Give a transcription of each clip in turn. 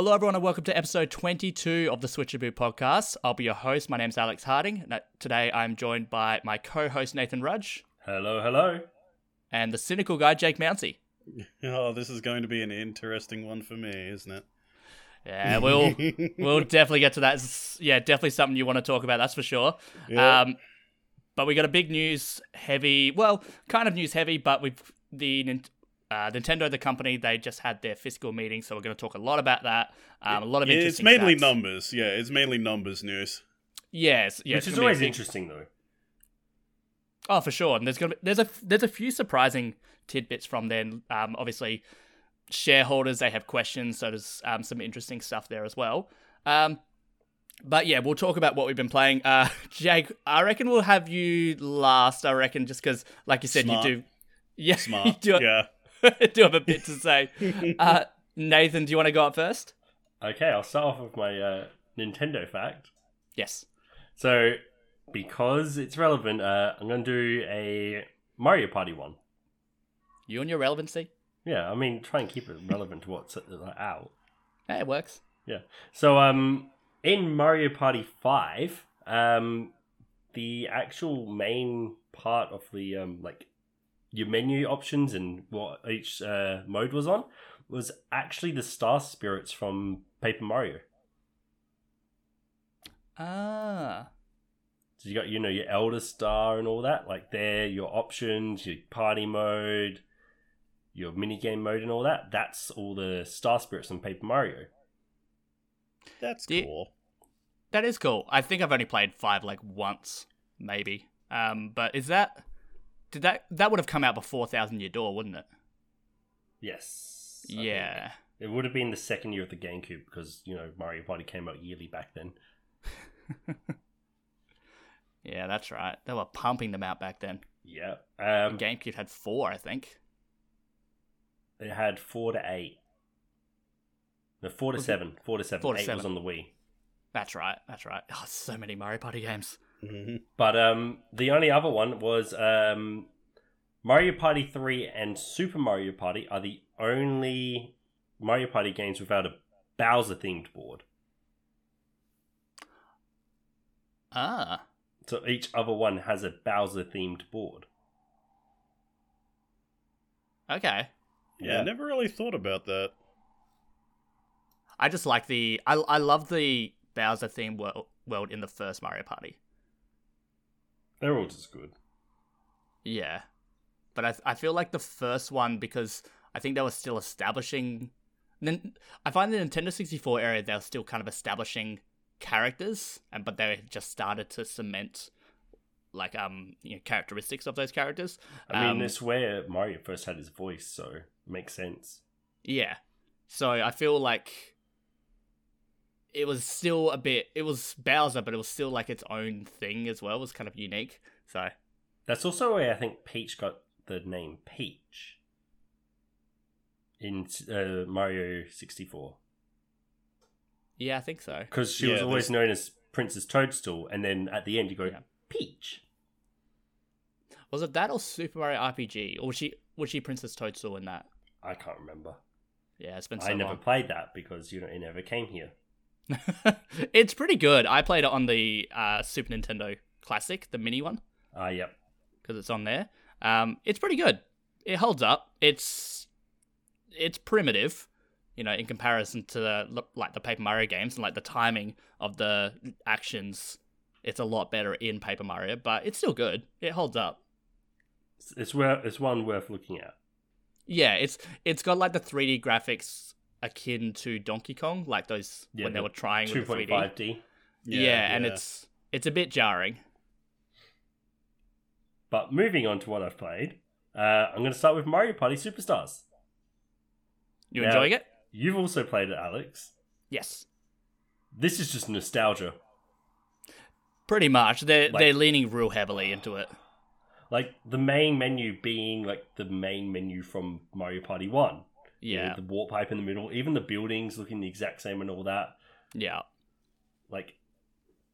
Hello, everyone, and welcome to episode 22 of the Switchaboo podcast. I'll be your host. My name's Alex Harding. and Today, I'm joined by my co host, Nathan Rudge, Hello, hello. and the cynical guy, Jake Mounsey. Oh, this is going to be an interesting one for me, isn't it? Yeah, we'll we'll definitely get to that. It's- yeah, definitely something you want to talk about. That's for sure. Yeah. Um, but we got a big news heavy. Well, kind of news heavy, but we've the uh, Nintendo, the company, they just had their fiscal meeting, so we're going to talk a lot about that. Um, a lot of Yeah, interesting. it's mainly facts. numbers. Yeah, it's mainly numbers news. Yes, yes, Which it's is gonna be a always big- interesting, though. Oh, for sure. And there's gonna be, there's a there's a few surprising tidbits from then. Um, obviously, shareholders they have questions, so there's um, some interesting stuff there as well. Um, but yeah, we'll talk about what we've been playing. Uh, Jake, I reckon we'll have you last. I reckon just because, like you said, Smart. you do. Yeah, Smart. you do, yeah. do have a bit to say. Uh, Nathan, do you want to go up first? Okay, I'll start off with my uh, Nintendo fact. Yes. So, because it's relevant, uh, I'm going to do a Mario Party one. You and your relevancy. Yeah, I mean, try and keep it relevant to what's uh, out. Hey, it works. Yeah. So, um, in Mario Party Five, um, the actual main part of the um, like your menu options and what each uh, mode was on was actually the star spirits from Paper Mario. Ah. So you got you know your Eldstar and all that, like there, your options, your party mode, your minigame mode, and all that. That's all the star spirits from Paper Mario. That's Do you- cool. That is cool. I think I've only played five like once, maybe. Um, but is that did that that would have come out before Thousand Year Door, wouldn't it? Yes. I think. yeah. It would have been the second year of the GameCube because you know Mario Party came out yearly back then. Yeah, that's right. They were pumping them out back then. Yeah. Um, GameCube had four, I think. It had four to eight. No, four to seven. Four to seven. Four to eight was on the Wii. That's right. That's right. Oh, so many Mario Party games. Hmm But um, the only other one was um, Mario Party 3 and Super Mario Party are the only Mario Party games without a Bowser themed board. Ah. So each other one has a Bowser themed board. Okay. Yeah, I never really thought about that. I just like the I I love the Bowser theme world, world in the first Mario Party. They're all just good. Yeah. But I I feel like the first one because I think they were still establishing then I find the Nintendo 64 area they were still kind of establishing characters and but they just started to cement like um you know characteristics of those characters. I mean, Um, it's where Mario first had his voice, so makes sense. Yeah. So I feel like it was still a bit it was Bowser but it was still like its own thing as well. It was kind of unique. So That's also where I think Peach got the name Peach in uh, Mario 64. yeah, I think so. Because she Yeah, was always there's- known as Princess Toadstool, and then at the end you go, Yeah. Peach. Was it that or Super Mario RPG? Or was she was she Princess Toadstool in that? I can't remember. Yeah, it's been so I never long. played that because you know it never came here. it's pretty good. I played it on the uh, Super Nintendo Classic, the mini one, Ah, yep. because it's on there. Um, it's pretty good. It holds up. It's it's primitive, you know, in comparison to the, like the Paper Mario games and like the timing of the actions. It's a lot better in Paper Mario, but it's still good. It holds up. It's, where it's one worth looking at. Yeah, it's it's got like the 3D graphics akin to Donkey Kong, like those Yeah, when they were trying Two with the 3D. point five D. Yeah, and it's it's a bit jarring. But moving on to what I've played, uh, I'm going to start with Mario Party Superstars. You Now- enjoying it? You've also played it, Alex. Yes. This is just nostalgia. Pretty much. They're Like- they're leaning real heavily into it. Like the main menu being like the main menu from Mario Party One. Yeah. the warp pipe in the middle, even the buildings looking the exact same and all that. Yeah. Like,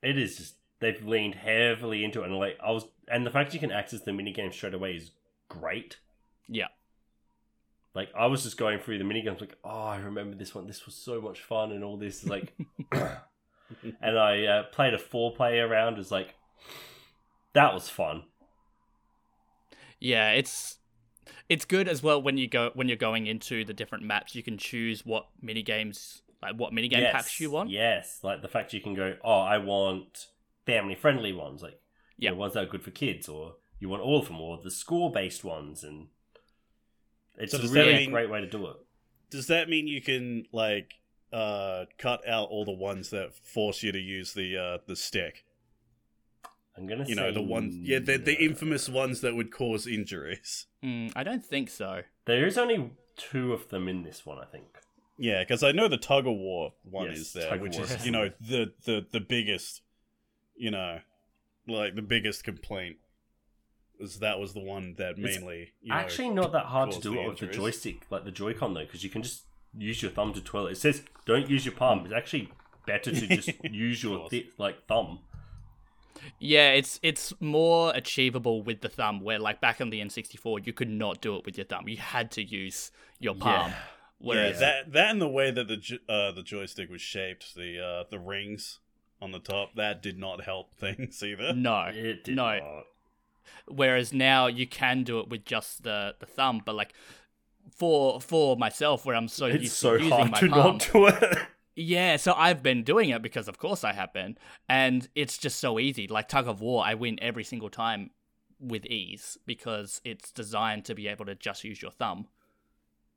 it is just they've leaned heavily into it, and like I was, and the fact you can access the minigame straight away is great. Yeah. like I was just going through the minigames, like, oh, I remember this one. This was so much fun, and all this like, and I uh, played a four player round. Is like, that was fun. Yeah, it's it's good as well when you go when you're going into the different maps. You can choose what mini games, like what mini game yes, packs you want. Yes, like the fact you can go, oh, I want family friendly ones, like Yeah. yeah, ones that are good for kids, or you want all of them, or the score based ones, and it's So a really mean- great way to do it. Does that mean you can like uh cut out all the ones that force you to use the uh the stick? I'm gonna You say know, the ones yeah, the the infamous ones that would cause injuries. Mm, I don't think so. There is only two of them in this one, I think. Yeah, because I know the tug of war one Yes, is there, which is is you know the the the biggest, you know, like the biggest complaint. Was that was the one that mainly you know, Actually, not that hard to do it with the joystick, like the Joy-Con though, because you can just use your thumb to twirl it. It says don't use your palm. It's actually better to just use your course. thi- like thumb. Yeah, it's it's more achievable with the thumb. Where like back on the N64, you could not do it with your thumb. You had to use your palm. Yeah. Whereas yeah, that that and the way that the uh, the joystick was shaped, the uh, the rings on the top, that did not help things either. no, It did no. not. Whereas now you can do it with just the the thumb. But like for for myself, where I'm so It's used so to using hard my to palm, not do it. Yeah, so I've been doing it because of course I have been, and it's just so easy. Like tug of war, I win every single time with ease because it's designed to be able to just use your thumb.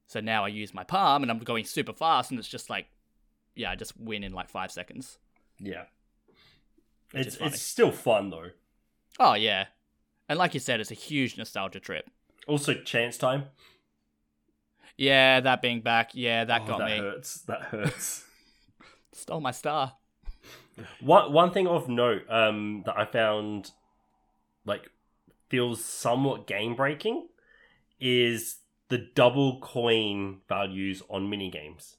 So now I use my palm and I'm going super fast, and it's just like, yeah, I just win in like five seconds. yeah, it's it's still fun though. Oh yeah, and like you said, it's a huge nostalgia trip. Also, chance time. Yeah, that being back, yeah, that Oh, got that me. hurts. That hurts. Stole my star. One one thing of note um, that I found like feels somewhat game breaking is the double coin values on mini games.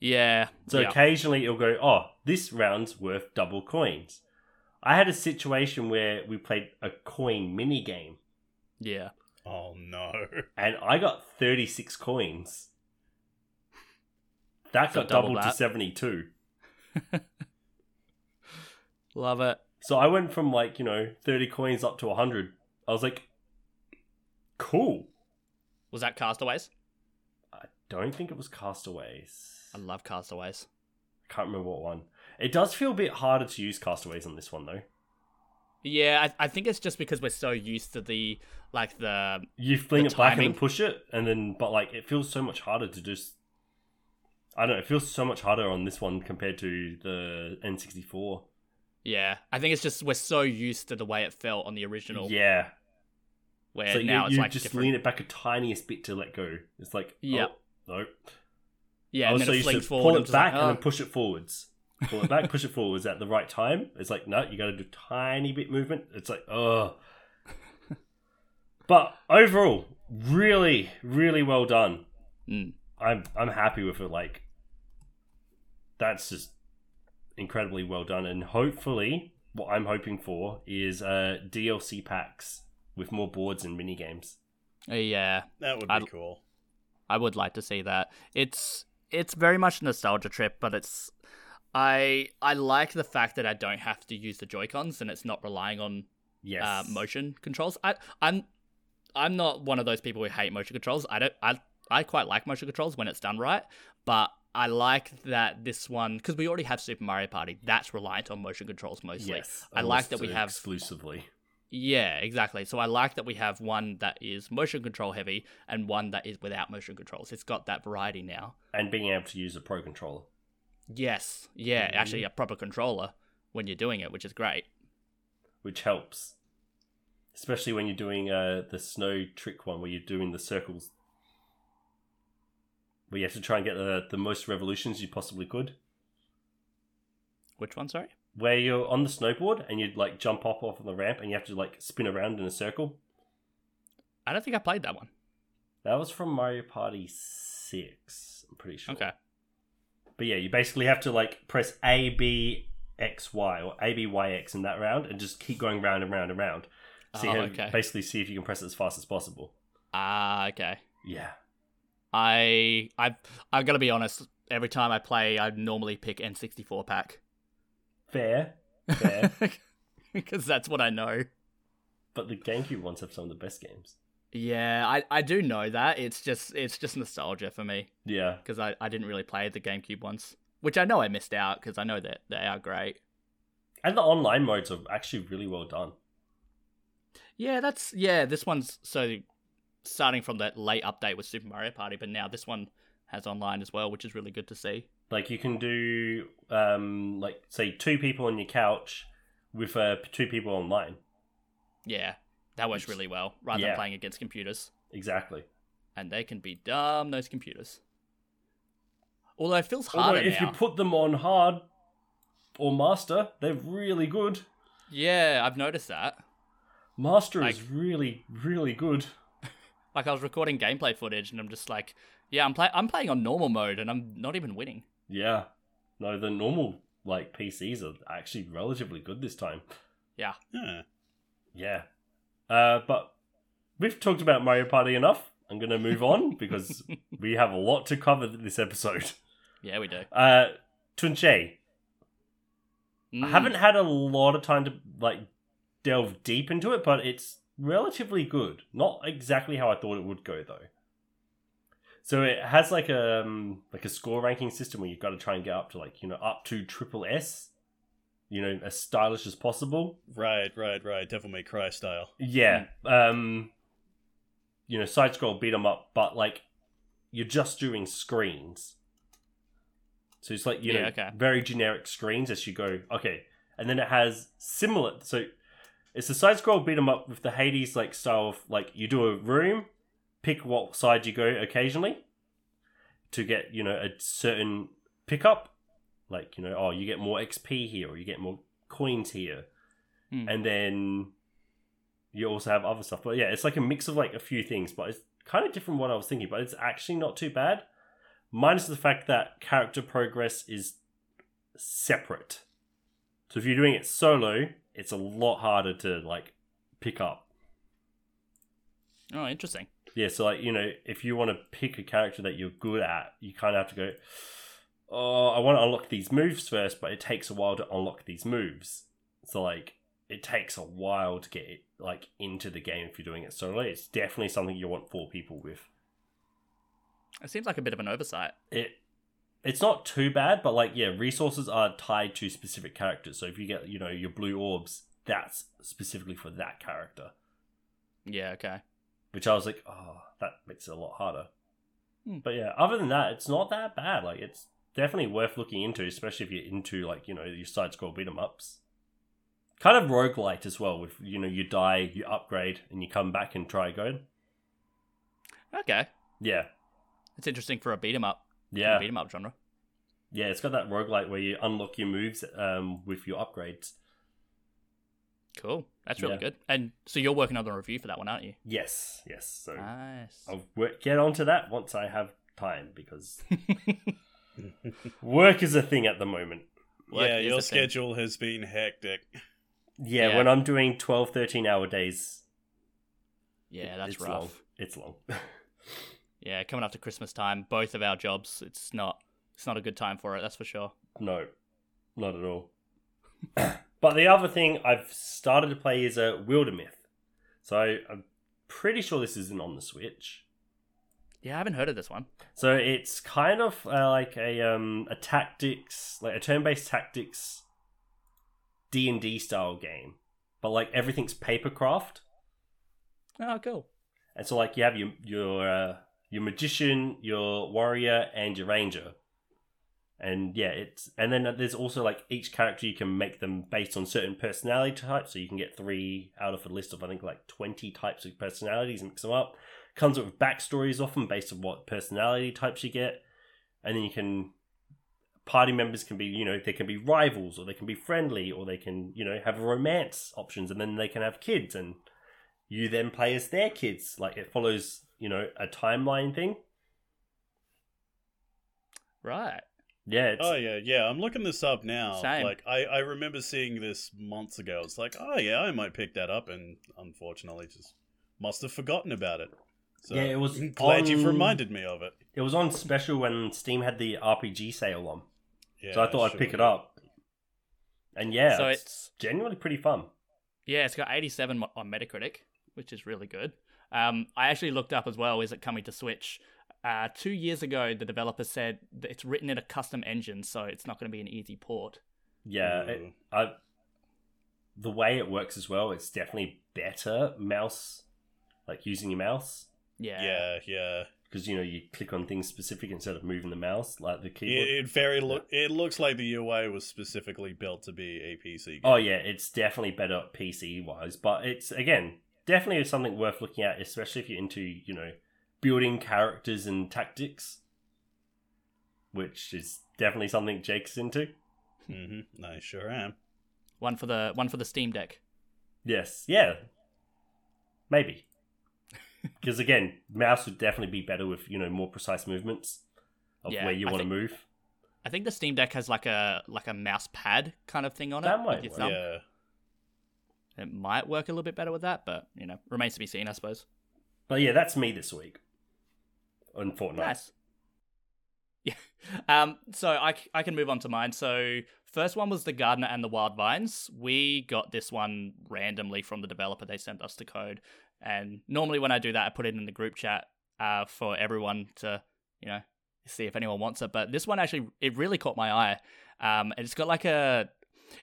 Yeah. So yeah. occasionally it'll go, oh, this round's worth double coins. I had a situation where we played a coin mini game yeah. Oh no! and I got 36 coins. That got double doubled that. to 72. Love it. So I went from like, you know, 30 coins up to 100. I was like, cool. Was that Castaways? I don't think it was Castaways. I love Castaways. I can't remember what one. It does feel a bit harder to use Castaways on this one though. Yeah, I, I think it's just because we're so used to the like the You fling The it back and then push it, and then but like it feels so much harder to just. I don't know. It feels so much harder on this one compared to the N64. yeah. I think it's just we're so used to the way it felt on the original. Yeah. Where So now you, it's you like just different. lean it back a tiniest bit to let go. It's like Yeah. oh, no. yeah, I and was then so used to forward. pull it back like, and "Oh." then push it forwards. Pull it back, push it forwards at the right time. It's like no, you got to do tiny bit movement. It's like oh. but overall, really, really well done. Mm. I'm I'm happy with it. Like that's just incredibly well done, and hopefully, what I'm hoping for is uh DLC packs with more boards and mini games. Uh, yeah, That would be I'd- cool. I would like to see that. It's it's very much a nostalgia trip, but it's I I like the fact that I don't have to use the Joy Cons and it's not relying on Yes, uh, motion controls. I I'm I'm not one of those people who hate motion controls. I don't I I quite like motion controls when it's done right, but I like that this one because we already have Super Mario Party. That's reliant on motion controls mostly. Yes, I like that we have exclusively. Yeah, exactly. So I like that we have one that is motion control heavy and one that is without motion controls. It's got that variety now. and being able to use a pro controller. Yes, yeah, Mhm. actually a proper controller when you're doing it, which is great. which helps, especially when you're doing uh, the snow trick one, where you're doing the circles, where you have to try and get the the most revolutions you possibly could. Which one, sorry? Where you're on the snowboard and you'd like jump up off of the ramp and you have to like spin around in a circle. I don't think I played that one. That was from Mario Party Six. I'm pretty sure. Okay. But yeah, you basically have to like press A B X Y or A B Y X in that round and just keep going round and round and round. See Oh, how, okay. basically see if you can press it as fast as possible. Ah, okay. Yeah. I I I gotta be honest. Every time I play, I normally pick N64 pack Fair. Fair. because that's what I know. but the GameCube ones have some of the best games. Yeah, I, I do know that. It's just it's just nostalgia for me Yeah. because I, I didn't really play the GameCube ones, which I know I missed out because I know that they are great. And the online modes are actually really well done. Yeah, that's yeah. This one's so starting from that late update with Super Mario Party, but now this one has online as well, which is really good to see. Like you can do um like say two people on your couch with uh, two people online. Yeah, that works really well rather Yeah. than playing against computers, Exactly. and they can be dumb. Those computers. Although it feels Although harder if now. you put them on hard or master, they're really good. Yeah, I've noticed that. Master Like- is really, really good. Like I was recording gameplay footage, and I'm just like, yeah, I'm play I'm playing on normal mode, and I'm not even winning. Yeah. No, the normal like PCs are actually relatively good this time. Yeah. Yeah. Yeah. Uh, but we've talked about Mario Party enough. I'm going to move on because we have a lot to cover this episode. Yeah, we do. Uh, Tunche, I Mm. haven't had a lot of time to like delve deep into it, but it's relatively good. Not exactly how I thought it would go though. So it has like a um, like a score ranking system where you've got to try and get up to like you know up to triple S, you know as stylish as possible. Right, right, right. Devil May Cry style. Yeah. Um you know, side scroll beat 'em up, but like you're just doing screens. So it's like, you Yeah, know, okay. very generic screens as you go. Okay. And then it has similar so it's a side scroll beat 'em up with the Hades like style of like you do a room, pick what side you go occasionally to get, you know, a certain pickup. Like, you know, oh you get more XP here or you get more coins here. Hmm. And then you also have other stuff. But yeah, it's like a mix of like a few things, but it's kind of different from what I was thinking, but it's actually not too bad. Minus the fact that character progress is separate. So if you're doing it solo, it's a lot harder to like pick up. Oh, interesting. Yeah, so like, you know, if you want to pick a character that you're good at, you kind of have to go, oh, I want to unlock these moves first, but it takes a while to unlock these moves. So like, it takes a while to get it like into the game if you're doing it solo. It's definitely something you want four people with. It seems like a bit of an oversight. It it's not too bad, but like yeah, resources are tied to specific characters. So if you get, you know, your blue orbs, that's specifically for that character. Yeah, okay. which I was like, oh, that makes it a lot harder. Hmm. But yeah, other than that, it's not that bad. Like, it's definitely worth looking into, especially if you're into like you know your side scroll beat 'em ups. Kind of rogue roguelite as well, with you know you die, you upgrade, and you come back and try again. Okay. Yeah, It's interesting for a beat 'em up. Yeah, Beat 'em up genre. yeah. It's got that roguelite where you unlock your moves um, with your upgrades. Cool. That's really Yeah. good. And so you're working on the review for that one, aren't you? Yes, yes. So Nice. I'll work, get onto that once I have time because work is a thing at the moment. Work yeah, your a thing. schedule has been hectic. Yeah, Yeah. when I'm doing 12, 13 hour days, Yeah, that's it's rough. long. It's long. Yeah, coming up to Christmas time, both of our jobs, it's not it's not a good time for it, that's for sure. no, not at all. but the other thing I've started to play is a Wildermyth. So I'm pretty sure this isn't on the Switch. Yeah, I haven't heard of this one. So it's kind of uh, like a um a tactics, like a turn-based tactics D and D style game, but like everything's papercraft. Oh, cool. And so like you have your your uh, your magician, your warrior, and your ranger. And yeah, it's and then there's also like each character you can make them based on certain personality types. So you can get three out of a list of I think like twenty types of personalities and mix them up. Comes with backstories often based on what personality types you get, and then you can party members can be you know they can be rivals or they can be friendly or they can you know have romance options and then they can have kids and you then play as their kids. Like it follows, you know, a timeline thing. Right. Yeah, it's, Oh yeah, yeah. I'm looking this up now. Same. Like I, I remember seeing this months ago. It's like, oh yeah, I might pick that up, and unfortunately, just must have forgotten about it. So Yeah, it was I'm glad you've reminded me of it. It was on special when Steam had the RPG sale on, Yeah, so I thought I'd sure pick it up. And yeah, So it's, it's- genuinely pretty fun. Yeah, it's got 87 on Metacritic, which is really good. Um, I actually looked up as well. Is it coming to Switch? Uh, two years ago, the developer said that it's written in a custom engine, so it's not going to be an easy port. Yeah, it, I, the way it works as well, it's definitely better mouse, like using your mouse Yeah, Yeah, yeah. because you know you click on things specific instead of moving the mouse like the It, keyboard. it very look. It looks like the UI was specifically built to be a PC game. Oh yeah, it's definitely better PC wise, but it's again definitely something worth looking at, especially if you're into you know building characters and tactics, which is definitely something Jake's into. Mm-hmm. I sure am. one for the one for the Steam Deck. Yes, yeah, maybe because again, mouse would definitely be better with you know more precise movements of Yeah, where you want to move. I think the Steam Deck has like a like a mouse pad kind of thing on That it. might with your work. thumb. Yeah. It might work a little bit better with that, but you know, remains to be seen, I suppose. But yeah, that's me this week on Fortnite. Nice. Yeah. Um. So I, I can move on to mine. So first one was the Gardener and the Wild Vines. We got this one randomly from the developer. They sent us the code, and normally when I do that, I put it in the group chat uh, for everyone to you know see if anyone wants it. But this one actually it really caught my eye. Um. And it's got like a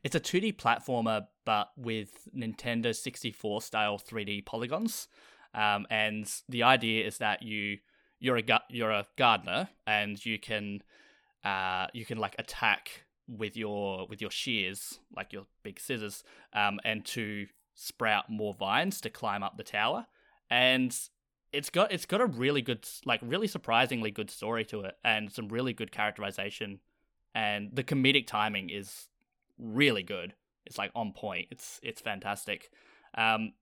it's a 2D platformer, but with Nintendo 64 style 3D polygons. Um, and the idea is that you you're a gu- you're a gardener and you can uh you can like attack with your with your shears like your big scissors um and to sprout more vines to climb up the tower and it's got it's got a really good like really surprisingly good story to it and some really good characterization and the comedic timing is really good it's like on point it's it's fantastic um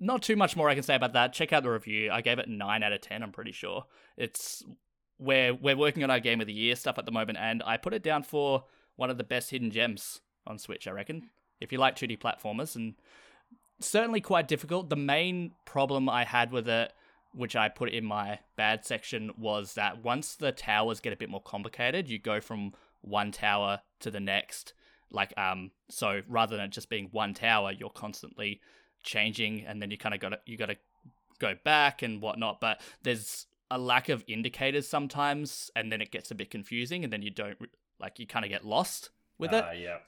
not too much more I can say about that. Check out the review. I gave it nine out of ten. I'm pretty sure it's we're we're working on our game of the year stuff at the moment, and I put it down for one of the best hidden gems on Switch. I reckon if you like 2D platformers, and certainly quite difficult. The main problem I had with it, which I put in my bad section, was that once the towers get a bit more complicated, you go from one tower to the next. Like um, so rather than it just being one tower, you're constantly changing and then you kind of got to you got to go back and whatnot but there's a lack of indicators sometimes and then it gets a bit confusing and then you don't like you kind of get lost with it Ah, yeah.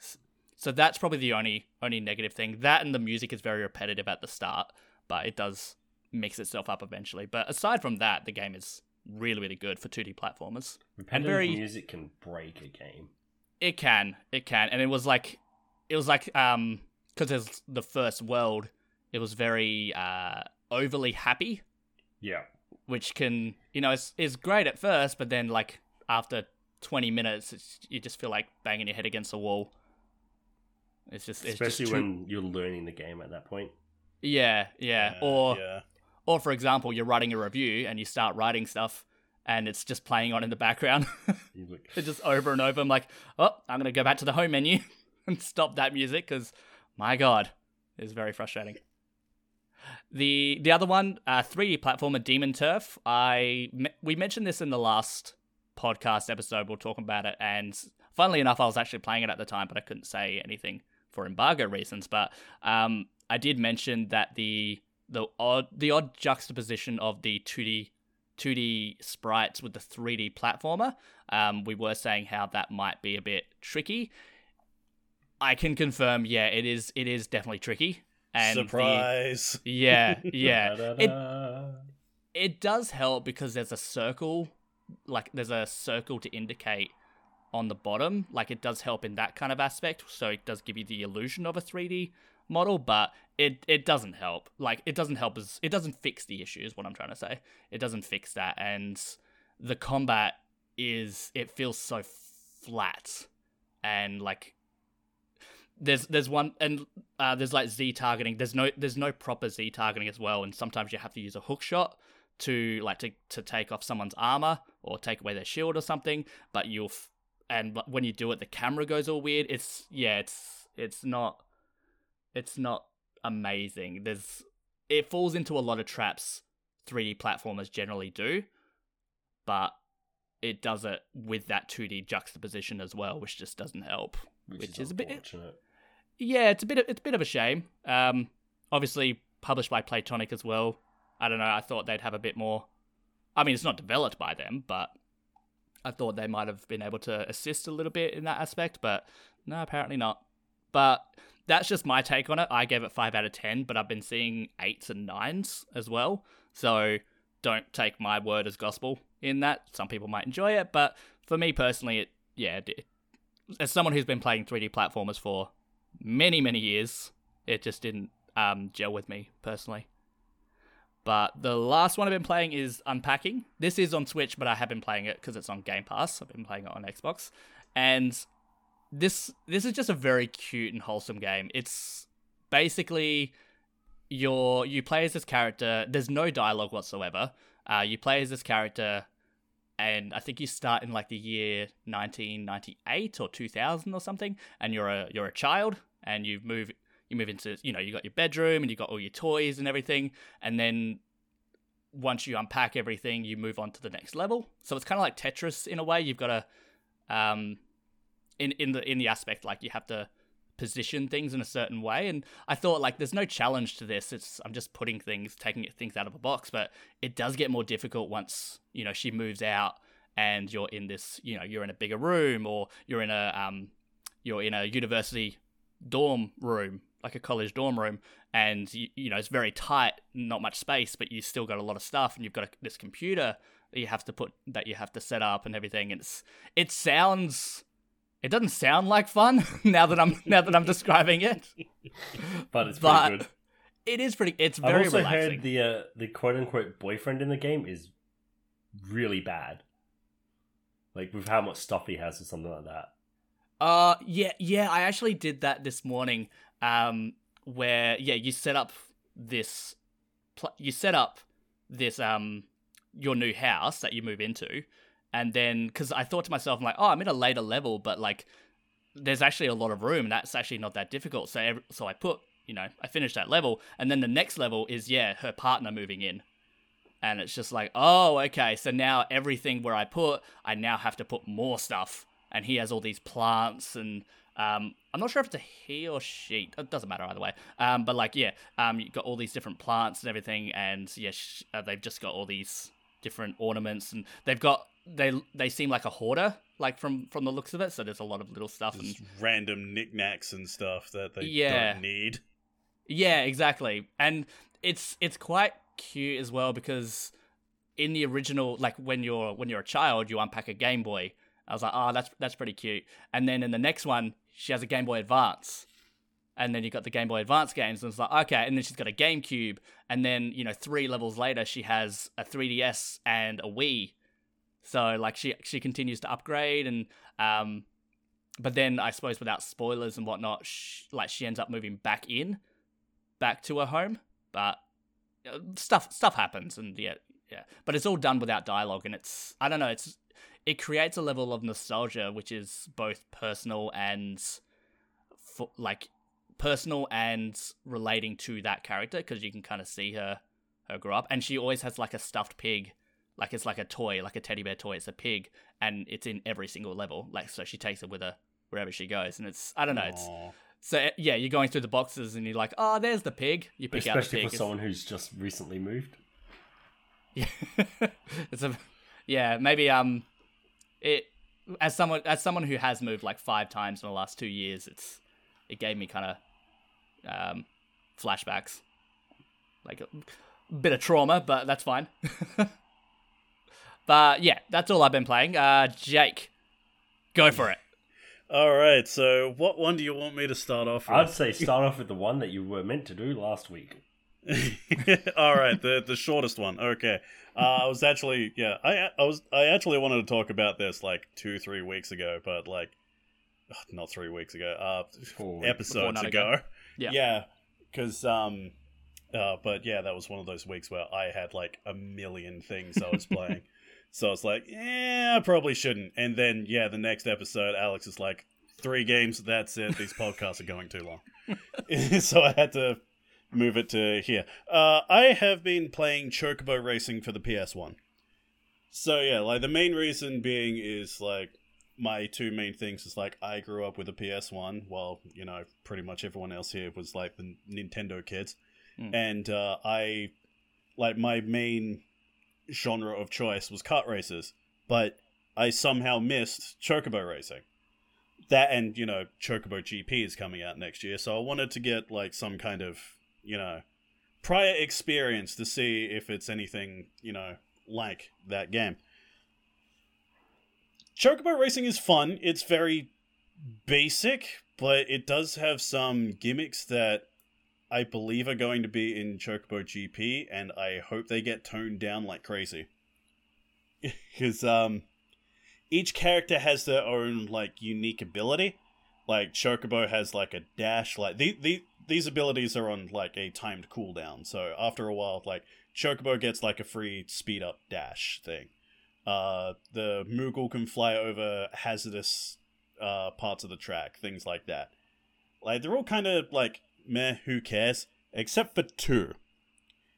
so that's probably the only only negative thing that and the music is very repetitive at the start but it does mix itself up eventually but aside from that the game is really really good for 2d platformers Repetitive very- music can break a game. It can, it can, and it was like, it was like, um, because it's the first world, it was very uh overly happy, Yeah. which can, you know, is is great at first, but then like after twenty minutes, it's, you just feel like banging your head against a wall. It's just, it's Especially just too- when you're learning the game at that point. yeah, yeah, or yeah. or for example, you're writing a review and you start writing stuff. And it's just playing on in the background. It's just over and over. I'm like, oh, I'm gonna go back to the home menu and stop that music because, my God, it's very frustrating. The the other one, uh, 3D platformer Demon Turf. I we mentioned this in the last podcast episode. We're talking about it, and funnily enough, I was actually playing it at the time, but I couldn't say anything for embargo reasons. But um, I did mention that the the odd the odd juxtaposition of the 2D 2D sprites with the 3D platformer. Um, we were saying how that might be a bit tricky. I can confirm, yeah, it is. It is definitely tricky. And the- Surprise. yeah, yeah. It it does help because there's a circle, like there's a circle to indicate on the bottom. Like it does help in that kind of aspect. So it does give you the illusion of a 3D model, but it it doesn't help. Like it doesn't help as it doesn't fix the issue. Is what I'm trying to say. It doesn't fix that, and the combat is it feels so flat and like there's there's one and uh, there's like Z targeting. There's no there's no proper Z targeting as well, and sometimes you have to use a hook shot to like to to take off someone's armor or take away their shield or something. But you'll f- and when you do it, the camera goes all weird. It's yeah, it's it's not it's not amazing. There's it falls into a lot of traps 3D platformers generally do, but it does it with that 2D juxtaposition as well, which just doesn't help. which, which is, is a bit-. Yeah, it's a bit of, it's a bit of a shame. Um, obviously published by Playtonic as well. I don't know. I thought they'd have a bit more. I mean, it's not developed by them, but I thought they might have been able to assist a little bit in that aspect. But no, apparently not. But that's just my take on it. I gave it five out of ten, but I've been seeing eights and nines as well. So don't take my word as gospel in that. Some people might enjoy it, but for me personally, it yeah, it, as someone who's been playing 3D platformers for many many years, it just didn't um, gel with me personally. But the last one I've been playing is Unpacking. This is on Switch, but I have been playing it because it's on Game Pass. I've been playing it on Xbox, and this this is just a very cute and wholesome game. It's basically your you play as this character. There's no dialogue whatsoever. Uh, you play as this character, and I think you start in like the year 1998 or 2000 or something, and you're a you're a child, and you move you move into you know you got your bedroom and you got all your toys and everything, and then once you unpack everything, you move on to the next level. So it's kind of like Tetris in a way. You've got to um, in in the in the aspect like you have to position things in a certain way. And i thought like there's no challenge to this. It's i'm just putting things taking things out of a box. But it does get more difficult once you know she moves out and you're in this you know you're in a bigger room or you're in a um you're in a university dorm room like a college dorm room and you, you know it's very tight not much space but you still got a lot of stuff and you've got a, this computer that you have to put that you have to set up and everything. And it's it sounds it doesn't sound like fun now that I'm now that I'm describing it. But it's But pretty good. It is pretty. It's very. I've also relaxing. heard the uh, the quote unquote boyfriend in the game is really bad. Like with how much stuff he has or something like that. Uh, yeah, yeah. I actually did that this morning. Um, where yeah, you set up this, pl- you set up this um, your new house that you move into, and then because I thought to myself, I'm like, oh, I'm in a later level, but like, there's actually a lot of room, that's actually not that difficult. So, ev- so I put, you know, I finished that level, and then the next level is yeah, her partner moving in. And it's just like, oh, okay. So now everything where I put, I now have to put more stuff. And he has all these plants, and um, I'm not sure if it's a he or she. It doesn't matter either way. Um, but like, yeah, um, you've got all these different plants and everything, and yeah, sh- uh, they've just got all these different ornaments, and they've got they they seem like a hoarder, like from from the looks of it. So there's a lot of little stuff, and Just random knickknacks and stuff that they Yeah. don't need. Yeah, exactly. And it's it's quite cute as well because in the original like when you're when you're a child, you unpack a Game Boy. I was like, "Oh, that's that's pretty cute." And then in the next one, she has a Game Boy Advance. And then you got the Game Boy Advance games, and it's like, okay. And then she's got a GameCube, and then you know, three levels later, she has a 3DS and a Wii. So like, she she continues to upgrade, and um, but then I suppose without spoilers and whatnot, like she ends up moving back in, back to her home. But uh, stuff stuff happens, and yeah, yeah. But it's all done without dialogue, and it's I don't know. It's it creates a level of nostalgia which is both personal and fo- like personal and relating to that character because you can kind of see her her grow up, and she always has like a stuffed pig. Like it's like a toy, like a teddy bear toy. It's a pig, and it's in every single level. Like so, she takes it with her wherever she goes, and it's I don't know. It's so uh, yeah, you're going through the boxes and you're like, oh, there's the pig. You pick out the Especially for someone who's just recently moved. Yeah, it's a yeah. Maybe um, it as someone as someone who has moved like five times in the last two years, it's it gave me kind of um flashbacks, like a bit of trauma, but that's fine. but yeah, that's all I've been playing. Uh, Jake, go for it. All right. So, what one do you want me to start off with? I'd say start off with the one that you were meant to do last week. All right, the the shortest one. Okay. Uh, I was actually yeah, I I was I actually wanted to talk about this like two three weeks ago, but like not three weeks ago. Uh, Four weeks. episodes ago. ago. Yeah. Yeah, because um, uh, but yeah, that was one of those weeks where I had like a million things I was playing. so I was like, yeah, I probably shouldn't. And then yeah, the next episode, Alex is like, three games, that's it. These podcasts are going too long. so I had to move it to here. Uh, I have been playing Chocobo Racing for the PS1. So yeah, like the main reason being is like my two main things is like I grew up with a PS1, while you know pretty much everyone else here was like the Nintendo kids, Mm. and uh, I like my main genre of choice was kart races, but I somehow missed Chocobo Racing. That and you know Chocobo GP is coming out next year, so I wanted to get like some kind of you know prior experience to see if it's anything you know like that game. Chocobo Racing is fun. It's very basic, but it does have some gimmicks that I believe are going to be in Chocobo GP, and I hope they get toned down like crazy. Because um, each character has their own like unique ability. Like Chocobo has like a dash. Like the, the these abilities are on like a timed cooldown. So after a while, like Chocobo gets like a free speed up dash thing. Uh, the Moogle can fly over hazardous uh, parts of the track, things like that. Like they're all kind of like meh, who cares? Except for two.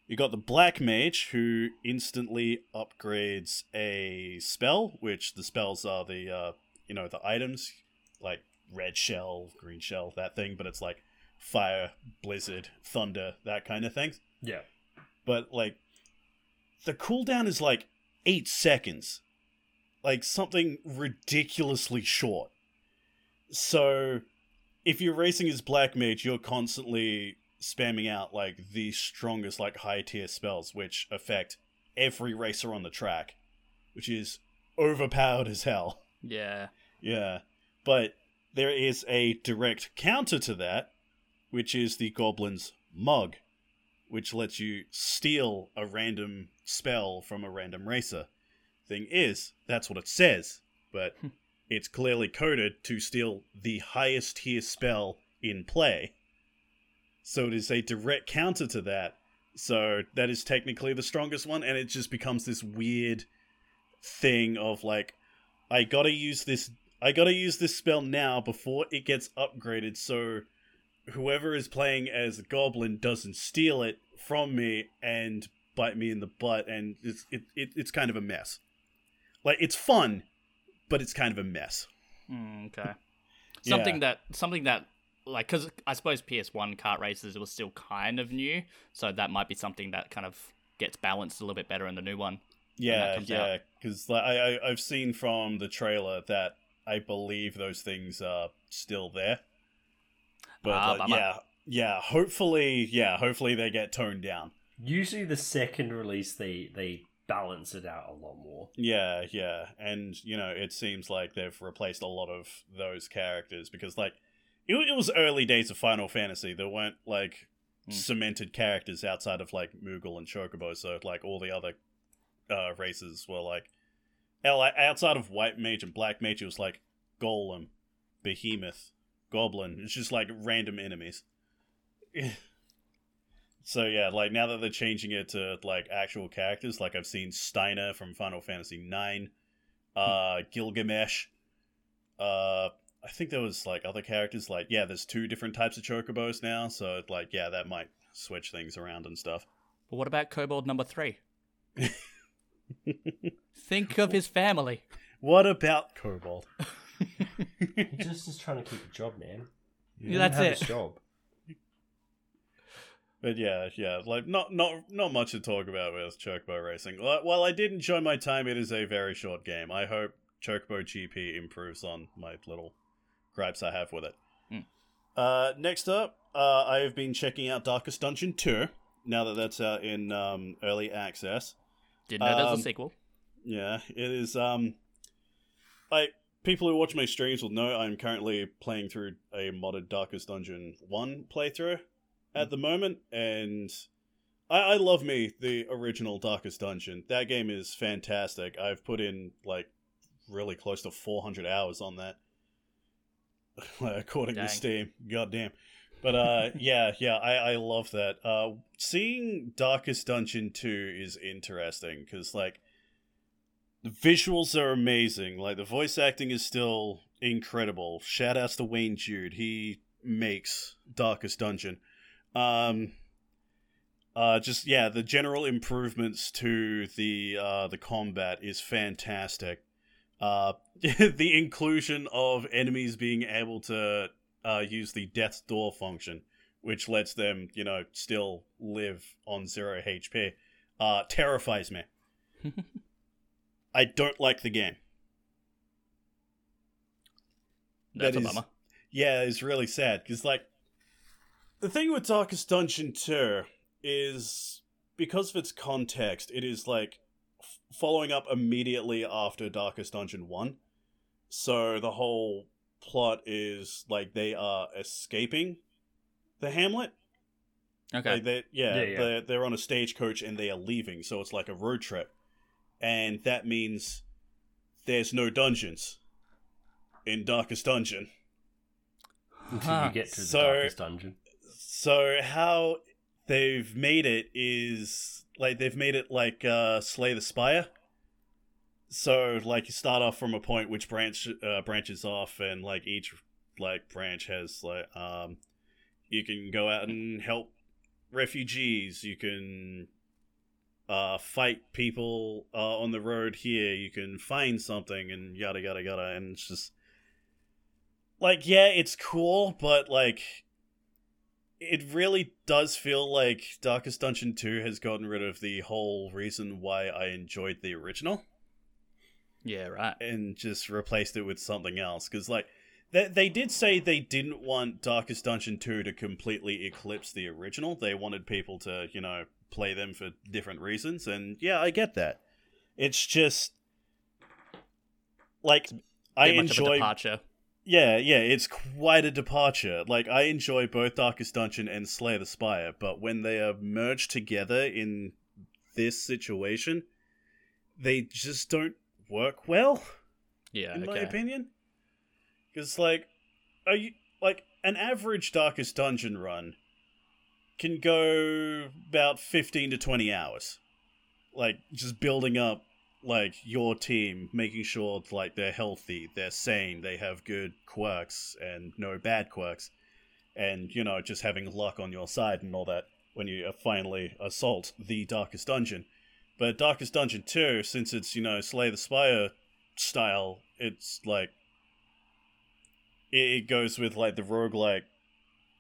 You got the Black Mage who instantly upgrades a spell, which the spells are the uh, you know the items like red shell, green shell, that thing, but it's like fire, blizzard, thunder, that kind of thing Yeah. but like the cooldown is like eight seconds like something ridiculously short so if you're racing as black mage you're constantly spamming out like the strongest like high tier spells which affect every racer on the track which is overpowered as hell Yeah. yeah. But there is a direct counter to that, which is the Goblin's Mug, which lets you steal a random spell from a random racer. Thing is, that's what it says, but it's clearly coded to steal the highest tier spell in play. So it is a direct counter to that. So that is technically the strongest one, and it just becomes this weird thing of like, I gotta use this. I gotta use this spell now before it gets upgraded, so whoever is playing as a goblin doesn't steal it from me and bite me in the butt, and it's it, it it's kind of a mess. Like it's fun, but it's kind of a mess. Mm, okay. Yeah. Something that something that like because I suppose PS1 kart races was still kind of new, so that might be something that kind of gets balanced a little bit better in the new one. Yeah, yeah, because like, I, I I've seen from the trailer that I believe those things are still there. But Ah, like, yeah, yeah. Hopefully, yeah. Hopefully they get toned down. Usually the second release they they balance it out a lot more. Yeah, yeah, and you know it seems like they've replaced a lot of those characters because like it, it was early days of Final Fantasy. There weren't like Hmm. cemented characters outside of like Moogle and Chocobo, so like all the other uh, races were like hell, like, outside of White Mage and Black Mage, it was like Golem, Behemoth, Goblin. It's just like random enemies. So yeah, like now that they're changing it to like actual characters, like I've seen Steiner from Final Fantasy Nine, uh, Gilgamesh. Uh, I think there was like other characters. Like yeah, there's two different types of chocobos now, so like yeah, that might switch things around and stuff. But what about Kobold number three? Think of his family. What about Kobold? He just is trying to keep a job, man. Yeah, that's Have it. his job. But yeah, yeah, like not not not much to talk about with Chocobo Racing. While I did enjoy my time, it is a very short game. I hope Chocobo GP improves on my little gripes I have with it. Hmm. Uh, next up, uh, I have been checking out Darkest Dungeon 2, now that that's out in um, early access. Didn't know Um, a sequel. Yeah, it is. Um, like people who watch my streams will know, I'm currently playing through a modded Darkest Dungeon one playthrough at the moment, and I, I love me the original Darkest Dungeon. That game is fantastic. I've put in like really close to 400 hours on that, according Dang. to Steam. God damn. But uh, yeah, yeah, I, I love that. Uh, seeing Darkest Dungeon 2 is interesting because, like, the visuals are amazing. Like, the voice acting is still incredible. Shout outs to Wayne June. He makes Darkest Dungeon. Um, Uh, just yeah, the general improvements to the uh, the combat is fantastic. Uh, the inclusion of enemies being able to uh, use the death's door function, which lets them, you know, still live on zero HP, uh, terrifies me. I don't like the game. That's That a bummer. Yeah, it's really sad because, like, the thing with Darkest Dungeon 2 is because of its context, it is like f- following up immediately after Darkest Dungeon 1. So the whole plot is like they are escaping the hamlet. Okay. Like they, yeah, Yeah, yeah. They're, they're on a stagecoach and they are leaving, so it's like a road trip. And that means there's no dungeons in Darkest Dungeon. Until Huh. you get to the So- darkest dungeon. So how they've made it is like they've made it like uh Slay the Spire. So like you start off from a point which branch uh, branches off and like each like branch has like um you can go out and help refugees, you can uh fight people uh on the road here, you can find something and yada yada yada. And it's just like yeah, it's cool, but like it really does feel like Darkest Dungeon 2 has gotten rid of the whole reason why I enjoyed the original yeah, right. and just replaced it with something else. Because, like, they, they did say they didn't want Darkest Dungeon 2 to completely eclipse the original. They wanted people to, you know, play them for different reasons. And yeah, I get that. It's just. Like, it's I Bit much of a enjoy departure. Yeah, yeah, it's quite a departure. Like I enjoy both Darkest Dungeon and Slay the Spire, but when they are merged together in this situation, they just don't work well, Yeah, in my opinion. Because like, are you like an average Darkest Dungeon run can go about fifteen to twenty hours, like just building up like your team, making sure like they're healthy, they're sane, they have good quirks and no bad quirks, and you know just having luck on your side and all that when you finally assault the darkest dungeon. But Darkest Dungeon 2, since it's, you know, Slay the Spire style, it's like it goes with like the roguelike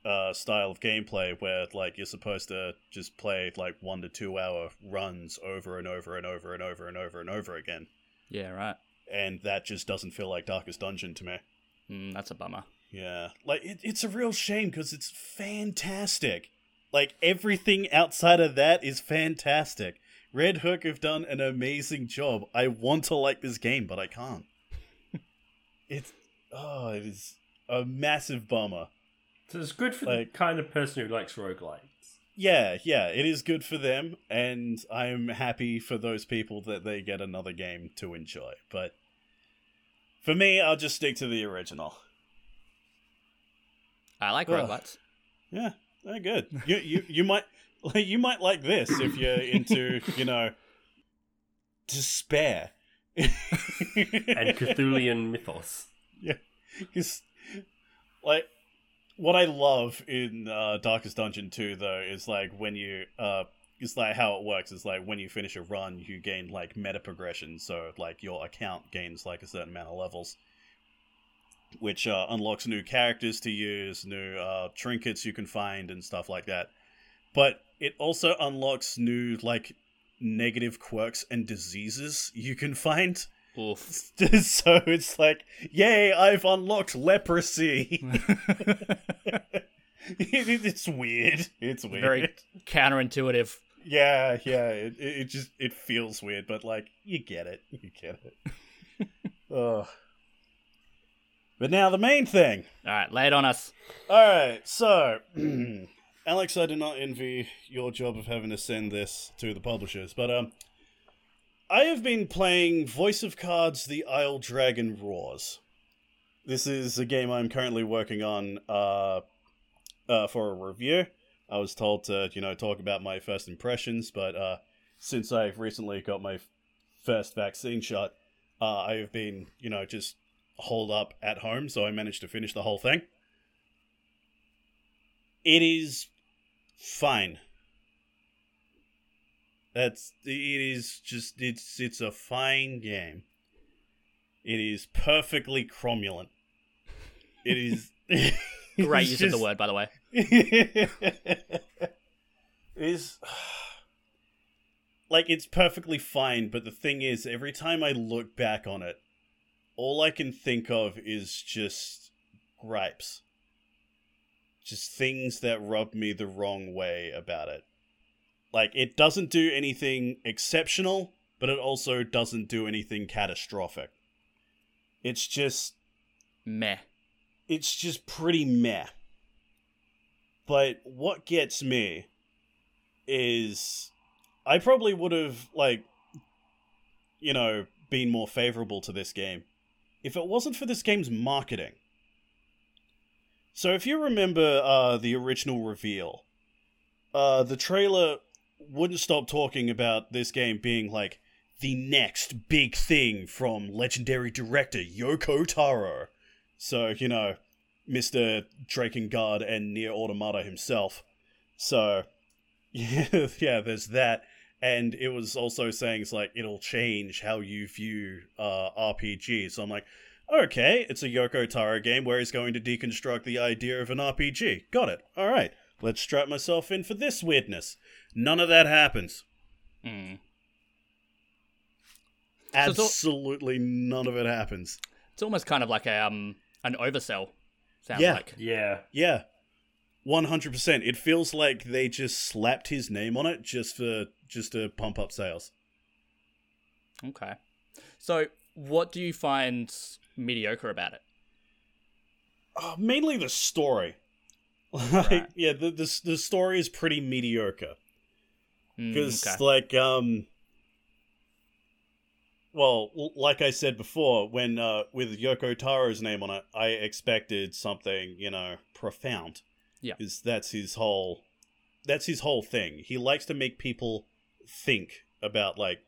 uh, style of gameplay where like you're supposed to just play like one to two hour runs over and over and over and over and over and over again. Yeah, right. And that just doesn't feel like Darkest Dungeon to me. Mm, that's a bummer. Yeah. Like, it, it's a real shame because it's fantastic. Like, everything outside of that is fantastic. Red Hook have done an amazing job. I want to like this game, but I can't. it's. Oh, it is a massive bummer. So it's good for Like- the kind of person who likes roguelites. Yeah, yeah, it is good for them, and I'm happy for those people that they get another game to enjoy. But for me, I'll just stick to the original. I like Ugh. robots. Yeah, they're good. You you you might like you might like this if you're into you know despair. And Cthulhian mythos. Yeah, because, like, what I love in uh, Darkest Dungeon 2, though, is like when you, uh, it's like how it works is like when you finish a run, you gain like meta progression. So, like, your account gains like a certain amount of levels, which uh, unlocks new characters to use, new uh, trinkets you can find, and stuff like that. But it also unlocks new, like, negative quirks and diseases you can find. Oof. so it's like, yay, I've unlocked leprosy. It's weird. It's weird. Very counterintuitive. Yeah, yeah. It, it it just it feels weird, but like you get it. You get it. Ugh. But now the main thing. All right, lay it on us. All right, so Alex, I do not envy your job of having to send this to the publishers, but um, I have been playing Voice of Cards: The Isle Dragon Roars. This is a game I'm currently working on uh, uh, for a review. I was told to, you know, talk about my first impressions, but uh, since I've recently got my first vaccine shot, uh, I have been, you know, just holed up at home, so I managed to finish the whole thing. It is fine. That's it is just it's it's a fine game. It is perfectly cromulent. It is Great use of the word, by the way. is like it's perfectly fine, but the thing is, every time I look back on it, all I can think of is just gripes. Just things that rub me the wrong way about it. Like, it doesn't do anything exceptional, but it also doesn't do anything catastrophic. It's just Meh. it's just pretty meh. But what gets me is I probably would have like you know been more favorable to this game if it wasn't for this game's marketing. So if you remember uh the original reveal, uh the trailer wouldn't stop talking about this game being like the next big thing from legendary director Yoko Taro. So, you know, Mr. Drakengard and NieR Automata himself. So, yeah, yeah, there's that. And it was also saying it's like it'll change how you view uh, RPG. So I'm like, okay, it's a Yoko Taro game where he's going to deconstruct the idea of an RPG. Got it. All right, let's strap myself in for this weirdness. None of that happens. Mm. So it's all- Absolutely none of it happens. It's almost kind of like a um an oversell. Sounds Yeah. like. Yeah. Yeah. 100%. It feels like they just slapped his name on it just for just to pump up sales. Okay. So, what do you find mediocre about it? Uh, mainly the story. Like, Right. yeah, the, the the story is pretty mediocre Mm, because okay. like um well, like I said before, when uh with Yoko Taro's name on it, I expected something, you know, profound. Yeah. Because that's his whole that's his whole thing. He likes to make people think about like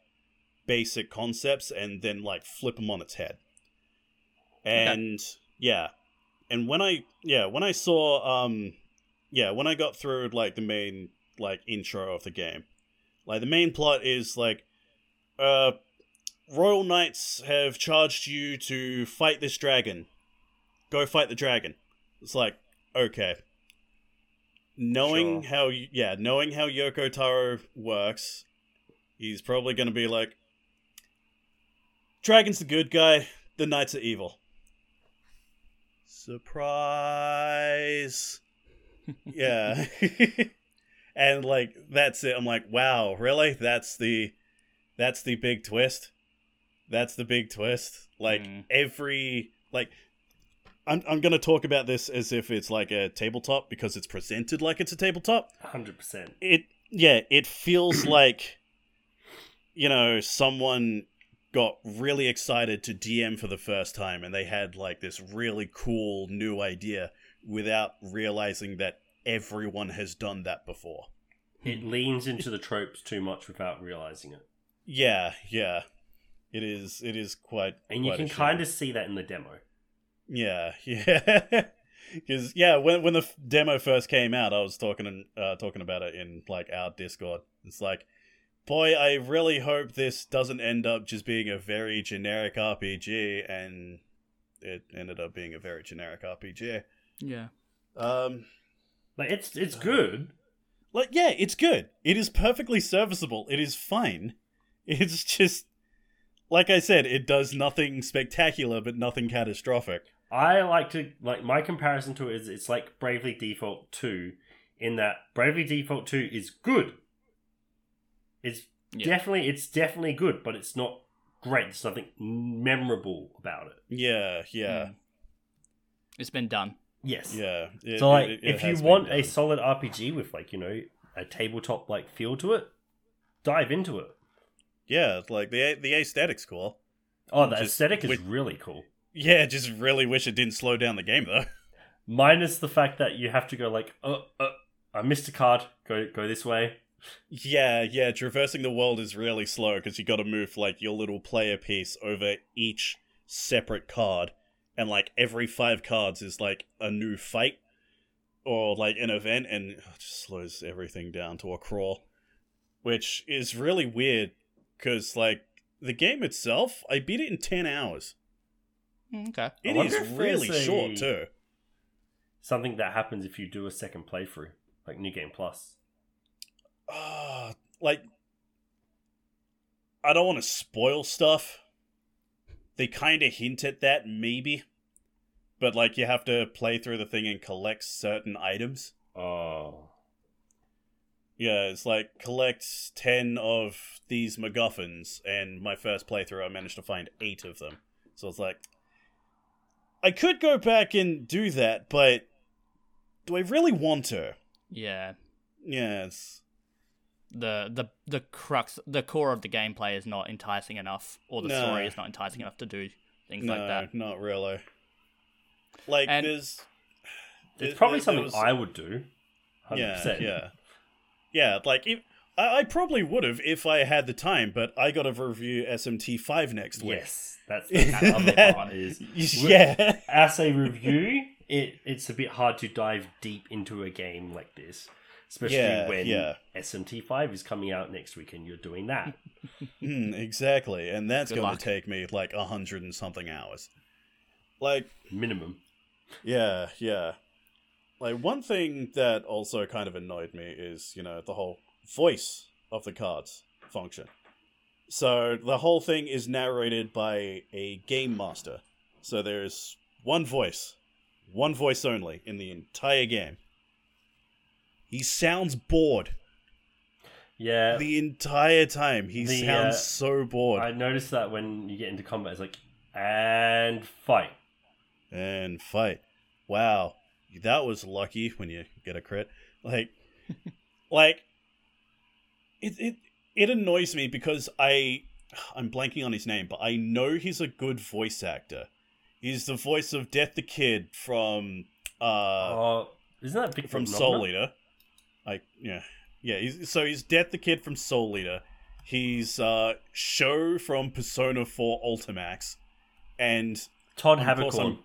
basic concepts and then like flip them on its head. And yeah. And when I yeah, when I saw um yeah, when I got through like the main like intro of the game, like the main plot is like uh Royal Knights have charged you to fight this dragon. Go fight the dragon. It's like, okay. Knowing Sure. how yeah, knowing how Yoko Taro works, he's probably going to be like Dragon's the good guy, the knights are evil. Surprise. yeah. and like that's it. I'm like, wow, really? That's the that's the big twist. That's the big twist. Like Mm. every like I'm I'm going to talk about this as if it's like a tabletop because it's presented like it's a tabletop Hundred percent. it yeah it feels like you know someone got really excited to dm for the first time and they had like this really cool new idea without realizing that everyone has done that before It leans into the tropes too much without realizing it, yeah yeah it is it is quite and you quite a can kind of see that in the demo. Yeah, yeah. Because yeah, when when the f- demo first came out, I was talking uh, talking about it in like our Discord. It's like, boy, I really hope this doesn't end up just being a very generic RPG, and it ended up being a very generic RPG. yeah. Um, Like it's it's good. like yeah, it's good. It is perfectly serviceable. It is fine. It's just like I said, it does nothing spectacular, but nothing catastrophic. I like to like my comparison to it is it's like Bravely Default 2 in that Bravely Default 2 is good. It's Yeah. definitely it's definitely good, but it's not great. There's nothing memorable about it. Yeah, yeah, Mm. It's been done. Yes. yeah. It- So like it- it if you want a solid RPG with like, you know, a tabletop like feel to it, dive into it. Yeah, like the the aesthetic's cool. Oh, the Just aesthetic is with- really cool. Yeah, just really wish it didn't slow down the game though. Minus the fact that you have to go like, uh, uh, I missed a card. Go go this way. Yeah, yeah, traversing the world is really slow because you got to move like your little player piece over each separate card, and like every five cards is like a new fight or like an event, and it just slows everything down to a crawl. which is really weird because like the game itself, I beat it in ten hours. Mm, Okay. It wonder is if really a- short too. Something that happens if you do a second playthrough, like New Game Plus. Ah, like I don't want to spoil stuff. They kind of hint at that, maybe, but like you have to play through the thing and collect certain items. Oh. Yeah, it's like collect ten of these MacGuffins, and my first playthrough, I managed to find eight of them. So it's like, I could go back and do that, but do I really want to? Yeah. Yes. The the the crux, the core of the gameplay is not enticing enough, or the No. story is not enticing enough to do things no, like that. not really. Like And- there's, there- It's probably there something was- I would do. 100%. Yeah, yeah, yeah. Like if I, I probably would have if I had the time, but I got to review SMT five next week. Yes, that's the other That- part is yeah, as a review, it it's a bit hard to dive deep into a game like this, especially Yeah, when yeah. SMT5 is coming out next week and you're doing that. Hmm, exactly, and that's Good going luck. to take me like a hundred and something hours. Like, Minimum. yeah, yeah. Like one thing that also kind of annoyed me is you know the whole voice of the cards function. So the whole thing is narrated by a game master. So there's one voice, one voice only in the entire game. He sounds bored Yeah, the entire time. He The, sounds uh, so bored. I noticed that when you get into combat, it's like, and fight. and fight. Wow, that was lucky when you get a crit. Like, like it it it annoys me because I I'm blanking on his name, but I know he's a good voice actor. He's the voice of Death the Kid from uh oh, isn't that big from Soul Eater. Like yeah, yeah. He's, so he's Death the Kid from Soul Eater. He's uh Sho from Persona 4 Ultimax, and Todd Haberkorn.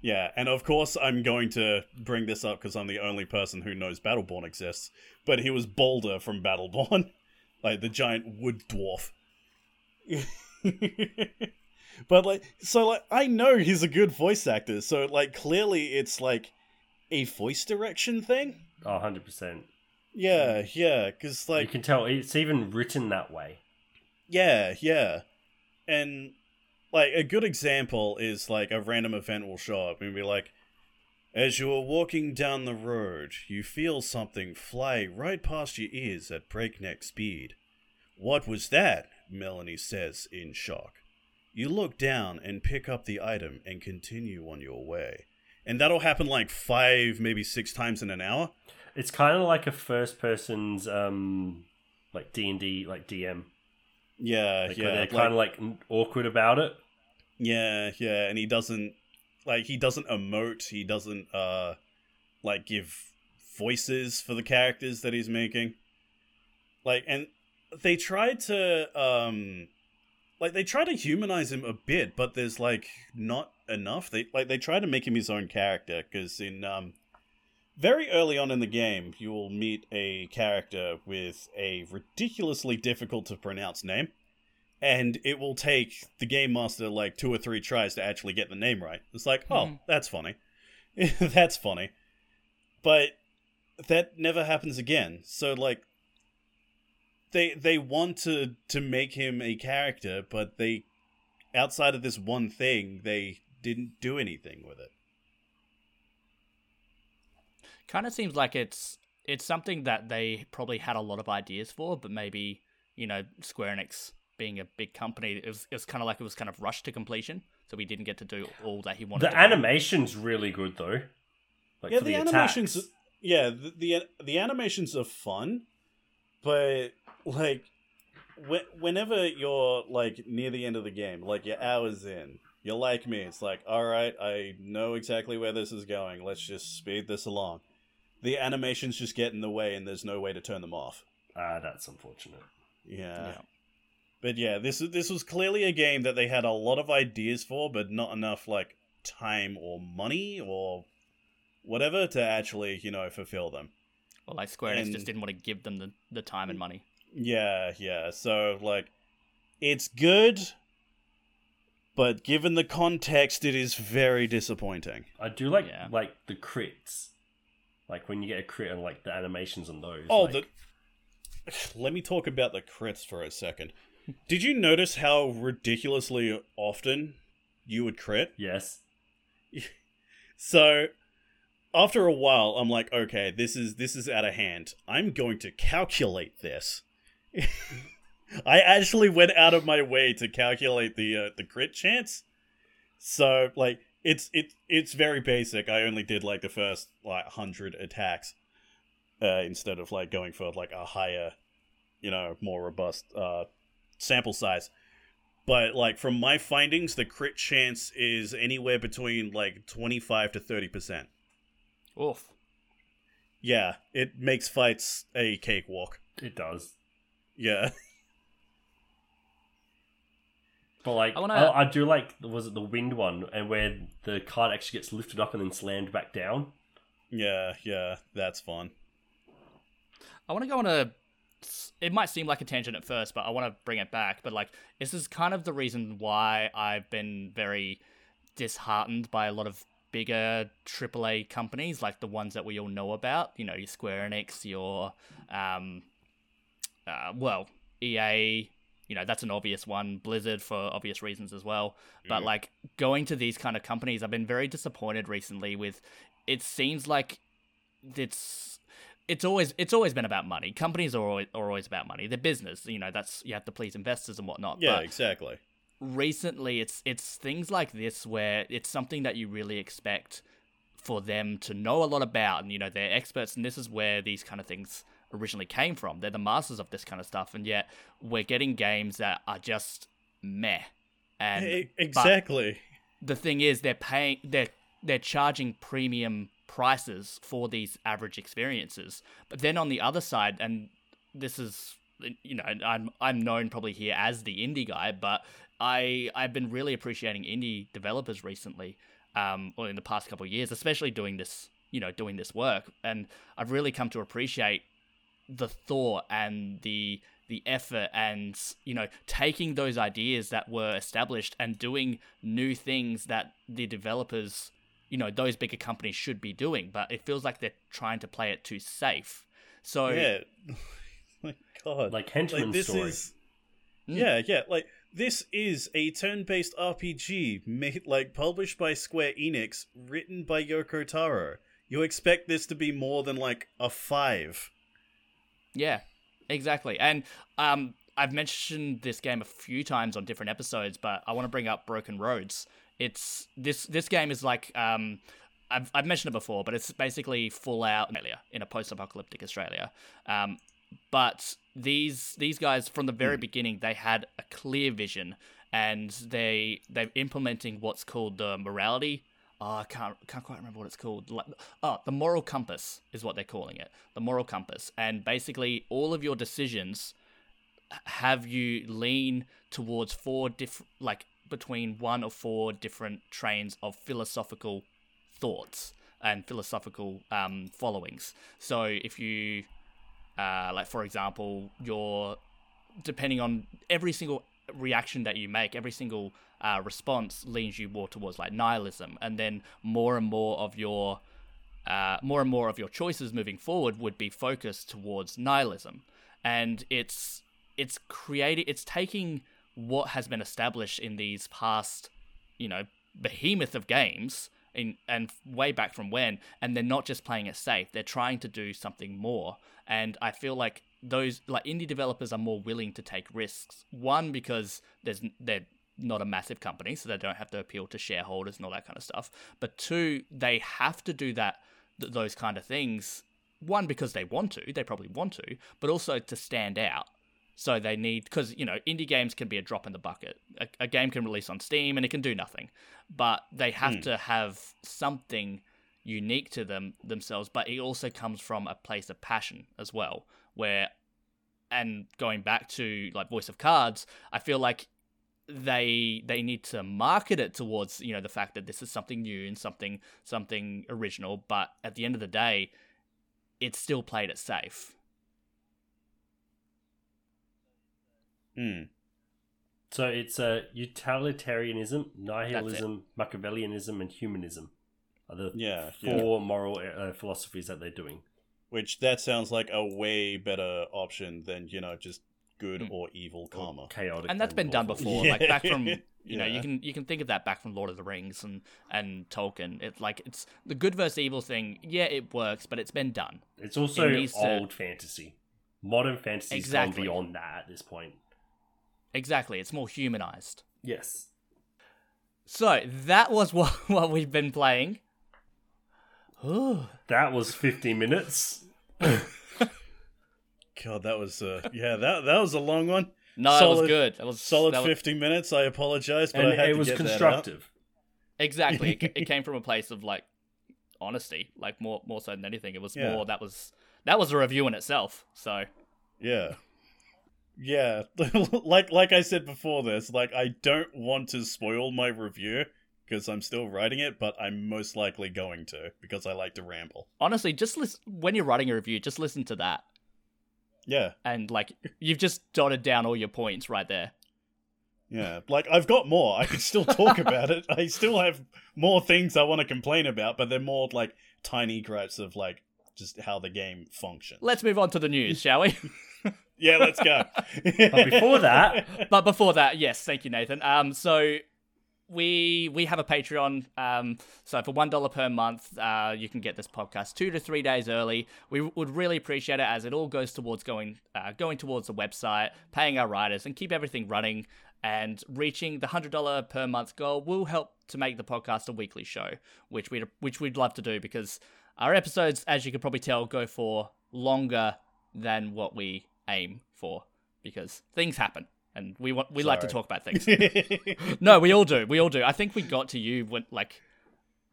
Yeah, and of course I'm going to bring this up because I'm the only person who knows Battleborn exists. But he was Boldur from Battleborn, like the giant wood dwarf. but like, so like, I know he's a good voice actor. So like, clearly it's like a voice direction thing. Oh, 100%. Yeah, yeah, because like you can tell it's even written that way. Yeah, yeah. And like a good example is like a random event will show up and be like as you are walking down the road, you feel something fly right past your ears at breakneck speed. What was that? Melanie says in shock. You look down and pick up the item and continue on your way. And that'll happen like five, maybe six times in an hour. It's kind of like a first person's, um, like D&D, like DM. Yeah, Like, yeah. they're like- kind of like awkward about it. Yeah, yeah, and he doesn't like he doesn't emote, he doesn't uh like give voices for the characters that he's making. Like and they tried to um like they try to humanize him a bit, but there's like not enough. They like they try to make him his own character cuz in um very early on in the game, you will meet a character with a ridiculously difficult to pronounce name and it will take the game master like two or three tries to actually get the name right. It's like, oh, Hmm. that's funny. that's funny. But that never happens again. So like they they want to to make him a character, but they outside of this one thing, they didn't do anything with it. Kind of seems like it's it's something that they probably had a lot of ideas for, but maybe you know Square Enix being a big company, it was, it was kind of like it was kind of rushed to completion, so we didn't get to do all that he wanted. The to do. animation's really good though. Like yeah, for the, the, animations. attacks. Yeah, the, the the animations are fun, but like, wh- whenever you're like near the end of the game, like you're hours in, you're like me. It's like, all right, I know exactly where this is going. Let's just speed this along. The animations just get in the way, and there's no way to turn them off. Ah, that's unfortunate. Yeah. Yeah. But yeah, this this was clearly a game that they had a lot of ideas for, but not enough like time or money or whatever to actually, you know, fulfill them. Well, like Square Enix just didn't want to give them the, the time and money. Yeah, yeah. So like it's good, but given the context it is very disappointing. I do like Yeah. like the crits, like when you get a crit and like the animations on those. Oh, like, the Let me talk about the crits for a second. Did you notice how ridiculously often you would crit? yes, So after a while, I'm like, okay, this is this is out of hand. I'm going to calculate this. I actually went out of my way to calculate the uh, the crit chance. So like it's it it's very basic. I only did like the first like hundred attacks uh, instead of like going for like a higher, you know, more robust uh, sample size. But like from my findings, the crit chance is anywhere between like twenty five to thirty percent. Oof. Yeah, it makes fights a cakewalk. it does. Yeah. But like, I I, wanna- I, do like was it the wind one, and where the card actually gets lifted up and then slammed back down. Yeah, yeah, that's fun. I want to go on a. It might seem like a tangent at first, but I want to bring it back. But like, this is kind of the reason why I've been very disheartened by a lot of bigger AAA companies, like the ones that we all know about. You know, your Square Enix, your, um, uh, well, EA. You know, that's an obvious one. Blizzard for obvious reasons as well. But Mhm. like going to these kind of companies, I've been very disappointed recently with. It seems like it's it's always it's always been about money. Companies are always, are always about money. They're business, you know. That's you have to please investors and whatnot. Yeah, But exactly. recently, it's it's things like this where it's something that you really expect for them to know a lot about, and you know they're experts, and this is where these kind of things originally came from. They're the masters of this kind of stuff, and yet we're getting games that are just meh. And exactly. the thing is they're paying they're they're charging premium prices for these average experiences but then on the other side and this is you know i'm i'm known probably here as the indie guy but i i've been really appreciating indie developers recently um or in the past couple of years especially doing this you know doing this work and i've really come to appreciate the thought and the the effort and you know taking those ideas that were established and doing new things that the developers you know those bigger companies should be doing but it feels like they're trying to play it too safe so yeah. My God. Like henchman this story. is Mm. yeah yeah like this is a turn-based rpg made like published by square enix written by yoko taro you expect this to be more than like a five Yeah, exactly. And um, I've mentioned this game a few times on different episodes, but I want to bring up Broken Roads. It's this this game is like um, I've I've mentioned it before, but it's basically Fallout Australia in a post-apocalyptic Australia. Um, but these these guys from the very beginning they had a clear vision and they they're implementing what's called the morality oh, I can't can't quite remember what it's called. Like, oh, the moral compass is what they're calling it. The moral compass, and basically all of your decisions have you lean towards four different, like between one or four different trains of philosophical thoughts and philosophical um, followings. So if you, uh, like for example, you're depending on every single reaction that you make, every single uh, response leans you more towards like nihilism, and then more and more of your uh, more and more of your choices moving forward would be focused towards nihilism, and it's it's creating it's taking what has been established in these past you know behemoth of games in and way back from when and they're not just playing it safe. They're trying to do something more. And i feel like those like indie developers are more willing to take risks. One because there's they're not a massive company so they don't have to appeal to shareholders and all that kind of stuff but two they have to do that th- those kind of things one because they want to they probably want to but also to stand out so they need because you know indie games can be a drop in the bucket. A, a game can release on Steam and it can do nothing, but they have Hmm. to have something unique to them themselves. But it also comes from a place of passion as well. Where, and going back to like Voice of Cards, I feel like they they need to market it towards you know the fact that this is something new and something something original. But at the end of the day, it's still played it safe. Hmm. So it's uh, utilitarianism, nihilism, Machiavellianism, and humanism are the Yeah, yeah. four moral uh, philosophies that they're doing. Which that sounds like a way better option than you know just good Mm. or evil karma. Chaotic, and that's been done awful. before. Yeah. Like back from you know, you can you can think of that back from Lord of the Rings and and Tolkien. It's like it's the good versus evil thing. Yeah, it works, but it's been done. It's also It needs to- old fantasy. Modern fantasy's Exactly. gone beyond that at this point. Exactly, it's more humanized. Yes. So that was what what we've been playing. Ooh. That was 50 minutes. God, that was uh, yeah, that that was a long one. No, that Solid- was good. That was Solid that was- fifty minutes. I apologize, but and I had it to was get that out. constructive. Exactly. It, it came from a place of like honesty, like more more so than anything. It was Yeah. more that was that was a review in itself. So Yeah. Yeah, like like I said before this, like I don't want to spoil my review because I'm still writing it, but I'm most likely going to because I like to ramble. honestly, just listen when you're writing a review, just listen to that. Yeah, And like you've just jotted down all your points right there. yeah. Like I've got more. I could still talk about it. I still have more things I want to complain about, but they're more like tiny gripes of like just how the game functions. Let's move on to the news, shall we? yeah, let's go. But before that, but before that, yes, thank you, Nathan. Um, so we we have a Patreon. Um, so for one dollar per month, uh, you can get this podcast two to three days early. We would really appreciate it as it all goes towards going uh, going towards the website, paying our writers, and keep everything running. And reaching the hundred dollar per month goal will help to make the podcast a weekly show, which we which we'd love to do because our episodes, as you can probably tell, go for longer than what we aim for because things happen and we want we like to talk about things. no, we all do. We all do. I think we got to you when like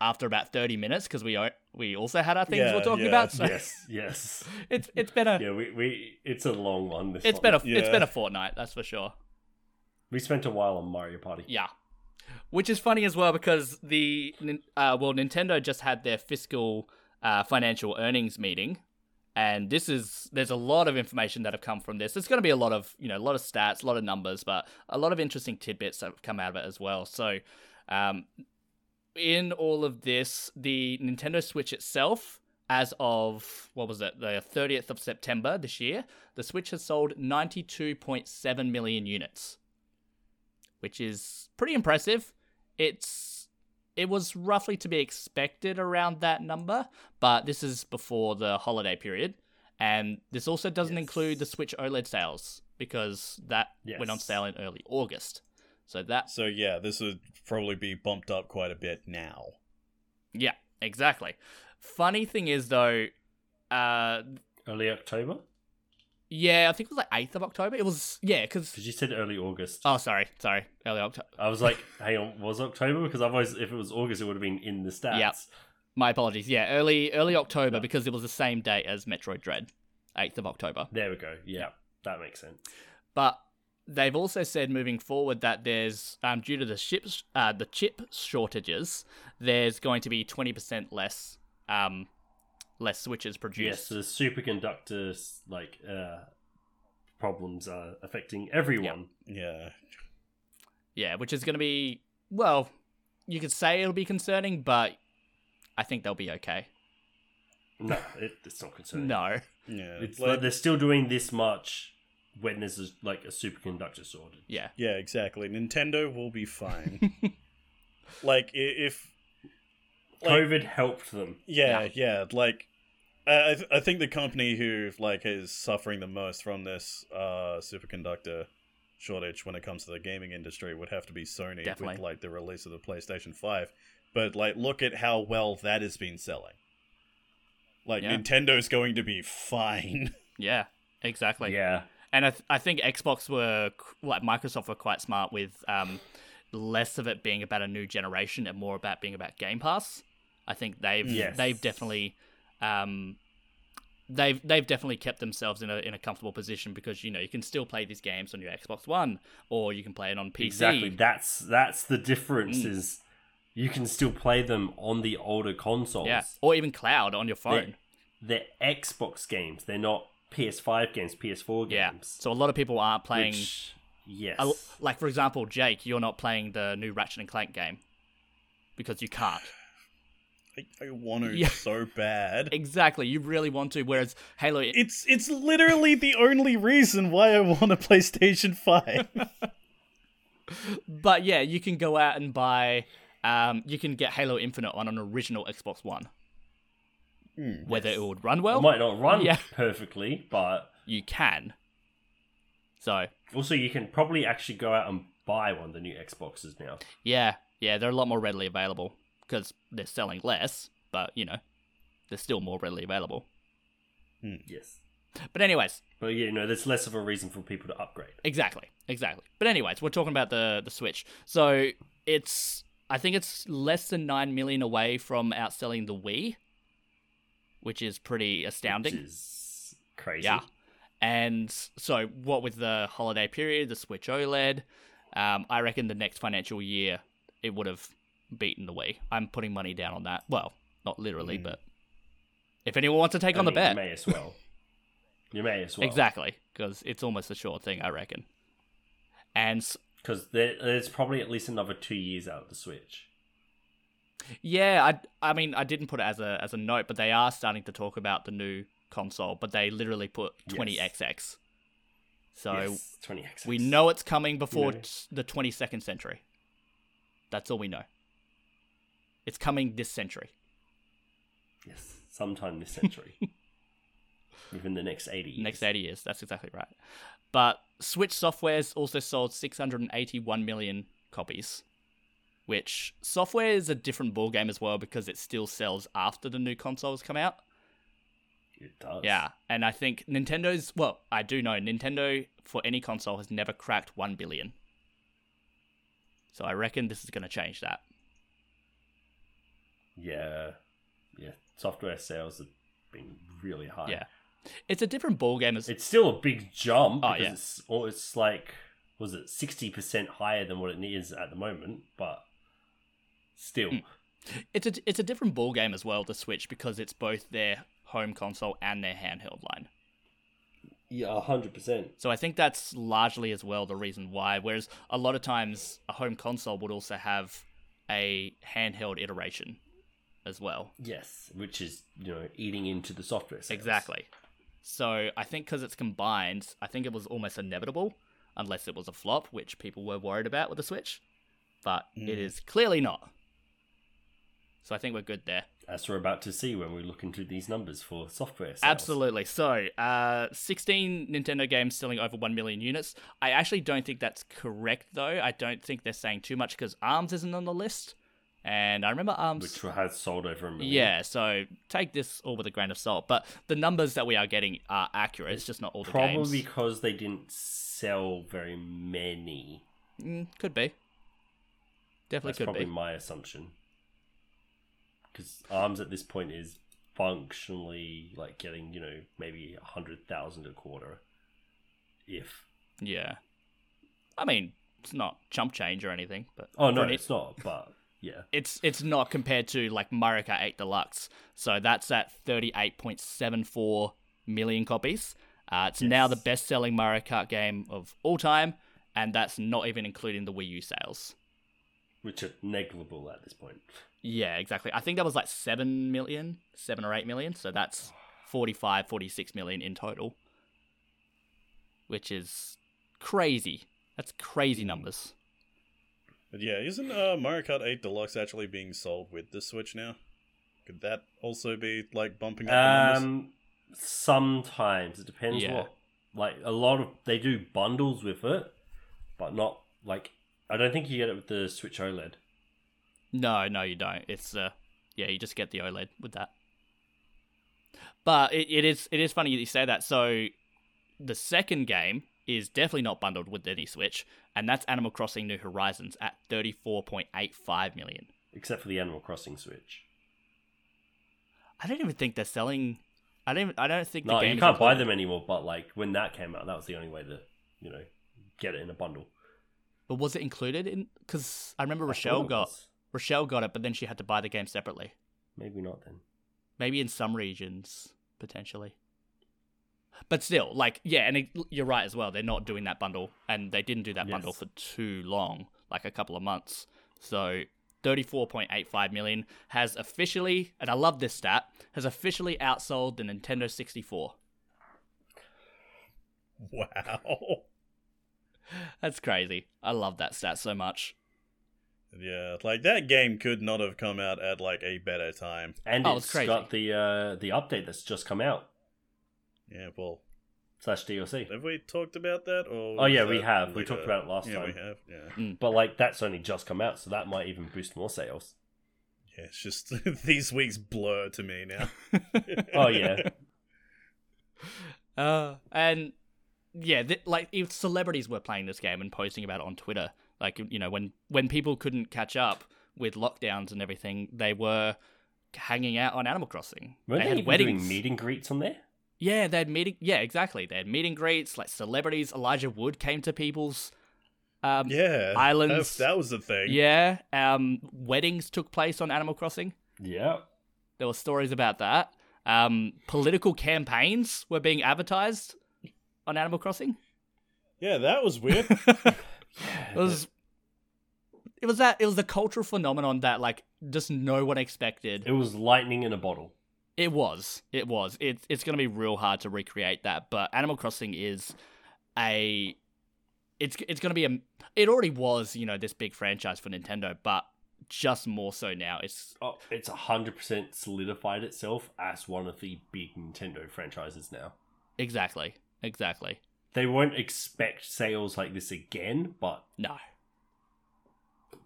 after about 30 minutes because we we also had our things Yeah, we're talking yeah. about. So yes, yes. it's it's been a Yeah, we, we it's a long one. This it's one. been a it's Yeah. been a fortnight, that's for sure. We spent a while on Mario Party. Yeah. Which is funny as well because the uh, well Nintendo just had their fiscal uh, financial earnings meeting and this is there's a lot of information that have come from this. There's going to be a lot of, you know, a lot of stats, a lot of numbers, but a lot of interesting tidbits that have come out of it as well. So, um in all of this, the Nintendo Switch itself as of what was it, the 30th of September this year, the Switch has sold 92.7 million units which is pretty impressive. It's it was roughly to be expected around that number, but this is before the holiday period, and this also doesn't Yes. include the Switch OLED sales because that went on sale in early August. So that so yeah, this would probably be bumped up quite a bit now. yeah, exactly. Funny thing is though, uh, Early October? Yeah, I think it was like eighth of October. It was yeah, because Because you said early August. oh sorry, sorry, early October. I was like, hang on, was October? Because otherwise, if it was August, it would have been in the stats. Yep. My apologies. Yeah, early early October Yeah. because it was the same date as Metroid Dread, eighth of October. There we go. Yeah, that makes sense. But they've also said moving forward that there's um, due to the ships uh, the chip shortages, there's going to be twenty percent less um, less switches produced. Yes, the superconductors like uh, problems are affecting everyone. Yeah, Yeah, which is going to be well, you could say it'll be concerning, but I think they'll be okay. No, it, it's not concerning. No, yeah. it's like- like they're still doing this much when there's a, like a superconductor shortage. yeah, Yeah, exactly. Nintendo will be fine. like if like, COVID helped them. yeah, Yeah. yeah, like I I th- I think the company who like is suffering the most from this uh superconductor shortage when it comes to the gaming industry would have to be Sony Definitely. with like the release of the PlayStation 5. But like look at how well that has been selling. Like Yeah. Nintendo's going to be fine. yeah, exactly. yeah, And I, th- I think Xbox were like Microsoft were quite smart with um, less of it being about a new generation and more about being about Game Pass. I think they've Yes. they've definitely um, they've they've definitely kept themselves in a in a comfortable position because you know you can still play these games on your Xbox One or you can play it on PC. exactly. That's that's the difference. Mm. Is you can still play them on the older consoles. Yeah, or even cloud on your phone. They're, they're Xbox games. They're not PS5 games, PS4 games. Yeah. So a lot of people aren't playing. which Yes. A- like for example, Jake, you're not playing the new Ratchet and Clank game because you can't. I, I want to Yeah. so bad. Exactly, you really want to. Whereas Halo, It's it's literally the only reason why I want a PlayStation Five. but yeah, you can go out and buy. Um, you can get Halo Infinite on an original Xbox One. Hmm, Whether yes. it would run it well, might not run yeah. perfectly, but you can. So also you can probably actually go out and buy one of the new Xboxes now. yeah, yeah, they're a lot more readily available because they're selling less, but you know, they're still more readily available. Yes. But anyways, But yeah, you know, there's less of a reason for people to upgrade. Exactly, exactly. But anyways, we're talking about the the Switch. So it's I think it's less than nine million away from outselling the Wii, which is pretty astounding. Which is crazy. Yeah. And so, what with the holiday period, the Switch OLED, um, I reckon the next financial year it would have beaten the Wii. I'm putting money down on that. Well, not literally, Mm. but if anyone wants to take I on the bet, You may as well. you may as well. exactly, because it's almost a sure thing, I reckon. And Because there, there's probably at least another two years out of the Switch. Yeah, I I mean I didn't put it as a as a note, but they are starting to talk about the new console, but they literally put 20XX. So yes, 20XX. we know it's coming before Yeah. t- the 22nd century. That's all we know. It's coming this century. Yes, sometime this century. Within the next 80 years. Next 80 years. That's exactly right. But Switch Software's also sold 681 million copies, which software is a different ballgame as well because it still sells after the new consoles come out. It does. Yeah, and I think Nintendo's well, I do know Nintendo for any console has never cracked 1 billion. So I reckon this is going to change that. Yeah. Yeah. Software sales have been really high. Yeah. It's a different ball game as It's still a big jump Oh, yeah. it's it's like was it 60% higher than what it is at the moment, but still. Hmm. it's a it's a different ball game as well the Switch because it's both their home console and their handheld line. Yeah, 100%. So I think that's largely as well the reason why whereas a lot of times a home console would also have a handheld iteration as well. Yes, which is, you know, eating into the software sales. Exactly. So I think because it's combined, I think it was almost inevitable, unless it was a flop, which people were worried about with the Switch. But it is clearly not. So I think we're good there. As we're about to see when we look into these numbers for software sales. Absolutely. So, uh, 16 Nintendo games selling over 1 million units. I actually don't think that's correct, though. I don't think they're saying too much because ARMS isn't on the list. And I remember ARMS. Which has sold over a million. Yeah, so take this all with a grain of salt. But the numbers that we are getting are accurate. It's just not all the Probably games. because they didn't sell very many. Mm, could be. Definitely could be. That's could probably be. my assumption. Because ARMS at this point is functionally like getting, you know, maybe a hundred thousand a quarter. If Yeah. I mean, it's not chump change or anything, but oh no, an- it's not. But yeah, it's it's not compared to like Mario Kart 8 Deluxe. So that's at 38.74 million copies. Uh, it's now the best-selling Mario Kart game of all time, and that's not even including the Wii U sales. which are negligible at this point. Yeah, exactly. I think that was like 7 million, 7 or 8 million, so that's 45, 46 million in total. Which is crazy. That's crazy numbers. But yeah, isn't uh, Mario Kart 8 Deluxe actually being sold with the Switch now? Could that also be like bumping up the numbers? Um, sometimes it depends Yeah. what. Like a lot of they do bundles with it, but not like I don't think you get it with the Switch OLED. No, no, you don't. It's uh, yeah, you just get the OLED with that. But it, it is it is funny that you say that. So the second game is definitely not bundled with any Switch, and that's Animal Crossing New Horizons at thirty four point eight five million. except for the Animal Crossing Switch. I don't even think they're selling. I don't. Even, I don't think No, you can't buy them anymore. But like when that came out, that was the only way to you know get it in a bundle. But was it included in? Because I remember I Rochelle got was. Rochelle got it, but then she had to buy the game separately. maybe not then. Maybe in some regions potentially. But still, like, yeah, and it, you're right as well. They're not doing that bundle, and they didn't do that bundle for too long, like a couple of months. So, 34.85 million has officially, and I love this stat, has officially outsold the Nintendo 64. Wow. That's crazy. I love that stat so much. Yeah, like that game could not have come out at like a better time. And Oh, it's it's crazy. got the uh, the update that's just come out Yeah, well, slash DLC. have we talked about that? Or Oh, yeah, was we that have. We later? talked about it last yeah, time. we have. Yeah, But like that's only just come out, so that might even boost more sales. yeah. It's just these weeks blur to me now. Oh yeah, Uh, and yeah, th- like if celebrities were playing this game and posting about it on Twitter, like you know when when people couldn't catch up with lockdowns and everything, they were hanging out on Animal Crossing. were they they had even weddings. doing meet and greets on there? Yeah, they had meeting. Yeah, exactly. They had meet and greets. Like celebrities, Elijah Wood came to people's. Um, yeah, Islands. That, that was the thing. yeah. Um, weddings took place on Animal Crossing. Yeah. There were stories about that. Um, political campaigns were being advertised on Animal Crossing. yeah, that was weird. It was it was that it was the cultural phenomenon that like just no one expected. It was lightning in a bottle. It was. It was. It's it's gonna be real hard to recreate that, but Animal Crossing is a it's it's gonna be a it already was, you know, this big franchise for Nintendo, but just more so now. It's Oh, it's hundred percent solidified itself as one of the big Nintendo franchises now. exactly. Exactly. They won't expect sales like this again, but No.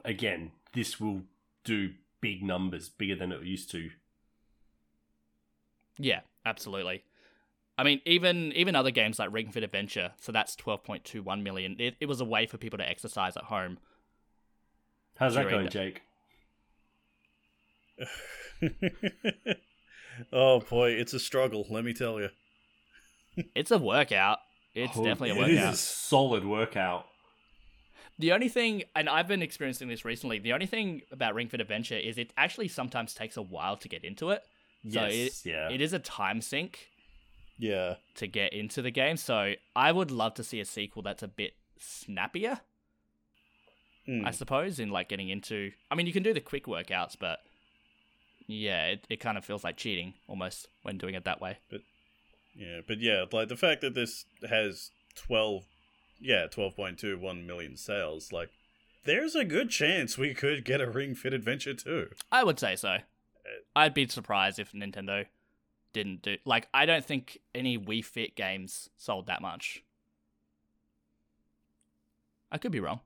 again, this will do big numbers, bigger than it used to. Yeah, absolutely. I mean, even even other games like Ring Fit Adventure, so that's twelve point two one million. It, it was a way for people to exercise at home. How's that going, the- Jake? oh boy, it's a struggle. Let me tell you. It's a workout. It's Oh, definitely a it It is workout. a solid workout. The only thing, and I've been experiencing this recently, the only thing about Ring Fit Adventure is it actually sometimes takes a while to get into it. So yes, it, yeah. it is a time sink Yeah, to get into the game. So I would love to see a sequel that's a bit snappier, Hmm. I suppose, in like getting into. I mean, you can do the quick workouts, but yeah, it, it kind of feels like cheating almost when doing it that way. But yeah, but yeah, like the fact that this has twelve, yeah, twelve point two one million sales, like. There's a good chance we could get a Ring Fit Adventure too. I would say so. I'd be surprised if Nintendo didn't do like I don't think any Wii Fit games sold that much. I could be wrong.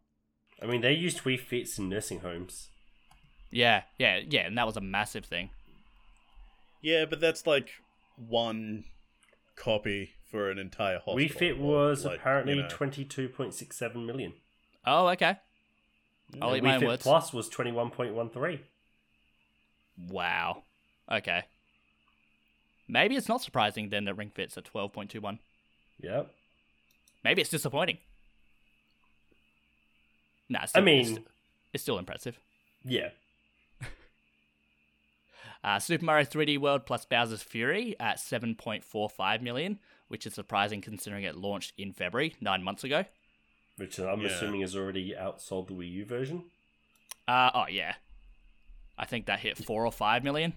I mean, they used Wii Fits in nursing homes. Yeah, yeah, yeah, and that was a massive thing. Yeah, but that's like one copy for an entire hospital. Wii Fit was like, apparently you know. twenty-two point six seven million. Oh, okay. I'll And eat Wii own Fit words. Plus was twenty-one point one three. Wow. Okay. Maybe it's not surprising then that Ring Fit's at twelve point two one. Yep. Maybe it's disappointing. Nah, it's I still, it's, mean, it's still impressive. yeah. Uh, Super Mario 3D World plus Bowser's Fury at 7.45 million, which is surprising considering it launched in February, nine months ago. Which I'm Yeah. assuming has already outsold the Wii U version. Uh, oh, yeah. I think that hit four or five million.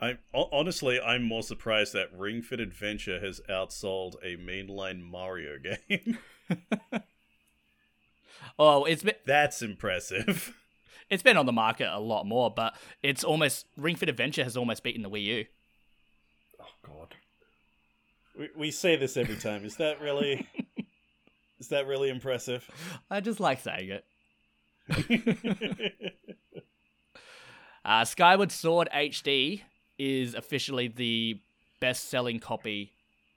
I honestly, I'm more surprised that Ring Fit Adventure has outsold a mainline Mario game. Oh, it's been That's impressive. it's been on the market a lot more, but it's almost Ring Fit Adventure has almost beaten the Wii U. Oh God. We, we say this every time. Is that really? is that really impressive? I just like saying it. Uh, Skyward Sword HD is officially the best-selling copy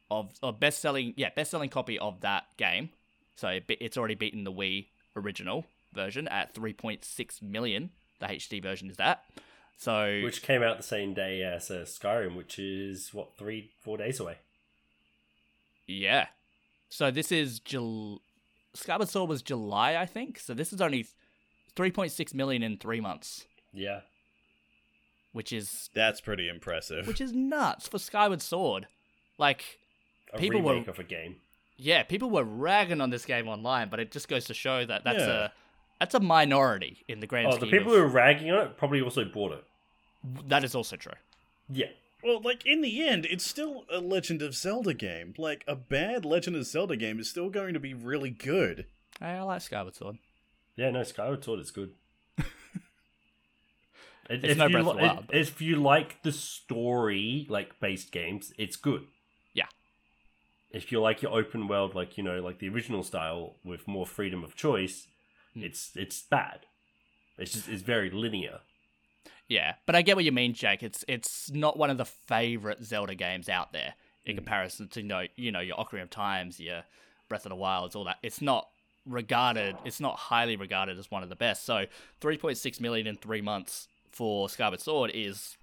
of, or best-selling, yeah, best-selling copy of that game. So it's already beaten the Wii original version at 3.6 million. The HD version is that. So Which came out the same day as uh, Skyrim, which is what three, four days away. yeah, so this is July. Skyward Sword was July, I think. So this is only 3.6 million in three months, Yeah. Which is That's pretty impressive. which is nuts for Skyward Sword. Like, a People were- of a game. Yeah, people were ragging on this game online, but it just goes to show that that's Yeah. a that's a minority in the grand Oh, the people of- who are ragging on it probably also bought it. that is also true. Yeah. Well, like in the end, it's still a Legend of Zelda game. Like a bad Legend of Zelda game is still going to be really good. Hey, I like Skyward Sword. Yeah, no, Skyward Sword is good. If- It's if no you Breath of the Wild, but- If you like the story, like based games, it's good. Yeah. If you like your open world, like you know, like the original style with more freedom of choice, Hmm. it's it's bad. It's just it's very linear. Yeah, but I get what you mean, Jake. It's it's not one of the favorite Zelda games out there in comparison to you know, you know your Ocarina of Times, your Breath of the Wilds, all that. It's not regarded. It's not highly regarded as one of the best. So 3.6 million in three months for Skyward Sword is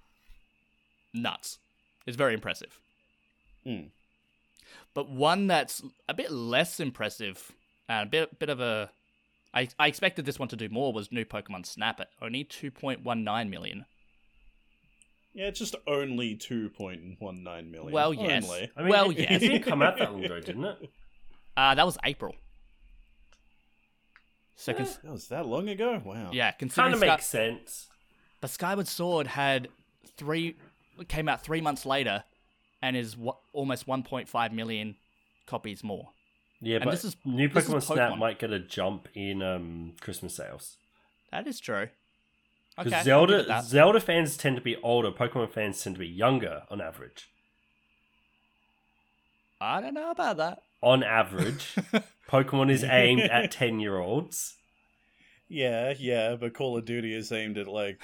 nuts. It's very impressive. Hmm. But one that's a bit less impressive and a bit bit of a I, I expected this one to do more was new Pokemon Snap at only 2.19 million. Yeah, it's just only two point one nine million. Well, yes. Only. I mean, Well, it, yes. it didn't come out that long ago, didn't it? Uh, that was April. So, Yeah. cons- That was that long ago. Wow. yeah, Kind considering of Sky- makes sense. But Skyward Sword had three came out three months later, and is wa- almost 1.5 million copies more. Yeah, And but this is- new this is Pokemon Snap might get a jump in um, Christmas sales. That is true. Because Okay, Zelda. Zelda fans tend to be older, Pokemon fans tend to be younger on average. I don't know about that. On average, Pokemon is aimed at ten year olds. Yeah, yeah, but Call of Duty is aimed at like,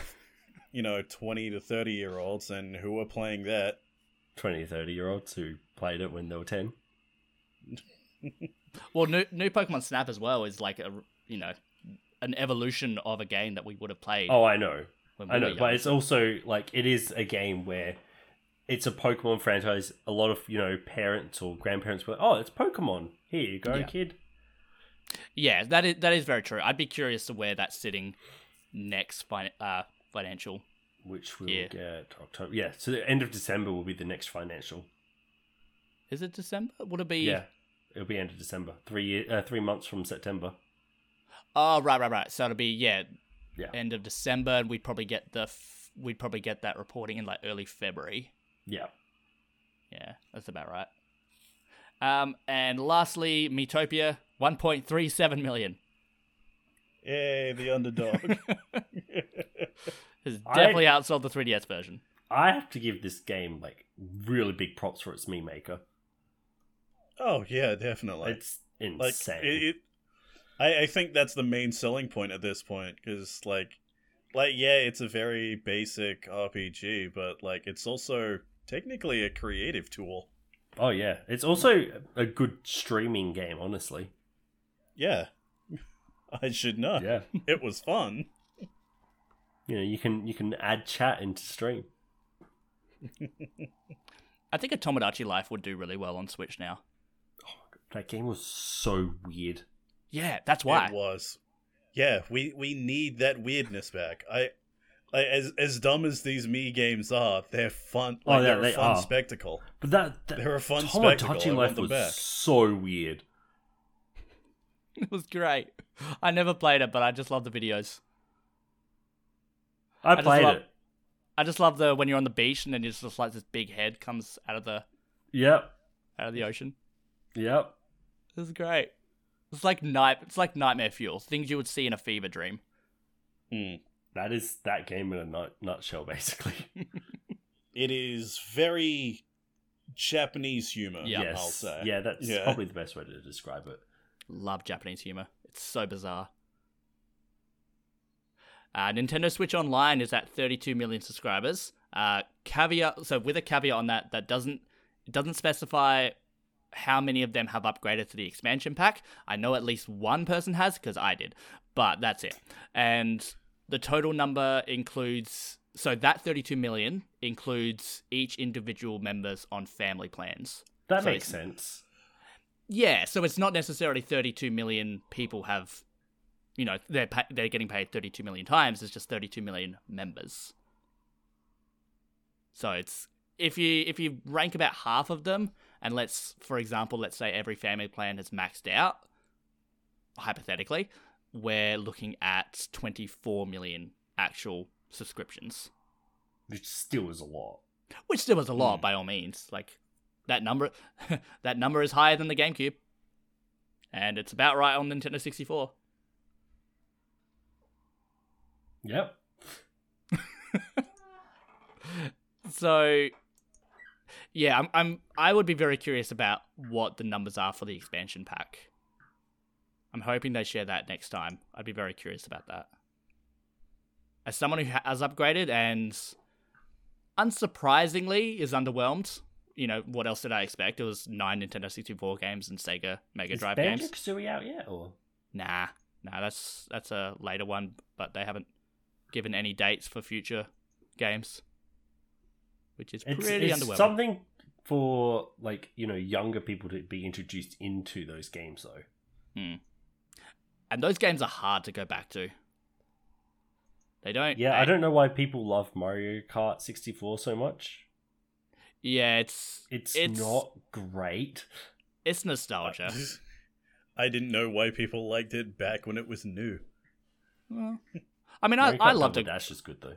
you know, twenty to thirty year olds, and who were playing that? 20, 30 year olds who played it when they were 10. Well, new new Pokemon Snap as well is like a you know an evolution of a game that we would have played. Oh, I know. when we I know. were But it's also like, it is a game where it's a Pokemon franchise. A lot of, you know, parents or grandparents were like, oh, it's Pokemon. Here you go, Yeah. kid. Yeah, that is that is very true. I'd be curious to where that's sitting next fin- uh, financial. Which we'll Yeah. get October. Yeah, so the end of December will be the next financial. Is it December? Would it be? Yeah, it'll be end of December. Three year, uh, three months from September. Oh, right, right, right. So it'll be yeah, Yeah. end of December, and we'd probably get the f- we'd probably get that reporting in like early February. Yeah. Yeah, that's about right. Um, and lastly, Miitopia, one point three seven million. Yay, the underdog. Has I- definitely outsold the 3DS version. I have to give this game like really big props for its meme maker. oh yeah, definitely. It's like insane. it, it I, I think that's the main selling point at this point because like like yeah it's a very basic rpg but like it's also technically a creative tool oh yeah, it's also a good streaming game. Honestly, yeah i should know yeah. it was fun you know, you can you can add chat into stream. I think a Tomodachi Life would do really well on Switch now. That game was so weird. Yeah, that's why. it was yeah we we need that weirdness back i like, as as dumb as these me games are they're fun Oh, yeah, they're a they fun are. spectacle But that, that They're a fun spectacle. Tomodachi want Life was back. so weird. It was great. I never played it, but I just love the videos. I, just played love- it. I just love the when you're on the beach and then it's just like this big head comes out of the Yep, out of the ocean. yep. It was great. It's like night. It's like nightmare fuel. Things you would see in a fever dream. Hmm. That is that game in a nut, nutshell, basically. it is very japanese humor Yeah, i'll yes, say yeah, that's Yeah. probably the best way to describe it. Love Japanese humor. It's so bizarre. Uh, Nintendo Switch Online is at 32 million subscribers. Uh, caveat. So with a caveat on that, that doesn't it doesn't specify how many of them have upgraded to the expansion pack. I know at least one person has because I did, but that's it. And the total number includes so that 32 million includes each individual members on family plans. That So makes sense. Yeah, so it's not necessarily 32 million people have, you know, they're pa- they're getting paid 32 million times. It's just 32 million members. So it's if you if you rank about half of them and let's, for example, let's say every family plan has maxed out, hypothetically, we're looking at 24 million actual subscriptions, Which still is a lot. which still is a lot Hmm. by all means. Like that number, that number is higher than the GameCube, and it's about right on Nintendo 64. Yep. So, yeah, I'm, I'm I would be very curious about what the numbers are for the expansion pack. I'm hoping they share that next time. I'd be very curious about that. As someone who has upgraded and unsurprisingly is underwhelmed, you know, what else did I expect? It was nine Nintendo 64 games and Sega Mega Is Drive Banjo games. Kazooie out yet? Or Nah, nah, that's that's a later one, but they haven't given any dates for future games, which is it's, pretty it's underwhelming. something for like you know younger people to be introduced into those games though. Hmm. and those games are hard to go back to. They don't. Yeah, they- I don't know why people love Mario Kart 64 so much. Yeah, it's It's, It's- not great. it's nostalgia. I didn't know why people liked it back when it was new. Well, I mean, I, Mario I loved Double it. Dash is good though.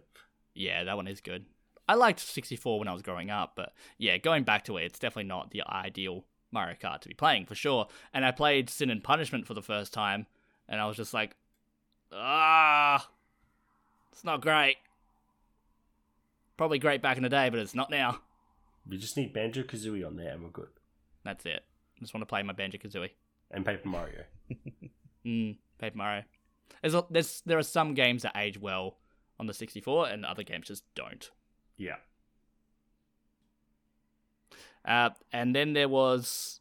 Yeah, that one is good. I liked 64 when I was growing up, but yeah, going back to it, it's definitely not the ideal Mario Kart to be playing for sure. And I played Sin and Punishment for the first time, and I was just like, ah, it's not great. Probably great back in the day, but it's not now. We just need Banjo Kazooie on there and we're good. That's it. I just want to play my Banjo Kazooie. And Paper Mario. Mm, Paper Mario. There's, a, there's there are some games that age well on the 64, and other games just don't. Yeah. Uh, and then there was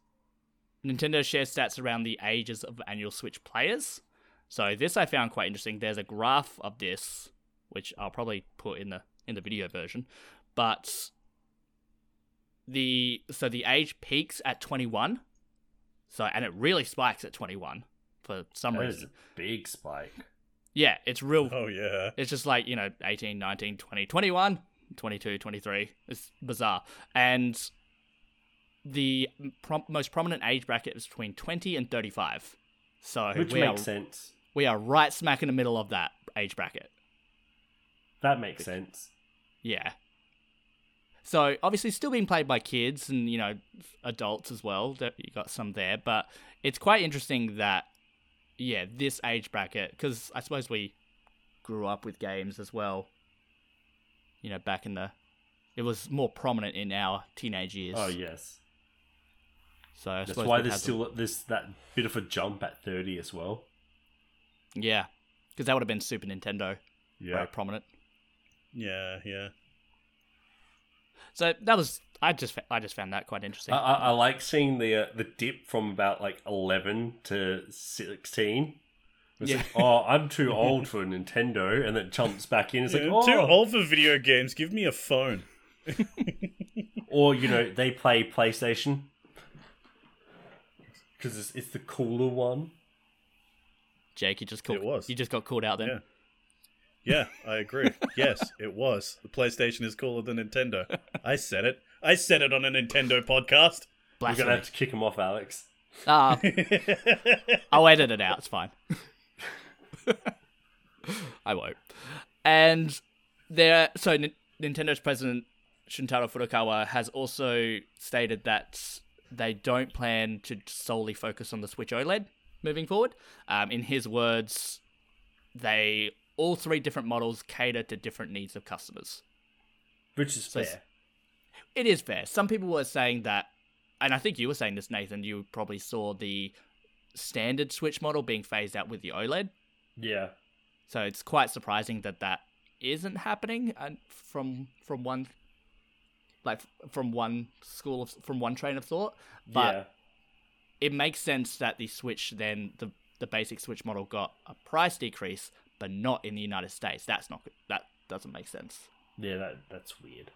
Nintendo shares stats around the ages of annual Switch players. So this I found quite interesting. There's a graph of this, which I'll probably put in the in the video version, but the so the age peaks at 21. So and it really spikes at 21 for some That is reason. a big spike. Yeah, it's real Oh yeah. it's just like, you know, 18, 19, 20, 21, 22, 23. It's bizarre. And the prom- most prominent age bracket is between 20 and 35. So Which we, makes are, sense. we are right smack in the middle of that age bracket. That makes sense. Yeah. So obviously still being played by kids and, you know, adults as well. That You got some there. But it's quite interesting that, yeah, this age bracket, because I suppose we grew up with games as well. You know, back in the. It was more prominent in our teenage years. Oh yes. So I That's suppose why there's had the- still this that bit of a jump at 30 as well. Yeah. Because that would have been Super Nintendo. Very prominent. Yeah, yeah. So that was. I just I just found that quite interesting. I, I, I like seeing the uh, the dip from about like 11 to 16. It's Yeah. like, oh, I'm too old for Nintendo, and then it jumps back in. It's Yeah, like, oh, Too old for video games. Give me a phone. or you know, they play PlayStation because it's, it's the cooler one. Jake, you just called, It was. You just got called out then. Yeah. Yeah, I agree. yes, it was. The PlayStation is cooler than Nintendo. I said it. I said it on a Nintendo podcast. You're Blasphemy. gonna have to kick him off, Alex. Ah, I'll edit it out. It's fine. I won't. And there, so N- Nintendo's president Shuntaro Furukawa has also stated that they don't plan to solely focus on the Switch OLED moving forward. Um, in his words, they all three different models cater to different needs of customers. Which is So fair. It is fair. Some people were saying that, and I think you were saying this, Nathan. You probably saw the standard Switch model being phased out with the OLED. Yeah. So it's quite surprising that that isn't happening and from from one like from one school of from one train of thought. But yeah. it makes sense that the Switch then the the basic Switch model got a price decrease, but not in the United States. That's not. That doesn't make sense. Yeah, that that's weird.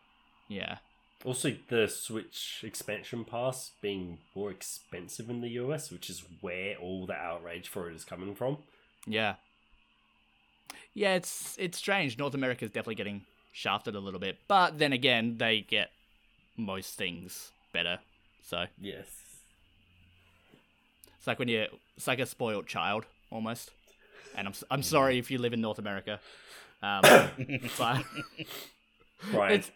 Yeah. Also, the Switch expansion pass being more expensive in the US, which is where all the outrage for it is coming from. Yeah. Yeah, it's it's strange. North America is definitely getting shafted a little bit, but then again, they get most things better. So Yes. it's like when you it's like a spoiled child almost. And I'm I'm sorry if you live in North America. Um, but Brian. It's-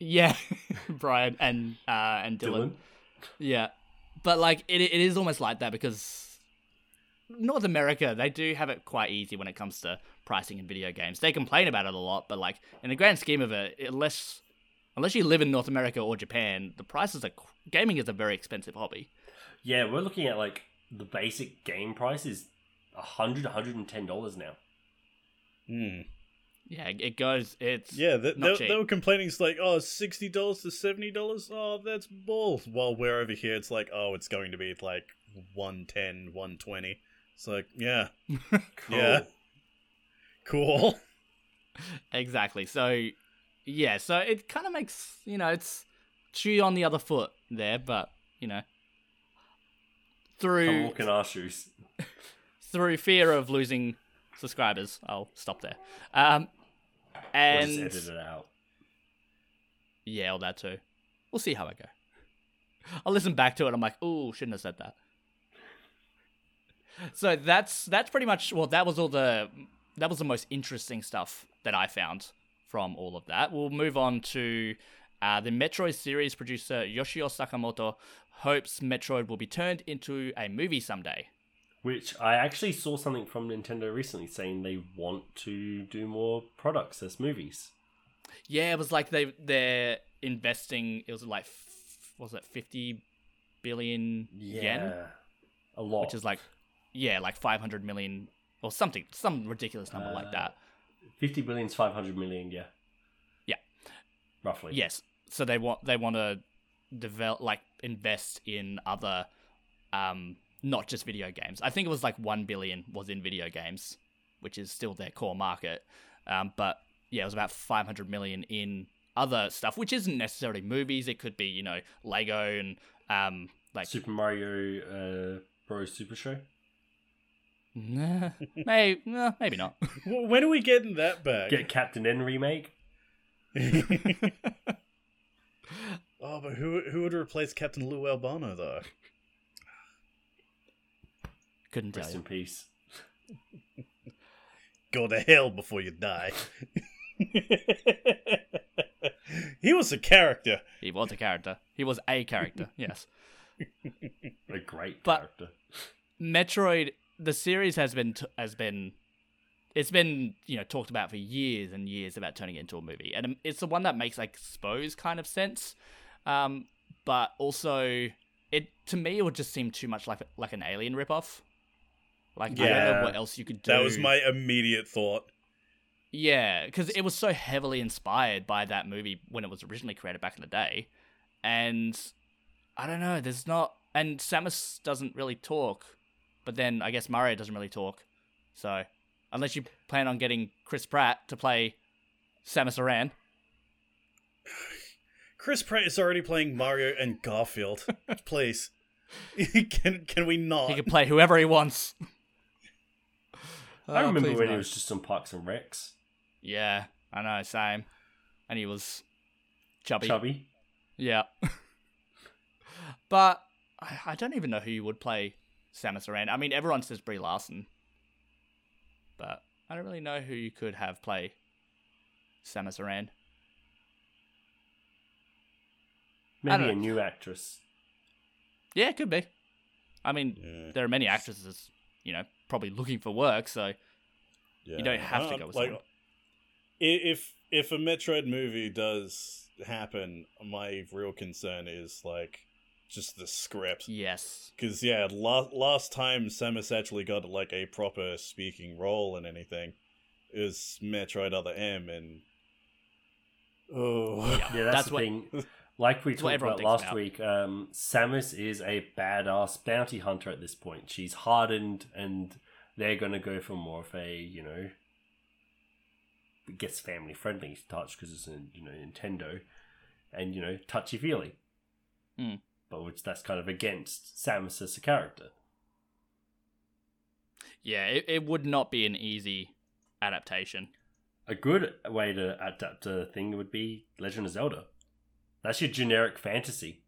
yeah, Brian and uh and Dylan. Dylan. Yeah, but like it, it is almost like that because North America they do have it quite easy when it comes to pricing in video games. They complain about it a lot, but like in the grand scheme of it, unless unless you live in North America or Japan, the prices are gaming is a very expensive hobby. Yeah, we're looking at like the basic game price is a hundred, hundred and ten dollars now. Hmm. Yeah, it goes. It's Yeah, they, Not they, cheap. they were complaining. It's like, oh, $60 to $70. Oh, that's bull. While we're over here, it's like, oh, it's going to be like 110 120 It's like, yeah, Cool. Yeah. cool. exactly. So yeah, so it kind of makes you know it's shoe on the other foot there, but you know Come through walk in our shoes. through fear of losing subscribers, I'll stop there. Um, and edit it out. yeah, all that too. We'll see how I go. I'll listen back to it. I'm like, ooh, shouldn't have said that. So that's that's pretty much well. That was all the that was the most interesting stuff that I found from all of that. We'll move on to uh, the Metroid series producer Yoshio Sakamoto hopes Metroid will be turned into a movie someday. Which I actually saw something from Nintendo recently saying they want to do more products as movies. Yeah, it was like they they're investing. It was like what was it fifty billion yen, Yeah. A lot. which is like yeah, like five hundred million or something, some ridiculous number like Uh, that. 50 billion's 500 million, yeah. Yeah. Roughly. Yes, so they want they want to develop like invest in other, um, not just video games. I think it was like one billion was in video games, which is still their core market. Um, but yeah, it was about five hundred million in other stuff, which isn't necessarily movies. It could be you know Lego and um like Super Mario uh, Bros. Super Show. Nah, maybe nah, maybe not. When are we getting that back? Get Captain N remake. oh, but who who would replace Captain Lou Albano though? Couldn't tell Rest you. in peace. Go to hell before you die. he was a character. He was a character. He was a character. Yes. A great But- character. Metroid, the series has been t- has been, it's been you know talked about for years and years about turning it into a movie, and it's the one that makes like suppose kind of sense, um, but also it to me it would just seem too much like like an Alien ripoff. Like I don't Yeah. know what else you could do. That was my immediate thought. Yeah, because it was so heavily inspired by that movie when it was originally created back in the day, and I don't know. There's not, and Samus doesn't really talk, but then I guess Mario doesn't really talk. So unless you plan on getting Chris Pratt to play Samus Aran, Chris Pratt is already playing Mario and Garfield. Please, can can we not? he can play whoever he wants. Oh, I Oh, remember when no. he was just on Parks and Recs. Yeah, I know, same. And he was chubby. Chubby. Yeah. but I, I don't even know who you would play Samus Aran. I mean, everyone says Brie Larson. But I don't really know who you could have play Samus Aran. Maybe a know. new actress. Yeah, it could be. I mean, Yeah, there are many actresses, you know, probably looking for work, so yeah. you don't have to Uh, go with like, someone. if if a Metroid movie does happen, my real concern is like just the script. yes. Because yeah, last last time Samus actually got like a proper speaking role in anything is Metroid Other M, and oh Yeah, Yeah, that's, that's the what thing. Like we talked about last about. week, um, Samus is a badass bounty hunter at this point. She's hardened, and they're going to go for more of a, you know, gets family friendly touch because it's a you know Nintendo, and you know touchy feely. Hmm. But which that's kind of against Samus as a character. Yeah, it, it would not be an easy adaptation. A good way to adapt a thing would be Legend of Zelda. That's your generic fantasy.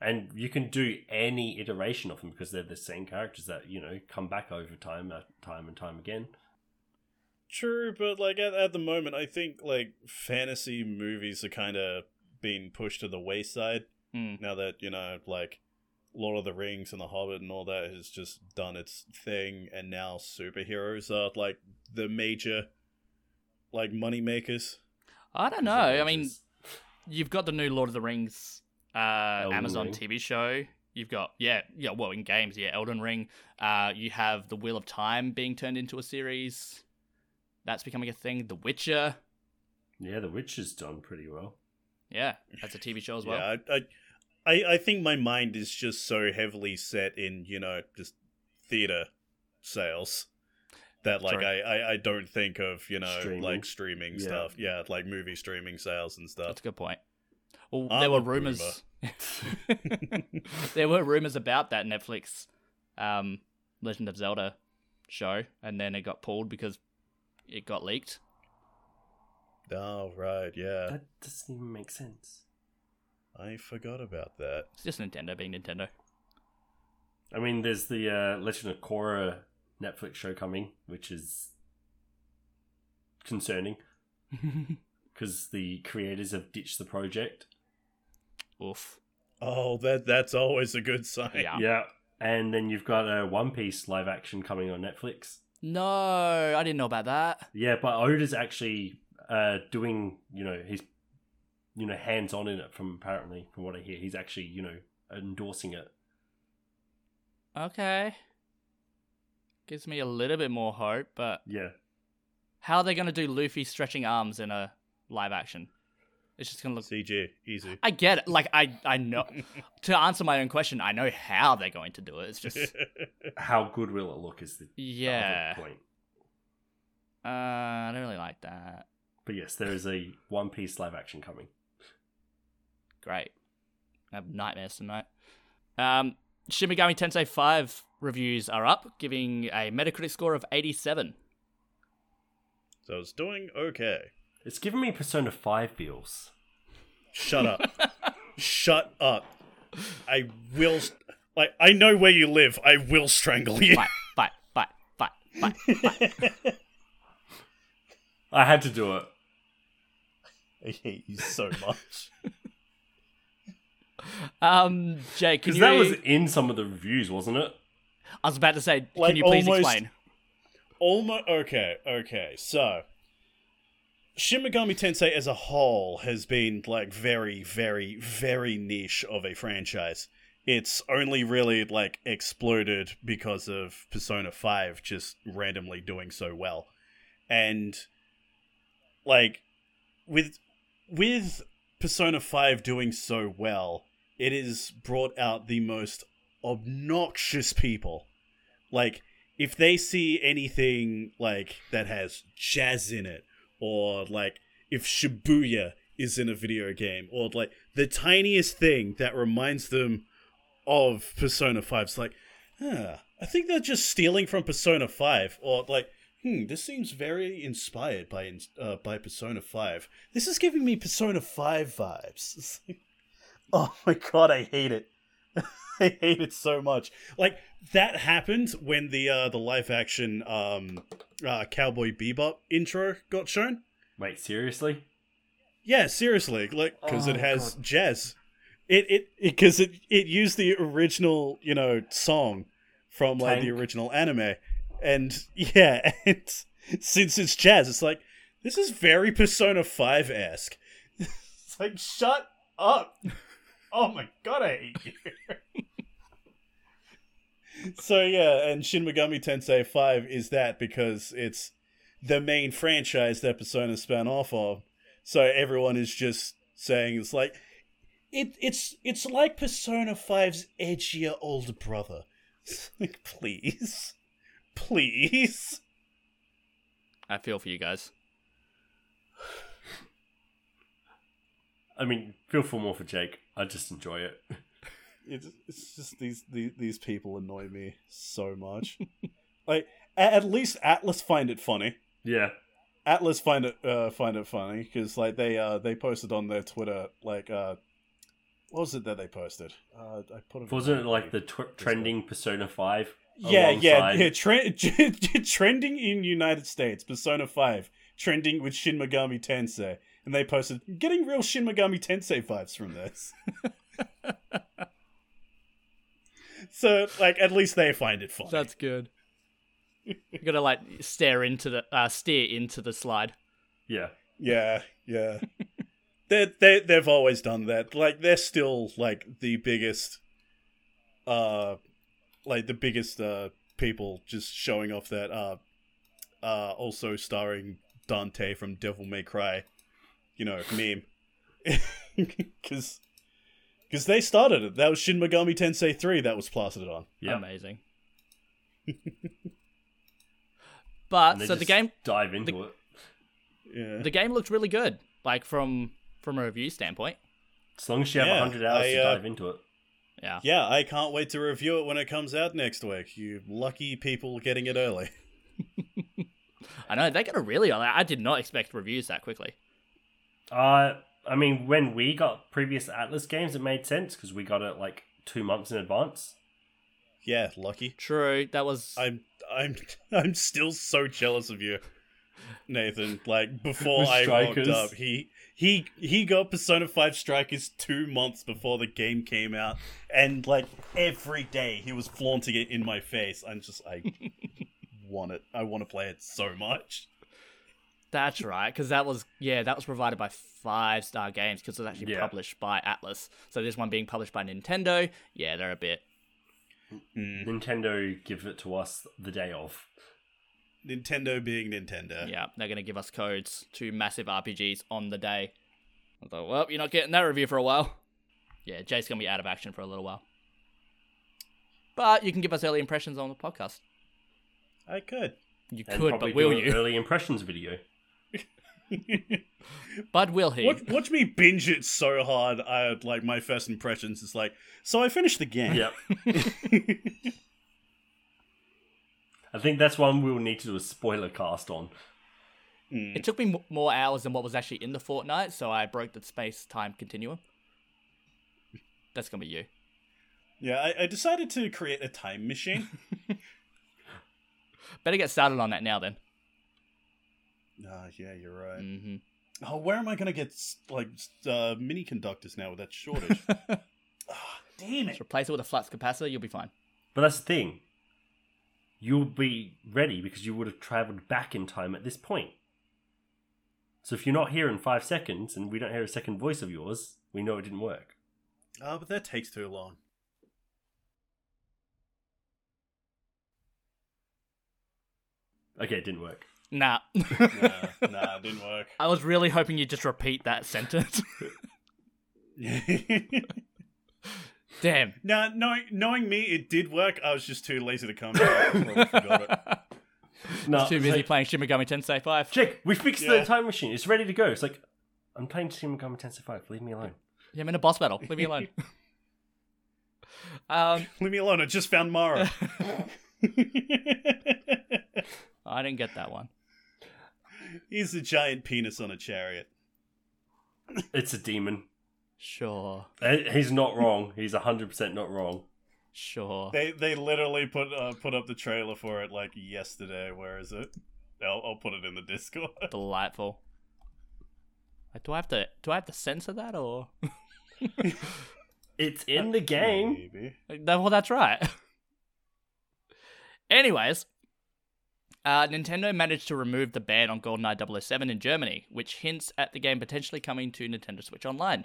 and you can do any iteration of them because they're the same characters that you know come back over time, uh, time and time again. True, but like at, at the moment, I think like fantasy movies are kind of being pushed to the wayside Hmm. now that you know, like Lord of the Rings and The Hobbit and all that has just done its thing, and now superheroes are like the major like money makers. I don't know. I mean, you've got the new Lord of the Rings uh, Amazon Ring. TV show. You've got yeah, yeah. Well, in games, yeah, Elden Ring. Uh, you have the Wheel of Time being turned into a series. That's becoming a thing. The Witcher. yeah, The Witcher's done pretty well. Yeah, that's a TV show as well. Yeah, I, I, I, I think my mind is just so heavily set in you know just theater sales that like I, I, I don't think of you know Streaming. like streaming Yeah. stuff. Yeah, like movie streaming sales and stuff. That's a good point. Well, I'm there were rumors. there were rumors about that Netflix um, Legend of Zelda show, and then it got pulled because it got leaked. Oh right, yeah. That doesn't even make sense. I forgot about that. It's just Nintendo being Nintendo. I mean, there's the uh, Legend of Korra Netflix show coming, which is concerning because the creators have ditched the project. Oof. Oh, that that's always a good sign. Yeah. Yeah, and then you've got a One Piece live action coming on Netflix. No, I didn't know about that. Yeah, but Oda's actually uh, doing, you know, he's, you know, hands on in it. From apparently, from what I hear, he's actually, you know, endorsing it. Okay. Gives me a little bit more hope, but Yeah, how are they going to do Luffy stretching arms in a live action? It's just going to look. CG, easy. I get it. Like, I, I know. to answer my own question, I know how they're going to do it. It's just. how good will it look? Is the Yeah. point. Uh, I don't really like that. But yes, there is a One Piece live action coming. Great. I have nightmares tonight. Um, Shin Megami Tensei 5 reviews are up, giving a Metacritic score of 87. so it's doing okay. It's giving me Persona Five feels. Shut up. Shut up. I will. st- Like I know where you live. I will strangle you. Fight, fight, fight, fight, fight. I had to do it. I hate you so much. Um, Jake, can Because you... that was in some of the reviews, wasn't it? I was about to say, Like, can you please almost- explain? Almost okay, okay. So, Shin Megami Tensei as a whole has been like very, very, very niche of a franchise. It's only really like exploded because of Persona Five just randomly doing so well, and like with with Persona Five doing so well, it has brought out the most obnoxious people. Like if they see anything like that has jazz in it or like if shibuya is in a video game or like the tiniest thing that reminds them of persona 5 it's like huh, i think they're just stealing from persona 5 or like hmm this seems very inspired by uh, by persona 5 this is giving me persona 5 vibes. Oh my god i hate it I hate it so much. Like that happened when the uh the live action um uh Cowboy Bebop intro got shown. Wait, seriously? Yeah, seriously, like because it Oh, has God. jazz. It it because it, it used the original you know song from like the original anime, and yeah, and since it's jazz, it's like this is very Persona Five esque. it's like shut up. Oh my god, I hate you. so yeah, and Shin Megami Tensei 5 is that because it's the main franchise that Persona spun off of. So everyone is just saying it's like it it's it's like Persona 5's edgier older brother. It's like please. Please. I feel for you guys. I mean, feel for more for Jake. I just enjoy it. It's, it's just these, these these people annoy me so much. like at least Atlus find it funny. Yeah. Atlus find it uh, find it funny because like they uh they posted on their Twitter like uh what was it that they posted? Uh, I put it. Wasn't it like the tw- trending Persona Five? Yeah, yeah, yeah. Tre- trending in United States, Persona Five, trending with Shin Megami Tensei, and they posted getting real Shin Megami Tensei vibes from this. so, like, at least they find it funny. That's good. You gotta like stare into the uh, steer into the slide. Yeah. Yeah, yeah. they they they've always done that. Like they're still like the biggest uh like the biggest uh people just showing off that uh uh also starring Dante from Devil May Cry, you know, meme. Cuz cuz they started it. That was Shin Megami Tensei 3 that was plastered on. Yeah. Amazing. but And they so the game dive into it. Yeah. the game looked really good, like from from a review standpoint. As long as you have Yeah, 100 hours I, to uh, dive into it. Yeah. yeah, I can't wait to review it when it comes out next week. You lucky people getting it early. I know they got a really. I did not expect reviews that quickly. Uh, I mean, when we got previous Atlus games, it made sense because we got it like two months in advance. Yeah, lucky. True, that was. I'm I'm I'm still so jealous of you, Nathan. Like before I rocked Strikers. up, he he he got Persona Five Strikers two months before the game came out, and like every day he was flaunting it in my face. I'm just I want it. I want to play it so much. That's right, because that was yeah, that was provided by Five Star Games because it was actually Yeah. published by Atlus. So this one being published by Nintendo, yeah, they're a bit. Hmm. Nintendo give it to us the day of. Nintendo being Nintendo. Yeah, they're gonna give us codes to massive RPGs on the day. I thought, well, you're not getting that review for a while. Yeah, Jay's gonna be out of action for a little while. But you can give us early impressions on the podcast. I could. You And could, but will do an you? early impressions video. But will he? Watch, watch me binge it so hard. I like my first impressions is like. So I finished the game. Yep. I think that's one we'll need to do a spoiler cast on. Hmm. It took me m- more hours than what was actually in the fortnight, so I broke the space time continuum. That's gonna be you. Yeah, I, I decided to create a time machine. Better get started on that now then. Ah, yeah, you're right. hmm Oh, where am I gonna get like uh, mini conductors now with that shortage? Ah, damn it! Just replace it with a flux capacitor, you'll be fine. But that's the thing. You'll be ready because you would have traveled back in time at this point. So if you're not here in five seconds and we don't hear a second voice of yours, we know it didn't work. Oh, but that takes too long. Okay, it didn't work. Nah. Nah, nah, it didn't work. I was really hoping you'd just repeat that sentence. Damn. nah, knowing knowing me, it did work. I was just too lazy to come back. I forgot it. No, Too busy like, playing Shin Megami Tensei 5. Check, we fixed Yeah. the time machine. It's ready to go. It's like, I'm playing Shin Megami Tensei 5. Leave me alone. Yeah, I'm in a boss battle. Leave me alone. um, Leave me alone. I just found Mara. I didn't get that one. He's a giant penis on a chariot. It's a demon. Sure. Uh, He's not wrong. He's 100% not wrong. Sure. They they literally put uh, put up the trailer for it like yesterday. Where is it? I'll, I'll put it in the Discord. Delightful. Like, do I have to do I have to censor that or It's in the game. Maybe. Well, that's right. Anyways, uh, Nintendo managed to remove the ban on GoldenEye 007 in Germany, which hints at the game potentially coming to Nintendo Switch Online.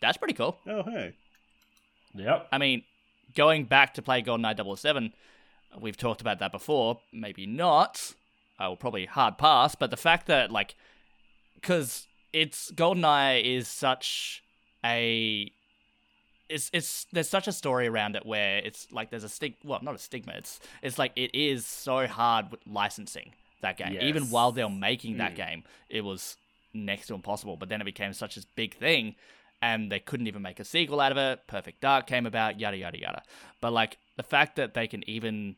That's pretty cool. Oh hey. Yep. I mean, going back to play GoldenEye 007, we've talked about that before. Maybe not. I will probably hard pass, but the fact that like, because it's GoldenEye is such a it's it's there's such a story around it where it's like there's a stig well not a stigma it's it's like it is so hard with licensing that game. Even while they're making that mm. game it was next to impossible but then it became such a big thing and they couldn't even make a sequel out of it. Perfect dark came about yada yada yada. But like the fact that they can even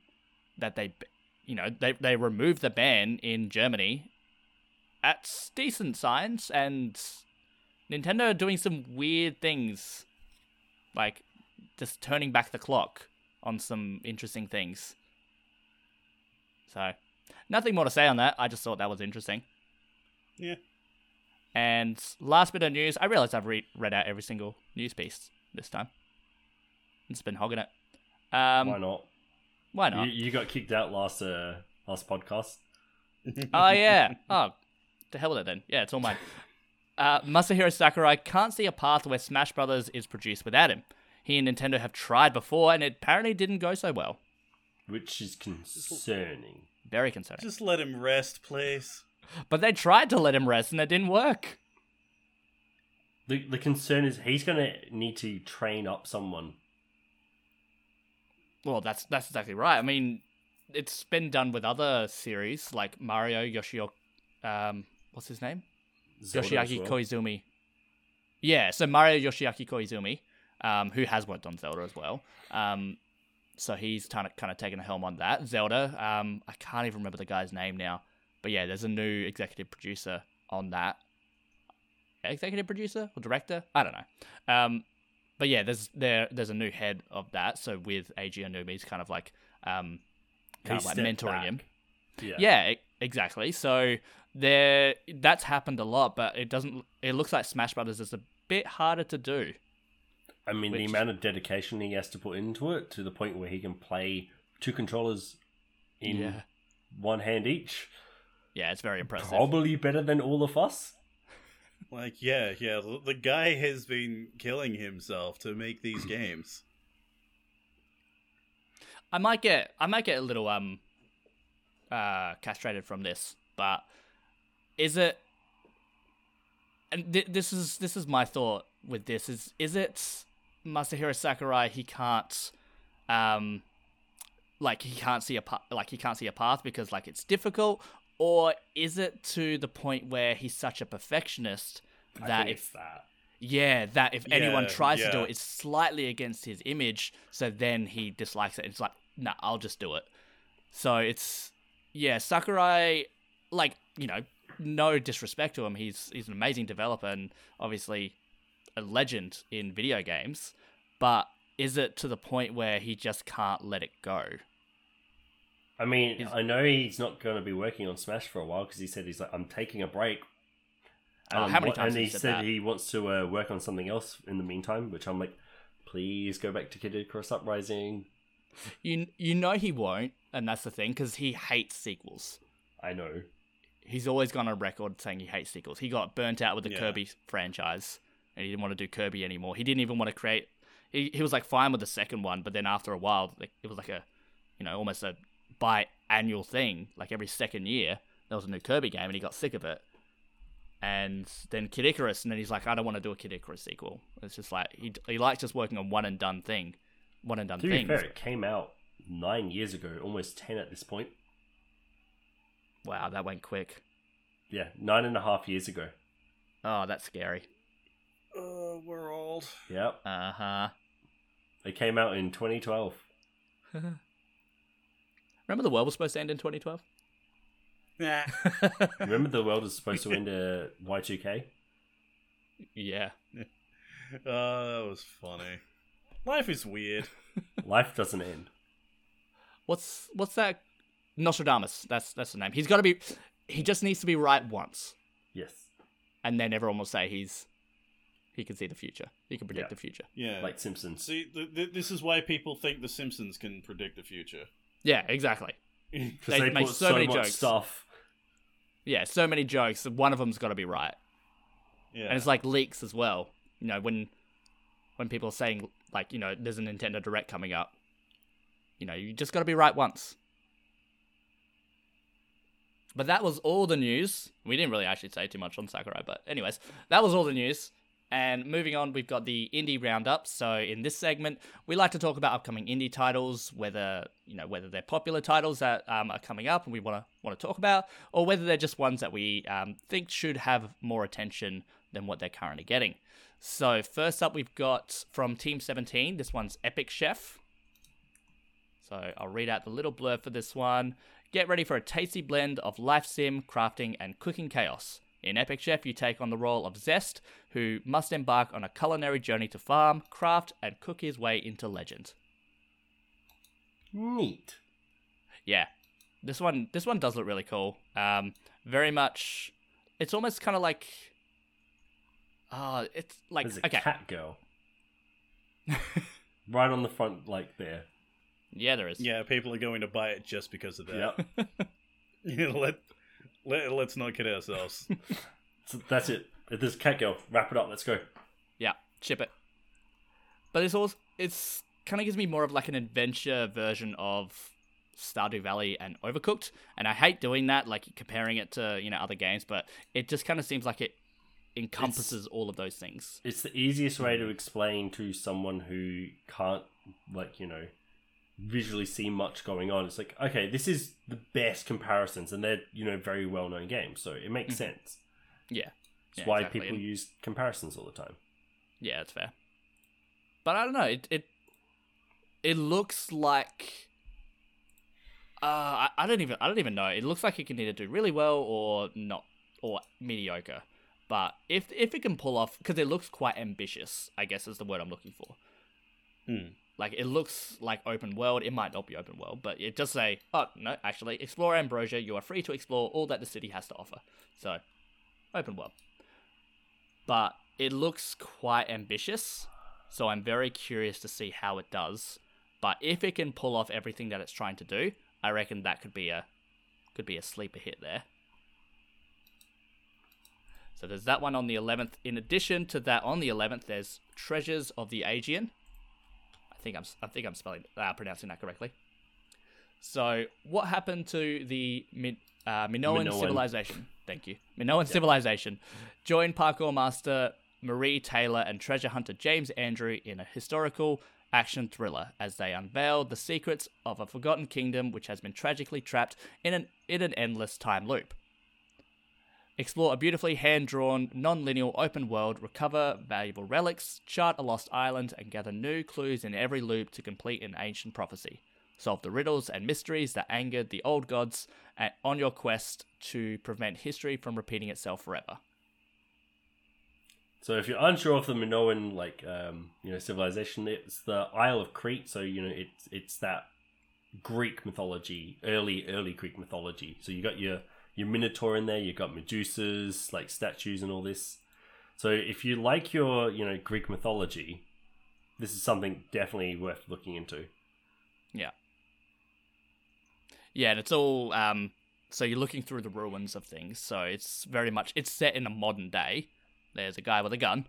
that they you know they they removed the ban in Germany that's decent signs and Nintendo are doing some weird things, like just turning back the clock on some interesting things. So, nothing more to say on that. I just thought that was interesting. Yeah. And last bit of news, I realized I've re- read out every single news piece this time. It's been hogging it. Um, Why not? Why not? You, you got kicked out last uh, last podcast. oh yeah. Oh, the hell with it then. Yeah, it's all mine. Uh, Masahiro Sakurai can't see a path where Smash Brothers is produced without him. He and Nintendo have tried before, and it apparently didn't go so well. which is concerning. Very concerning. Just let him rest, please. But they tried to let him rest, and it didn't work. The the concern is he's gonna need to train up someone. Well, that's that's exactly right. I mean, it's been done with other series like Mario Yoshio. Um, what's his name? Zelda Yoshiaki well. Koizumi. Yeah, so Mario Yoshiaki Koizumi, um, who has worked on Zelda as well. Um, so he's kind of kind of taken a helm on that. Zelda, um, I can't even remember the guy's name now, but yeah, there's a new executive producer on that. Executive producer or director? I don't know. Um, but yeah, there's there there's a new head of that. So with Eiji Aonuma, he's kind of like um, He kind of like mentoring back. him. Yeah. Yeah, e- exactly. So there, that's happened a lot, but it doesn't. It looks like Smash Brothers is a bit harder to do. I mean, the amount of dedication he has to put into it to the point where he can play two controllers in Yeah. one hand each. Yeah, it's very impressive. Probably better than all of us. Like, yeah, yeah. The, the guy has been killing himself to make these games. I might get, I might get a little um, uh, castrated from this, but is it? And th- this is this is my thought with this is is it Masahiro Sakurai? He can't, um, like he can't see a pa- like he can't see a path because like it's difficult, or is it to the point where he's such a perfectionist that if that. yeah, that if anyone Yeah, tries to do it, it's slightly against his image. So then he dislikes it. It's like, nah, I'll just do it. So it's yeah, Sakurai. Like you know, no disrespect to him, he's he's an amazing developer and obviously a legend in video games. But is it to the point where he just can't let it go? I mean, Is- I know he's not going to be working on Smash for a while because he said he's like, I'm taking a break. Oh, Um, how many times And he said said he wants to uh, work on something else in the meantime, which I'm like, please go back to Kid Icarus Uprising. You you know he won't, and that's the thing because he hates sequels. I know. he's always gone on record saying he hates sequels. He got burnt out with the Yeah. Kirby franchise, and he didn't want to do Kirby anymore. He didn't even want to create. He he was like fine with the second one, but then after a while, like, it was like a, you know, almost a biannual thing. Like every second year, there was a new Kirby game, and he got sick of it. And then Kid Icarus, and then he's like, I don't want to do a Kid Icarus sequel. It's just like he he likes just working on one and done thing, one and done To be things. fair, it came out nine years ago, almost ten at this point. Wow, that went quick. Yeah, nine and a half years ago. Oh, that's scary. Uh, we're old. Yep. Uh huh. It came out in 2012. Remember the world was supposed to end in 2012? Nah. Remember the world was supposed to end uh, Y2K? yeah. Oh, that was funny. Life is weird. Life doesn't end. What's what's that? Nostradamus. That's that's the name. He's got to be. He just needs to be right once, Yes. and then everyone will say he's. He can see the future. He can predict Yeah. the future. Yeah. Like Simpsons. See, th- th- this is why people think The Simpsons can predict the future. Yeah, exactly. Because they they, make put so so, many much jokes. stuff. Yeah, so many jokes. One of them's got to be right, Yeah. and it's like leaks as well. You know, when when people are saying like, you know, there's a Nintendo Direct coming up. You know, you just got to be right once. But that was all the news. We didn't really actually say too much on Sakurai, but anyways, that was all the news. And moving on, we've got the indie roundup. So in this segment, we like to talk about upcoming indie titles, whether you know whether they're popular titles that um, are coming up and we want to want to talk about, or whether they're just ones that we um, think should have more attention than what they're currently getting. So first up, we've got from Team 17. This one's Epic Chef. So I'll read out the little blurb for this one. Get ready for a tasty blend of life sim, crafting, and cooking chaos. In Epic Chef, you take on the role of Zest, who must embark on a culinary journey to farm, craft, and cook his way into legend. Neat. Yeah, this one this one does look really cool. Um, very much, it's almost kind of like, uh, it's like There's a okay, cat girl. right on the front, like there. yeah, there is. Yeah, people are going to buy it just because of that. Yep. you know, let, let let's not kid ourselves. so that's it. There's a cat girl. Wrap it up. Let's go. Yeah, ship it. But it's also it's kind of gives me more of like an adventure version of Stardew Valley and Overcooked, and I hate doing that, like comparing it to you know other games, but it just kind of seems like it encompasses all of those things. It's the easiest way to explain to someone who can't, like, you know, visually see much going on. It's like, okay, this is the best comparisons, and they're, you know, very well known games, so it makes sense. Yeah, It's Yeah, why exactly. people use comparisons all the time. yeah, it's fair. But I don't know. It it it looks like. Uh, I, I don't even I don't even know. It looks like it can either do really well or not or mediocre. But if if it can pull off, because it looks quite ambitious, I guess is the word I'm looking for. Hmm. Like it looks like open world. It might not be open world, but it does say, oh no, actually, explore Ambrosia. You are free to explore all that the city has to offer. So, open world. But it looks quite ambitious. So I'm very curious to see how it does. But if it can pull off everything that it's trying to do, I reckon that could be a could be a sleeper hit there. So there's that one on the 11th. In addition to that, on the 11th, there's Treasures of the Aegean. I think I'm I think I'm spelling uh, pronouncing that correctly. So what happened to the Min, uh, Minoan, Minoan. civilization? Thank you, Minoan civilization. Join parkour master Marie Taylor and treasure hunter James Andrew in a historical action thriller as they unveil the secrets of a forgotten kingdom which has been tragically trapped in an in an endless time loop. Explore a beautifully hand drawn, non linear open world, recover valuable relics, chart a lost island, and gather new clues in every loop to complete an ancient prophecy. Solve the riddles and mysteries that angered the old gods and on your quest to prevent history from repeating itself forever. So if you're unsure of the Minoan like um, you know civilization, it's the Isle of Crete. So you know it's it's that Greek mythology, early early Greek mythology. So you got your your Minotaur in there, You've got Medusas, like statues and all this. So if you like your you know Greek mythology, this is something definitely worth looking into. Yeah. Yeah, and it's all um so you're looking through the ruins of things, so it's very much it's set in a modern day. There's a guy with a gun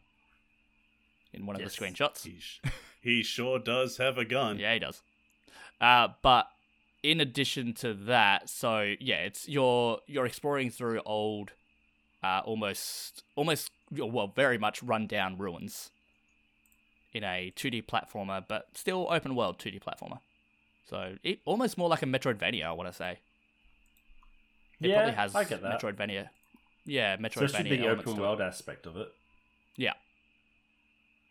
in one of the screenshots. He, sh- he sure does have a gun. Yeah, he does. Uh, but in addition to that, so yeah, it's you're you're exploring through old, uh, almost almost well, very much rundown ruins in a 2D platformer, but still open world 2D platformer. So it, almost more like a Metroidvania, I want to say. It yeah, probably has I get that. Metroidvania. Yeah, Metroidvania. Especially the open world aspect of it. Yeah.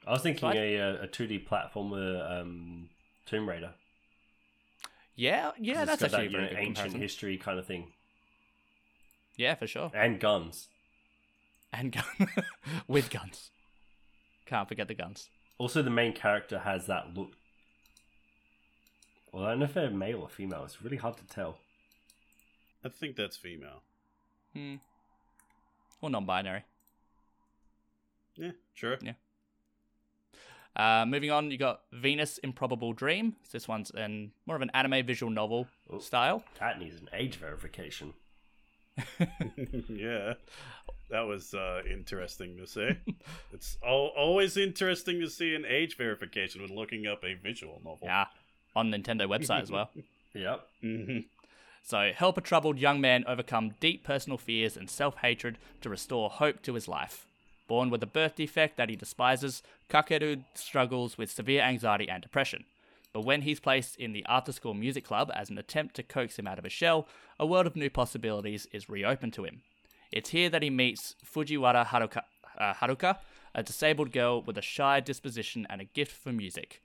I was thinking So I- a uh, a two D platformer um, Tomb Raider. Yeah, yeah, that's actually that, a very you know, good ancient comparison. history kind of thing, Yeah, for sure. and guns. And gun with guns. Can't forget the guns. Also, the main character has that look. Well, I don't know if they're male or female. It's really hard to tell. I think that's female. Hmm. Or non-binary. Yeah, sure. Yeah. Uh, moving on, you got Venus Improbable Dream. This one's in more of an anime visual novel Oh. style. That needs an age verification. yeah, that was uh, interesting to see. it's al- always interesting to see an age verification when looking up a visual novel. Yeah, on Nintendo website as well. Yep. hmm So, help a troubled young man overcome deep personal fears and self hatred to restore hope to his life. Born with a birth defect that he despises, Kakeru struggles with severe anxiety and depression. But when he's placed in the after school music club as an attempt to coax him out of his shell, a world of new possibilities is reopened to him. It's here that he meets Fujiwara Haruka, uh, Haruka, a disabled girl with a shy disposition and a gift for music.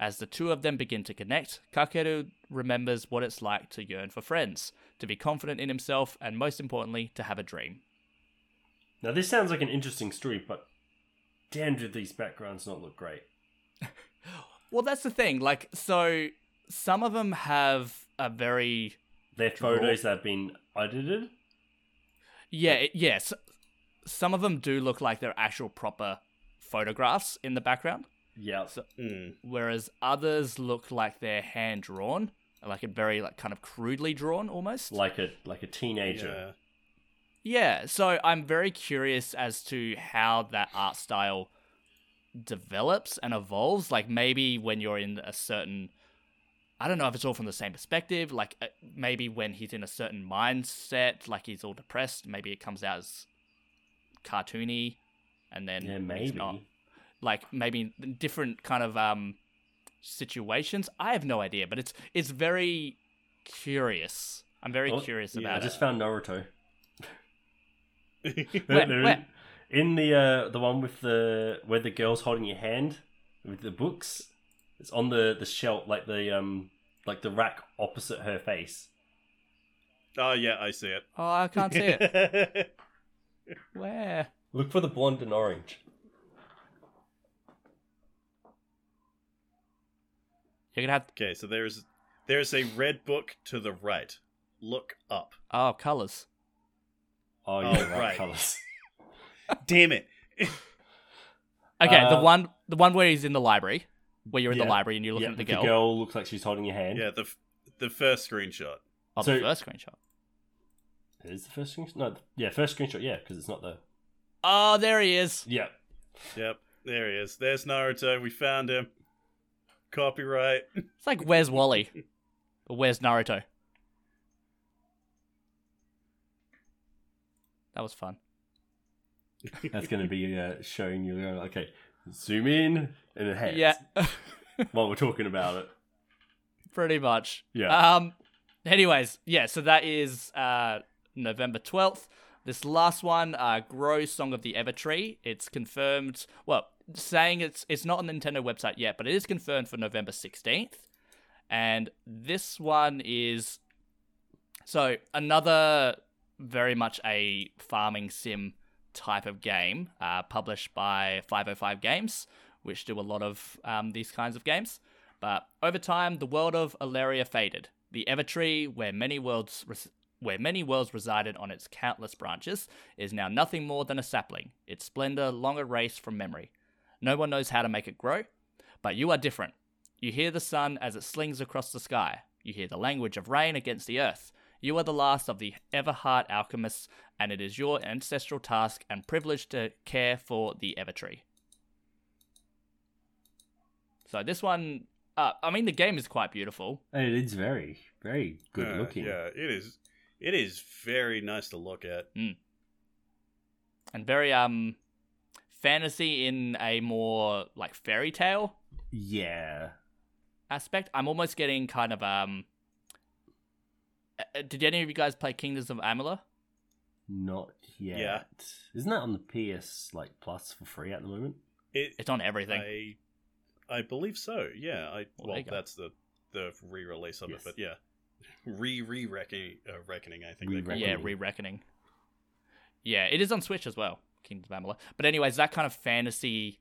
As the two of them begin to connect, Kakeru remembers what it's like to yearn for friends, to be confident in himself, and most importantly, to have a dream. Now this sounds like an interesting story, but damn, do these backgrounds not look great? Well, that's the thing. Like, so some of them have a very They're photos that have been edited. yeah, it, yes. Some of them do look like they're actual proper photographs in the background, Yeah, Mm. whereas others look like they're hand drawn, like a very like kind of crudely drawn almost. like a like a teenager. Yeah. So I'm very curious as to how that art style develops and evolves. Like maybe when you're in a certain, I don't know if it's all from the same perspective. Like uh, maybe when he's in a certain mindset, like he's all depressed, maybe it comes out as cartoony, and then Yeah, maybe. not. Like maybe different kind of um situations. I have no idea, but it's it's very curious. I'm very Oh, curious yeah, about I it. just found Naruto. Where- They're where? In the uh, the one with the where the girl's holding your hand with the books. It's on the the shelf, like the um like the rack opposite her face. oh yeah, I see it. Oh, I can't see it. Where? Look for the blonde and orange. You're gonna have okay, so there's there's a red book to the right. Look up. oh colors. Oh, Oh, yeah, right, right. colors. Damn it. Okay, the Uh, one the one where he's in the library, where you're in the library and you're looking Yeah, at the girl. the girl. girl looks like she's holding your hand. Yeah, the f- the first screenshot. Oh, So- the first screenshot. It is the first screenshot? No, yeah, first screenshot. Yeah, because it's not the. Oh, there he is. Yeah, Yep, there he is. There's Naruto. We found him. Copyright. It's like where's Wally? or where's Naruto? That was fun. that's going to be uh, showing you. uh, Okay, zoom in and it heads. Yeah, While we're talking about it. pretty much. Yeah. Um. Anyways, yeah. So that is uh November twelfth. This last one, uh, Grow Song of the Evertree. It's confirmed. Well, saying it's it's not on the Nintendo website yet, but it is confirmed for November sixteenth. And this one is so another very much a farming sim type of game, uh, published by 505 Games, which do a lot of um, these kinds of games. But over time, the world of Alaria faded. The Evertree, where many worlds res- where many worlds resided on its countless branches, is now nothing more than a sapling. Its splendor long erased from memory. No one knows how to make it grow, but you are different. You hear the sun as it slings across the sky. You hear the language of rain against the earth. You are the last of the Everheart alchemists, and it is your ancestral task and privilege to care for the Evertree. So this one, uh, I mean, the game is quite beautiful. And it is very, very good Uh, looking. Yeah, it is. It is very nice to look at. and very um fantasy in a more like fairy tale Yeah. aspect. I'm almost getting kind of um. Uh, Did any of you guys play Kingdoms of Amalur? Not yet. Yeah. Isn't that on the PS like Plus for free at the moment? It. It's on everything. I. I believe so. Yeah. I. Well, Well, that's the the re-release of Yes. it, but yeah, re re reckoning uh, reckoning. I think Re-reckoning. yeah, re-reckoning. Yeah, it is on Switch as well, Kingdoms of Amalur. But anyways, that kind of fantasy,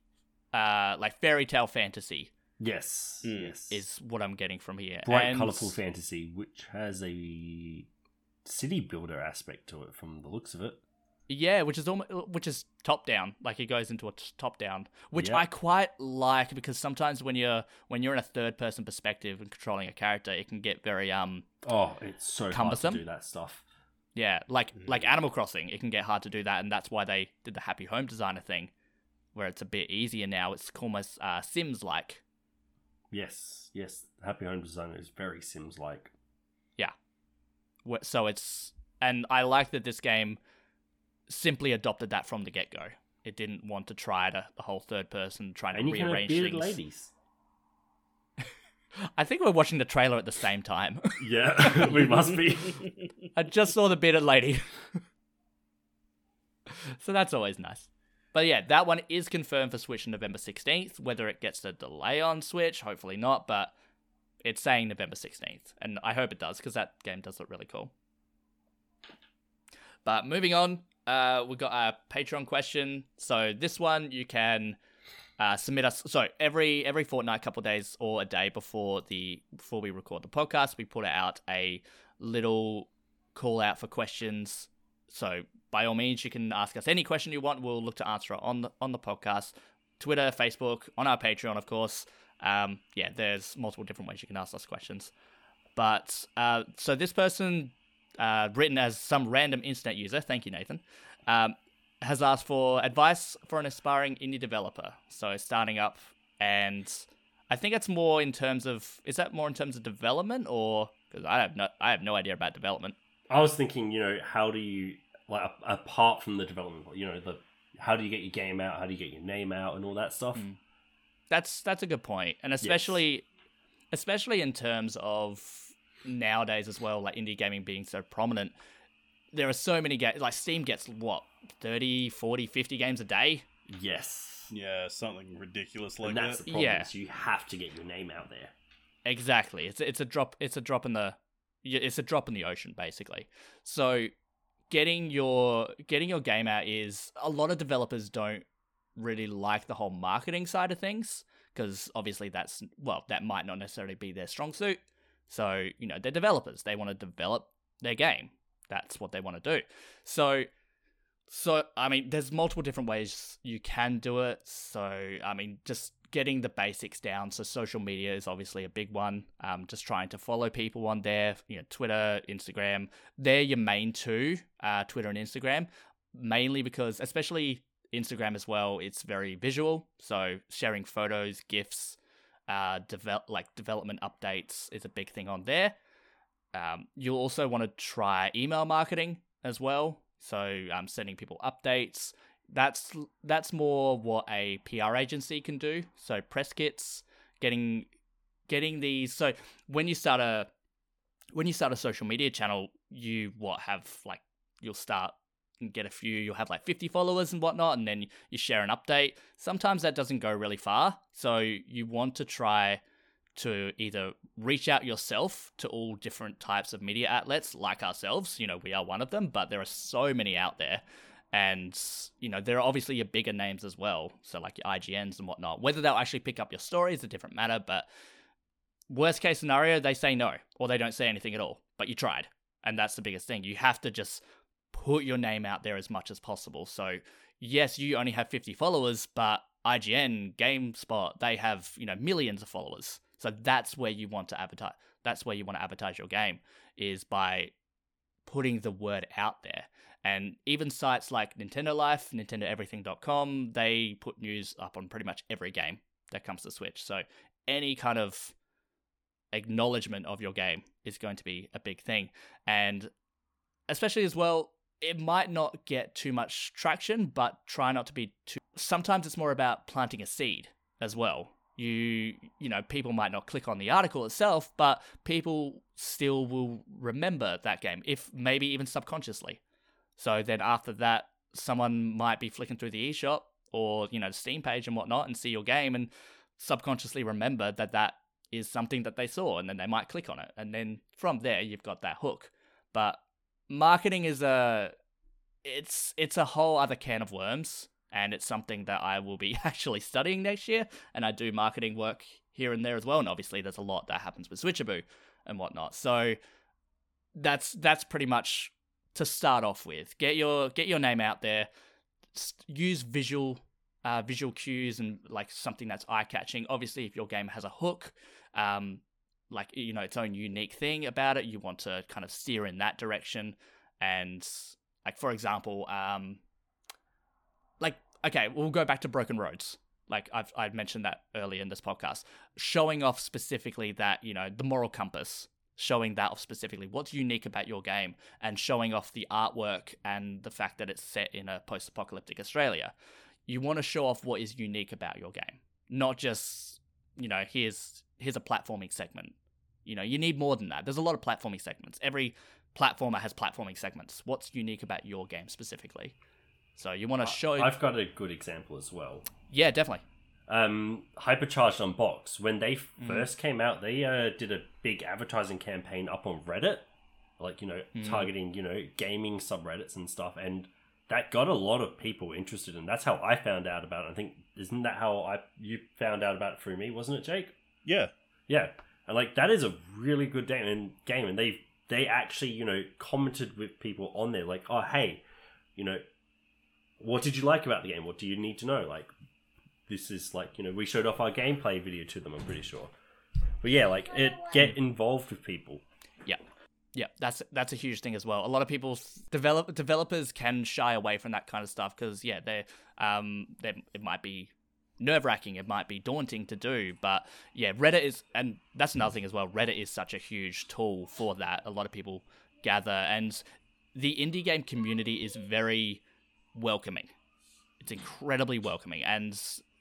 uh, like fairy tale fantasy, Yes. Mm. Yes. is what I'm getting from here. bright, And- colourful fantasy, which has a city builder aspect to it from the looks of it. Yeah, which is almost which is top down. Like it goes into a t- top down, which Yeah. I quite like because sometimes when you're when you're in a third person perspective and controlling a character, it can get very um Oh, it's so Cumbersome? hard to do that stuff. yeah like Mm. like Animal Crossing. It can get hard to do that, and that's why they did the Happy Home Designer thing, where it's a bit easier now. It's almost uh, Sims like. Yes, yes. Happy Home Designer is very Sims like. Yeah. So it's and I like that this game simply adopted that from the get go. It didn't want to try to the whole third person trying And to you can have rearrange things. ladies. I think we're watching the trailer at the same time. Yeah, we must be. I just saw the bearded lady. so that's always nice. But yeah, that one is confirmed for Switch on November 16th. Whether it gets a delay on Switch, hopefully not, but it's saying November 16th. And I hope it does, because that game does look really cool. But moving on, uh, we got a Patreon question. So this one you can uh, submit us. So every every fortnight, couple days or a day before the before we record the podcast, we put out a little call out for questions. So by all means, you can ask us any question you want. We'll look to answer it on the on the podcast, Twitter, Facebook, on our Patreon, of course. Um, yeah, there's multiple different ways you can ask us questions. But uh, so this person, uh, written as some random internet user, thank you, Nathan, um, has asked for advice for an aspiring indie developer. So starting up, and I think it's more in terms of is that more in terms of development or because I have no I have no idea about development. I was thinking, you know, how do you like apart from the development, you know, the how do you get your game out? How do you get your name out and all that stuff? Mm. That's that's a good point, and especially especially in terms of nowadays as well, like indie gaming being so prominent. There are so many games, like Steam gets what 30, 40, 50 games a day. Yes. Yeah, something ridiculous like and that's that. the problem. Yeah. Is you have to get your name out there. Exactly. It's a, it's a drop. It's a drop in the. yeah, It's a drop in the ocean, basically. So, getting your getting your game out is a lot of developers don't really like the whole marketing side of things because obviously that's well that might not necessarily be their strong suit. So you know they're developers. They want to develop their game. That's what they want to do. So. So, I mean, there's multiple different ways you can do it. So, I mean, just getting the basics down. So, social media is obviously a big one. Um, just trying to follow people on there, you know, Twitter, Instagram. They're your main two, uh, Twitter and Instagram, mainly because, especially Instagram as well, it's very visual. So, sharing photos, GIFs, uh, develop like development updates is a big thing on there. Um, you'll also want to try email marketing as well. So um, sending people updates. That's that's more what a PR agency can do. So press kits, getting getting these. So when you start a when you start a social media channel, you what have like you'll start and get a few. You'll have like 50 followers and whatnot, and then you share an update. Sometimes that doesn't go really far. So you want to try to either reach out yourself to all different types of media outlets like ourselves. You know, we are one of them, but there are so many out there. And, you know, there are obviously your bigger names as well. So, like your IGNs and whatnot. Whether they'll actually pick up your story is a different matter. But, worst case scenario, they say no or they don't say anything at all. But you tried. And that's the biggest thing. You have to just put your name out there as much as possible. So, yes, you only have 50 followers, but IGN, GameSpot, they have, you know, millions of followers. So that's where you want to advertise. That's where you want to advertise your game is by putting the word out there. And even sites like Nintendo Life, NintendoEverything.com, they put news up on pretty much every game that comes to Switch. So any kind of acknowledgement of your game is going to be a big thing. And especially as well, it might not get too much traction, but try not to be too. Sometimes it's more about planting a seed as well you you know people might not click on the article itself but people still will remember that game if maybe even subconsciously. So then after that someone might be flicking through the eShop or you know the steam page and whatnot and see your game and subconsciously remember that that is something that they saw and then they might click on it. And then from there you've got that hook. But marketing is a it's it's a whole other can of worms and it's something that I will be actually studying next year. And I do marketing work here and there as well. And obviously, there's a lot that happens with Switchaboo and whatnot. So that's that's pretty much to start off with. Get your get your name out there. Use visual uh, visual cues and like something that's eye catching. Obviously, if your game has a hook, um, like you know its own unique thing about it, you want to kind of steer in that direction. And like for example, um, like okay, we'll go back to Broken Roads. Like I've I've mentioned that earlier in this podcast, showing off specifically that you know the moral compass, showing that off specifically what's unique about your game, and showing off the artwork and the fact that it's set in a post-apocalyptic Australia. You want to show off what is unique about your game, not just you know here's here's a platforming segment. You know you need more than that. There's a lot of platforming segments. Every platformer has platforming segments. What's unique about your game specifically? So you want to show. I've got a good example as well. Yeah, definitely. Um, Hypercharge Unboxed when they Mm. first came out, they uh, did a big advertising campaign up on Reddit, like you know, Mm. targeting you know gaming subreddits and stuff. And that got a lot of people interested and That's how I found out about it. I think isn't that how I you found out about it through me, wasn't it, Jake? Yeah. Yeah, and like that is a really good game and game, and they they actually you know commented with people on there like, oh hey, you know, what did you like about the game? What do you need to know? Like, this is like you know we showed off our gameplay video to them. I'm pretty sure, but yeah, like it get involved with people. Yeah. Yeah, that's that's a huge thing as well. A lot of people develop developers can shy away from that kind of stuff because yeah, they um they, it might be nerve wracking, it might be daunting to do, but yeah, Reddit is and that's another thing as well. Reddit is such a huge tool for that. A lot of people gather and the indie game community is very welcoming. It's incredibly welcoming and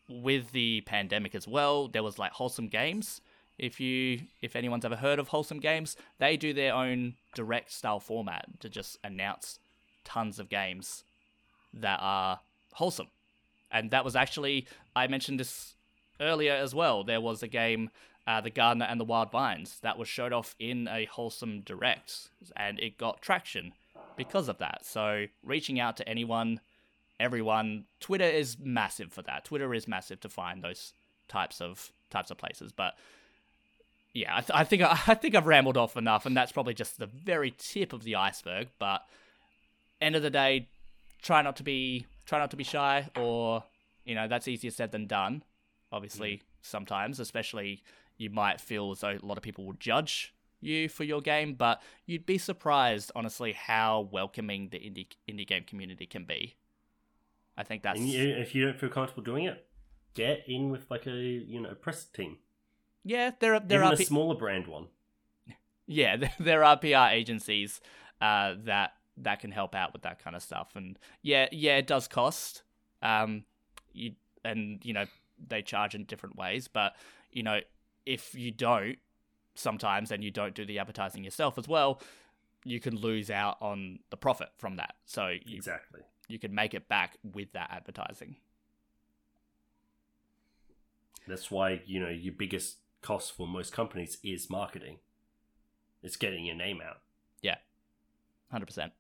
with the pandemic as well, there was like wholesome games if you if anyone's ever heard of Wholesome Games, they do their own direct style format to just announce tons of games that are wholesome. And that was actually I mentioned this earlier as well. There was a game uh, The Gardener and the Wild Vines that was showed off in a wholesome direct and it got traction because of that. So reaching out to anyone, everyone, Twitter is massive for that. Twitter is massive to find those types of types of places, but yeah, I, th- I think I, I think I've rambled off enough, and that's probably just the very tip of the iceberg. But end of the day, try not to be try not to be shy, or you know that's easier said than done. Obviously, mm. sometimes, especially you might feel as though a lot of people will judge you for your game, but you'd be surprised, honestly, how welcoming the indie indie game community can be. I think that's you, if you don't feel comfortable doing it, get in with like a you know press team. Yeah, there are there Even are a P- smaller brand one. Yeah, there are PR agencies uh, that that can help out with that kind of stuff, and yeah, yeah, it does cost. Um, you and you know they charge in different ways, but you know if you don't sometimes and you don't do the advertising yourself as well, you can lose out on the profit from that. So you, exactly, you can make it back with that advertising. That's why you know your biggest cost for most companies is marketing. It's getting your name out. Yeah, 100%.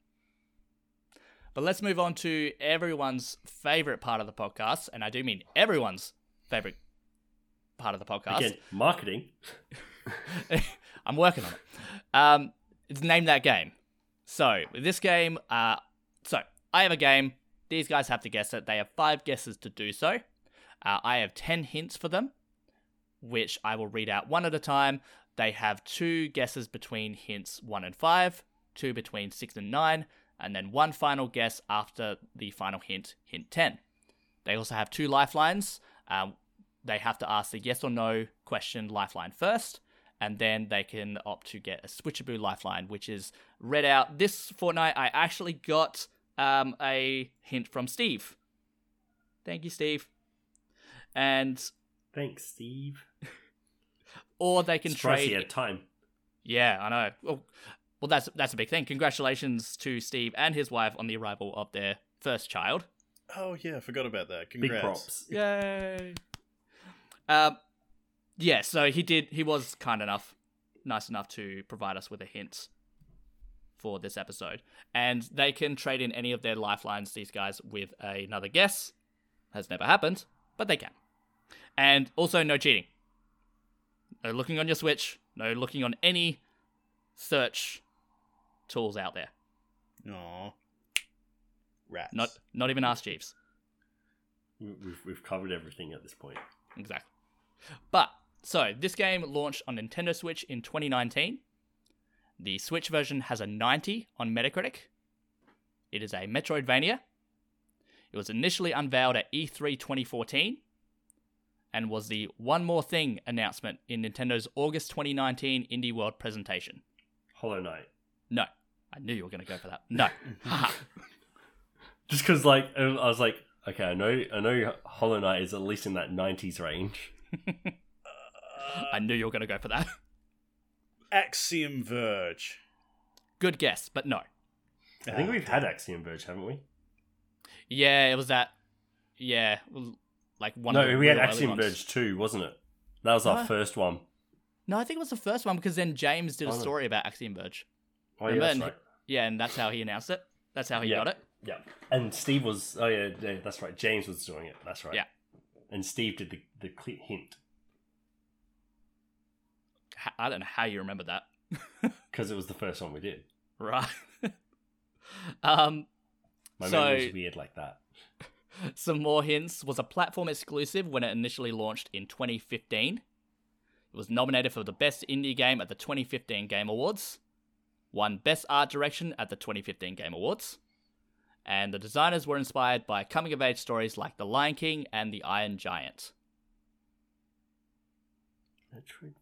But let's move on to everyone's favorite part of the podcast. And I do mean everyone's favorite part of the podcast. Again, marketing. I'm working on it. Um, it's name that game. So, with this game, uh, so I have a game. These guys have to guess it. They have five guesses to do so. Uh, I have 10 hints for them which I will read out one at a time. They have two guesses between hints one and five, two between six and nine, and then one final guess after the final hint, hint 10. They also have two lifelines. Um, they have to ask the yes or no question lifeline first, and then they can opt to get a switchaboo lifeline, which is read out. This fortnight, I actually got um, a hint from Steve. Thank you, Steve. And Thanks, Steve. or they can Surprised trade. He had time. Yeah, I know. Well, well, that's that's a big thing. Congratulations to Steve and his wife on the arrival of their first child. Oh yeah, I forgot about that. Congrats. Big props. Yay. Um, yeah. So he did. He was kind enough, nice enough to provide us with a hint for this episode, and they can trade in any of their lifelines. These guys with another guess has never happened, but they can. And also, no cheating. No looking on your Switch. No looking on any search tools out there. No. Rats. Not not even Ask Jeeves. We've, we've covered everything at this point. Exactly. But, so, this game launched on Nintendo Switch in 2019. The Switch version has a 90 on Metacritic. It is a Metroidvania. It was initially unveiled at E3 2014 and was the One More Thing announcement in Nintendo's August 2019 Indie World presentation. Hollow Knight. No. I knew you were going to go for that. No. Just because, like, I was like, okay, I know, I know, Hollow Knight is at least in that '90s range. I knew you were going to go for that. Axiom Verge. Good guess, but no. I think we've had Axiom Verge, haven't we? Yeah, it was that. Yeah, like one. No, we had Axiom Verge 2, wasn't it? That was our No. first one. No, I think it was the first one because then James did a Oh, no. story about Axiom Verge. Oh, yeah, Remember? that's And- right. Yeah, and that's how he announced it. That's how he Yeah. got it. Yeah, and Steve was. Oh yeah, yeah, that's right. James was doing it. That's right. Yeah. and Steve did the the cle hint H- I don't know how you remember that. because it was the first one we did. Right. um, My So- memory's weird like that. some more hints was a platform exclusive when it initially launched in 2015. It was nominated for the best indie game at the 2015 Game Awards, won best art direction at the 2015 Game Awards, and the designers were inspired by coming of age stories like The Lion King and The Iron Giant. Metroidvania.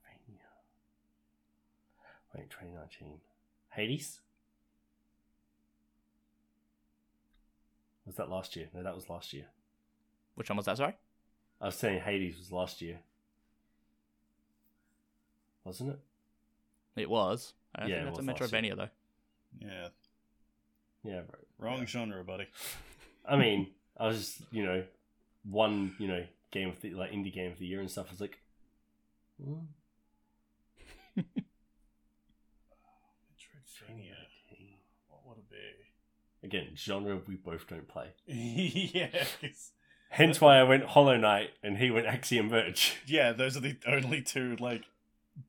Wait, 2019. Hades? Was that last year? No, that was last year. Which one was that, sorry? I was saying Hades was last year. Wasn't it? It was. I don't Yeah, think that's a was Metroidvania, though. Yeah, Yeah, right. wrong genre, buddy. I mean, I was just, you know, one, you know, game of the like indie game of the year and stuff. I was like, hmm, Metroidvania. What would it be? Again, genre we both don't play. yeah, 'cause- Hence why I went Hollow Knight and he went Axiom Verge. yeah. Those are the only two like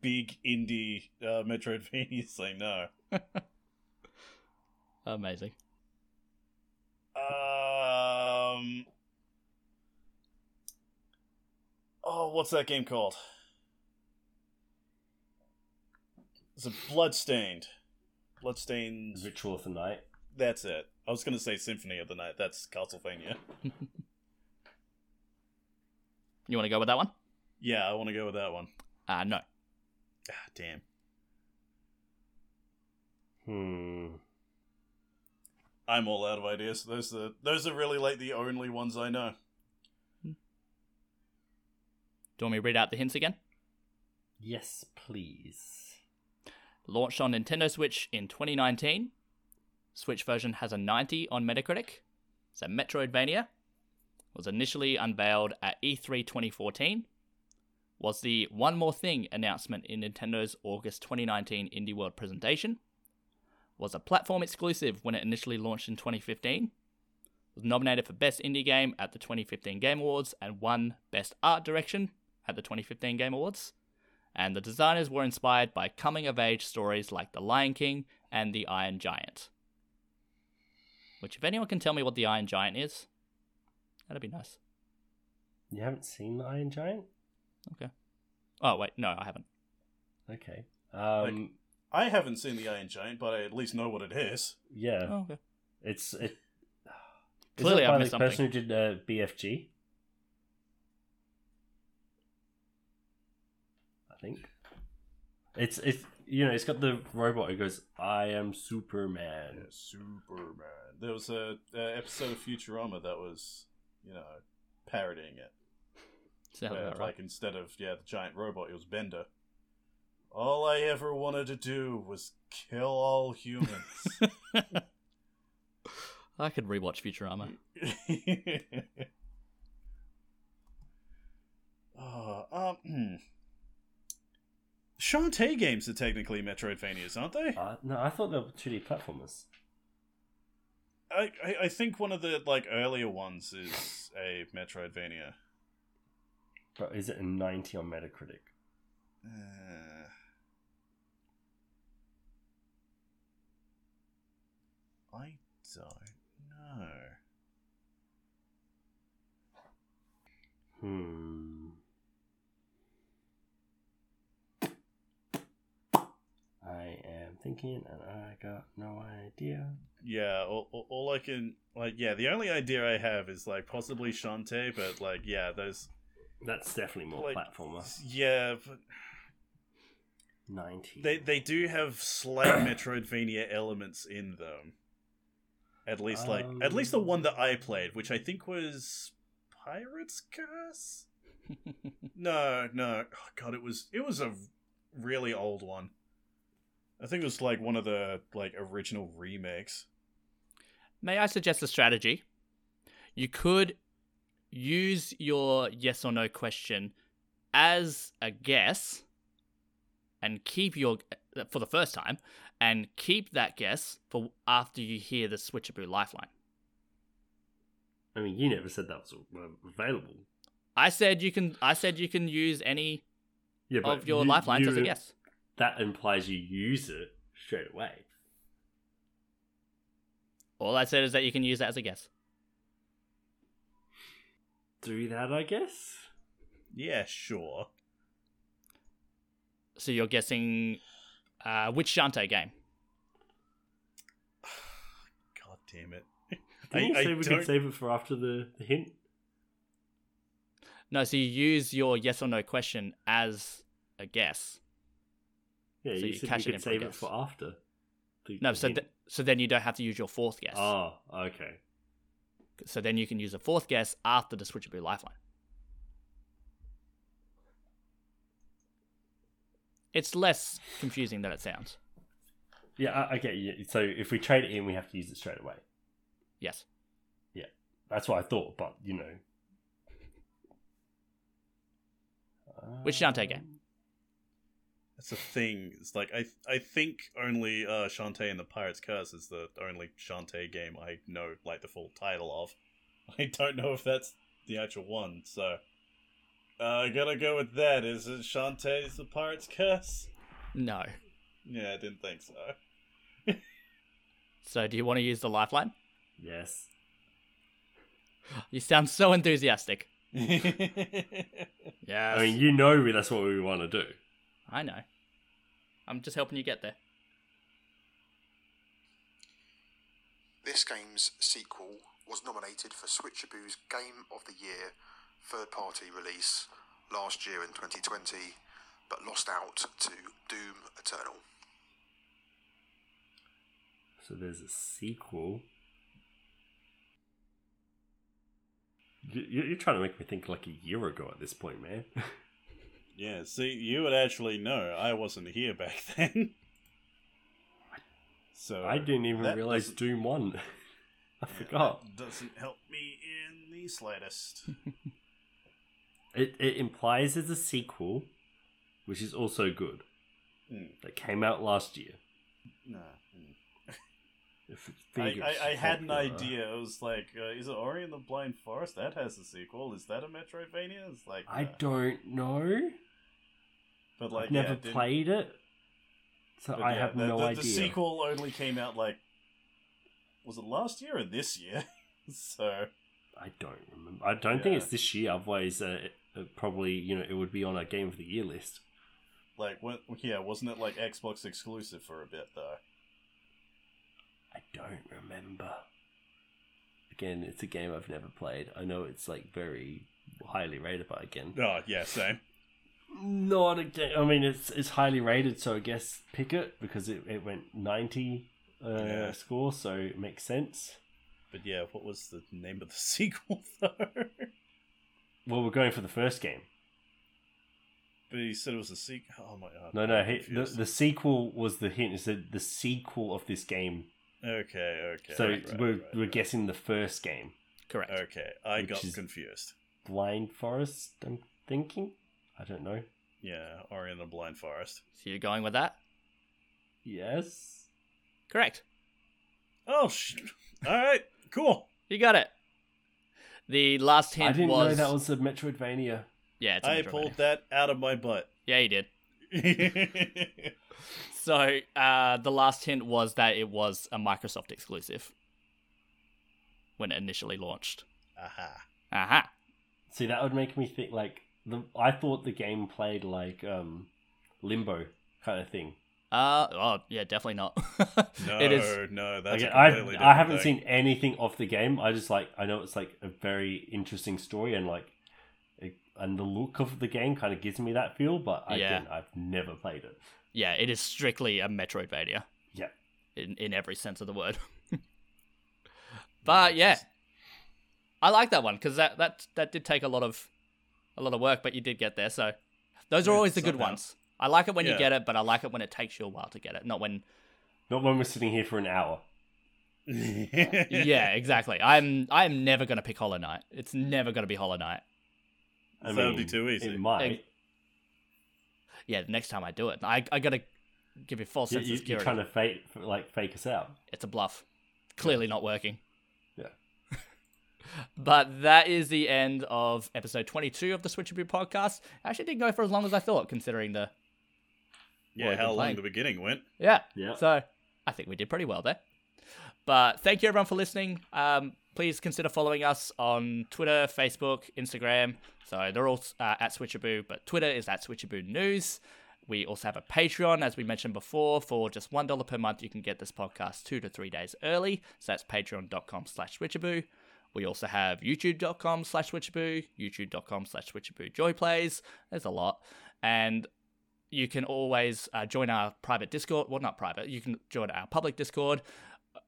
big indie uh, Metroidvanias I know. Amazing. Um. Oh, what's that game called? It's a Bloodstained. Bloodstained. Ritual of the Night. That's it. I was going to say Symphony of the Night. That's Castlevania. You want to go with that one? Yeah, I want to go with that one. Uh, no. Ah, damn. Hmm. I'm all out of ideas. Those are those are really like the only ones I know. Do you want me to read out the hints again? Yes, please. Launched on Nintendo Switch in 2019. Switch version has a 90 on Metacritic. So Metroidvania. Was initially unveiled at E E3 2014. Was the One More Thing announcement in Nintendo's August 2019 Indie World presentation. Was a platform exclusive when it initially launched in 2015. Was nominated for Best Indie Game at the 2015 Game Awards and won Best Art Direction at the 2015 Game Awards and the designers were inspired by coming of age stories like The Lion King and The Iron Giant. Which, if anyone can tell me what The Iron Giant is, that'd be nice. You haven't seen the Iron Giant? Okay. Oh, wait, no, I haven't. Okay. Um. I haven't seen the Iron Giant, but I at least know what it is. yeah. Oh, okay. It's it. Clearly I've missed the person who did uh, BFG. I think. It's it's you know it's got the robot who goes I am Superman. Superman. There was a, a episode of Futurama that was, you know, parodying it. Sounds Where, about right. Like instead of yeah the giant robot, it was Bender. All I ever wanted to do was kill all humans. I could rewatch Futurama. oh, um, hmm. Shantae games are technically Metroidvanias, aren't they? Uh, no, I thought they were two D platformers. I, I I think one of the like earlier ones is a Metroidvania. But is it a ninety on Metacritic? Uh, I don't know. Hmm. I am thinking, and I got no idea. Yeah, all, all, all I can like, yeah, the only idea I have is like possibly Shantae, but like, yeah, those, That's definitely more Like- platformer. yeah, but Ninety. they they do have slight Metroidvania elements in them. At least like, at least the Um. one that I played, which I think was Pirate's Curse. No, no. Oh, God, it was it was a really old one. I think it was like one of the like original remakes. May I suggest a strategy? You could use your yes or no question as a guess and keep your for the first time and keep that guess for after you hear the switchaboo lifeline. I mean, you never said that was available. I said you can. I said you can use any Yeah, of your lifelines as a guess. That implies you use it straight away. All I said is that you can use that as a guess. Do that, I guess. Yeah, sure. So you're guessing uh, which Shantae game? God damn it. Didn't you I- say I we don't- could save it for after the, the hint? No, so you use your yes or no question as a guess. Yeah, So you you said cash we it in could for save it for after. the- No, so th- so then you don't have to use your fourth guess. Oh, okay. So then you can use a fourth guess after the switcheroo lifeline. It's less confusing than it sounds. Yeah, get you. So if we trade it in, we have to use it straight away. Yes. Yeah, that's what I thought, but you know. Which Shantae game? That's a thing. It's like I I think only uh, Shantae and the Pirate's Curse is the only Shantae game I know like the full title of. I don't know if that's the actual one, so uh, I gotta go with that. Is it Shantae's the Pirate's Curse? No. Yeah, I didn't think so. So do you want to use the lifeline? Yes. You sound so enthusiastic. yeah, Yes. I mean, you know that's what we want to do. I know. I'm just helping you get there. This game's sequel was nominated for Switchaboo's Game of the Year third party release last year in 2020, but lost out to Doom Eternal. So there's a sequel. You- you- You're trying to make me think like a year ago at this point, man. see, you would actually know. I wasn't here back then. So I didn't even realize doesn't- Doom won. I yeah, forgot. doesn't help me in the slightest. It it implies there's a sequel, which is also good. Hmm. That came out last year. Nah. hmm. I, I, I had an idea. It was like, uh, is it Ori and the Blind Forest? That has a sequel. Is that a Metroidvania? It's like, I uh, don't know. but like, I've never yeah, played it, so but I yeah, have the, no the, idea. The sequel only came out like, was it last year or this year? so I don't remember. I don't think it's this year. Otherwise, uh, it, it probably you know it would be on our game of the year list. like, what? yeah, wasn't it like Xbox exclusive for a bit though? I don't remember. Again, it's a game I've never played. I know it's like very highly rated, but again, Oh yeah, same. not a game. I mean, it's it's highly rated, so I guess pick it because it, it went ninety uh, Yeah. score, so it makes sense. But yeah, what was the name of the sequel though? Well, we're going for the first game. but he said it was a sequel. Oh my god. No, no, he, the the sequel was the hint. It said the sequel of this game. Okay, okay. so right, we're right, we're right. guessing the first game. Correct. Okay, I got confused. Blind Forest. I'm thinking. I don't know. Yeah, Ori and the Blind Forest. So you're going with that? Yes. Correct. Oh, sh- all right, cool. You got it. The last hint I didn't was know that was a Metroidvania. yeah. It's a I Metroidvania. pulled that out of my butt. Yeah, you did. Aha. So uh, the last hint was that it was a Microsoft exclusive when it initially launched. Aha. Aha. See, that would make me think like the. I thought the game played like um, Limbo kind of thing. Uh oh yeah, definitely not. No, it is no, that's Like, a I completely I different haven't thing. seen anything of the game. I just like I know it's like a very interesting story and like. It, and the look of the game kind of gives me that feel, but Yeah. again, I've never played it. Yeah, it is strictly a Metroidvania Yeah, in in every sense of the word. but yeah, I like that one because that that that did take a lot of a lot of work, but you did get there. So those are Yeah, always the good ones. I like it when you get it, but I like it when it takes you a while to get it, not when. not when we're sitting here for an hour. yeah, exactly. I'm I'm never gonna pick Hollow Knight. It's never gonna be Hollow Knight. I That would be mean, too easy. It might. Yeah, the next time I do it, I I gotta give you false You, sense you, of you're security. trying to fake like fake us out. It's a bluff. Clearly not working. Yeah. But that is the end of episode 22 of the Switchaboo podcast. Actually, didn't go for as long as I thought, considering the. Yeah, how long playing. the beginning went. Yeah. Yeah. So I think we did pretty well there. But thank you everyone for listening. Um, please consider following us on Twitter, Facebook, Instagram. So they're all uh, at Switchaboo, but Twitter is at Switchaboo News. We also have a Patreon, as we mentioned before. For just $1 per month, you can get this podcast two to three days early. So that's patreon.com slash Switchaboo. We also have youtube.com slash Switchaboo, youtube.com slash Switchaboo Joy Plays. There's a lot. And you can always uh, join our private Discord. Well, not private. You can join our public Discord,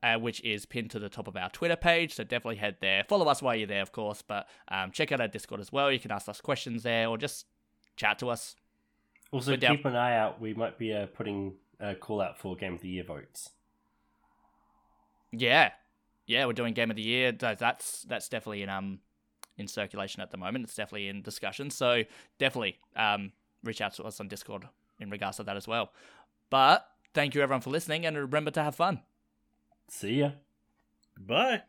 uh, which is pinned to the top of our Twitter page. So definitely head there. Follow us while you're there, of course. But um, check out our Discord as well. You can ask us questions there or just chat to us. Also, We're down- keep an eye out. We might be uh, putting a call out for Game of the Year votes. Yeah, yeah, we're doing Game of the Year. That's that's definitely in um in circulation at the moment. It's definitely in discussion. So definitely um reach out to us on Discord in regards to that as well. But thank you everyone for listening, and remember to have fun. See ya. Bye.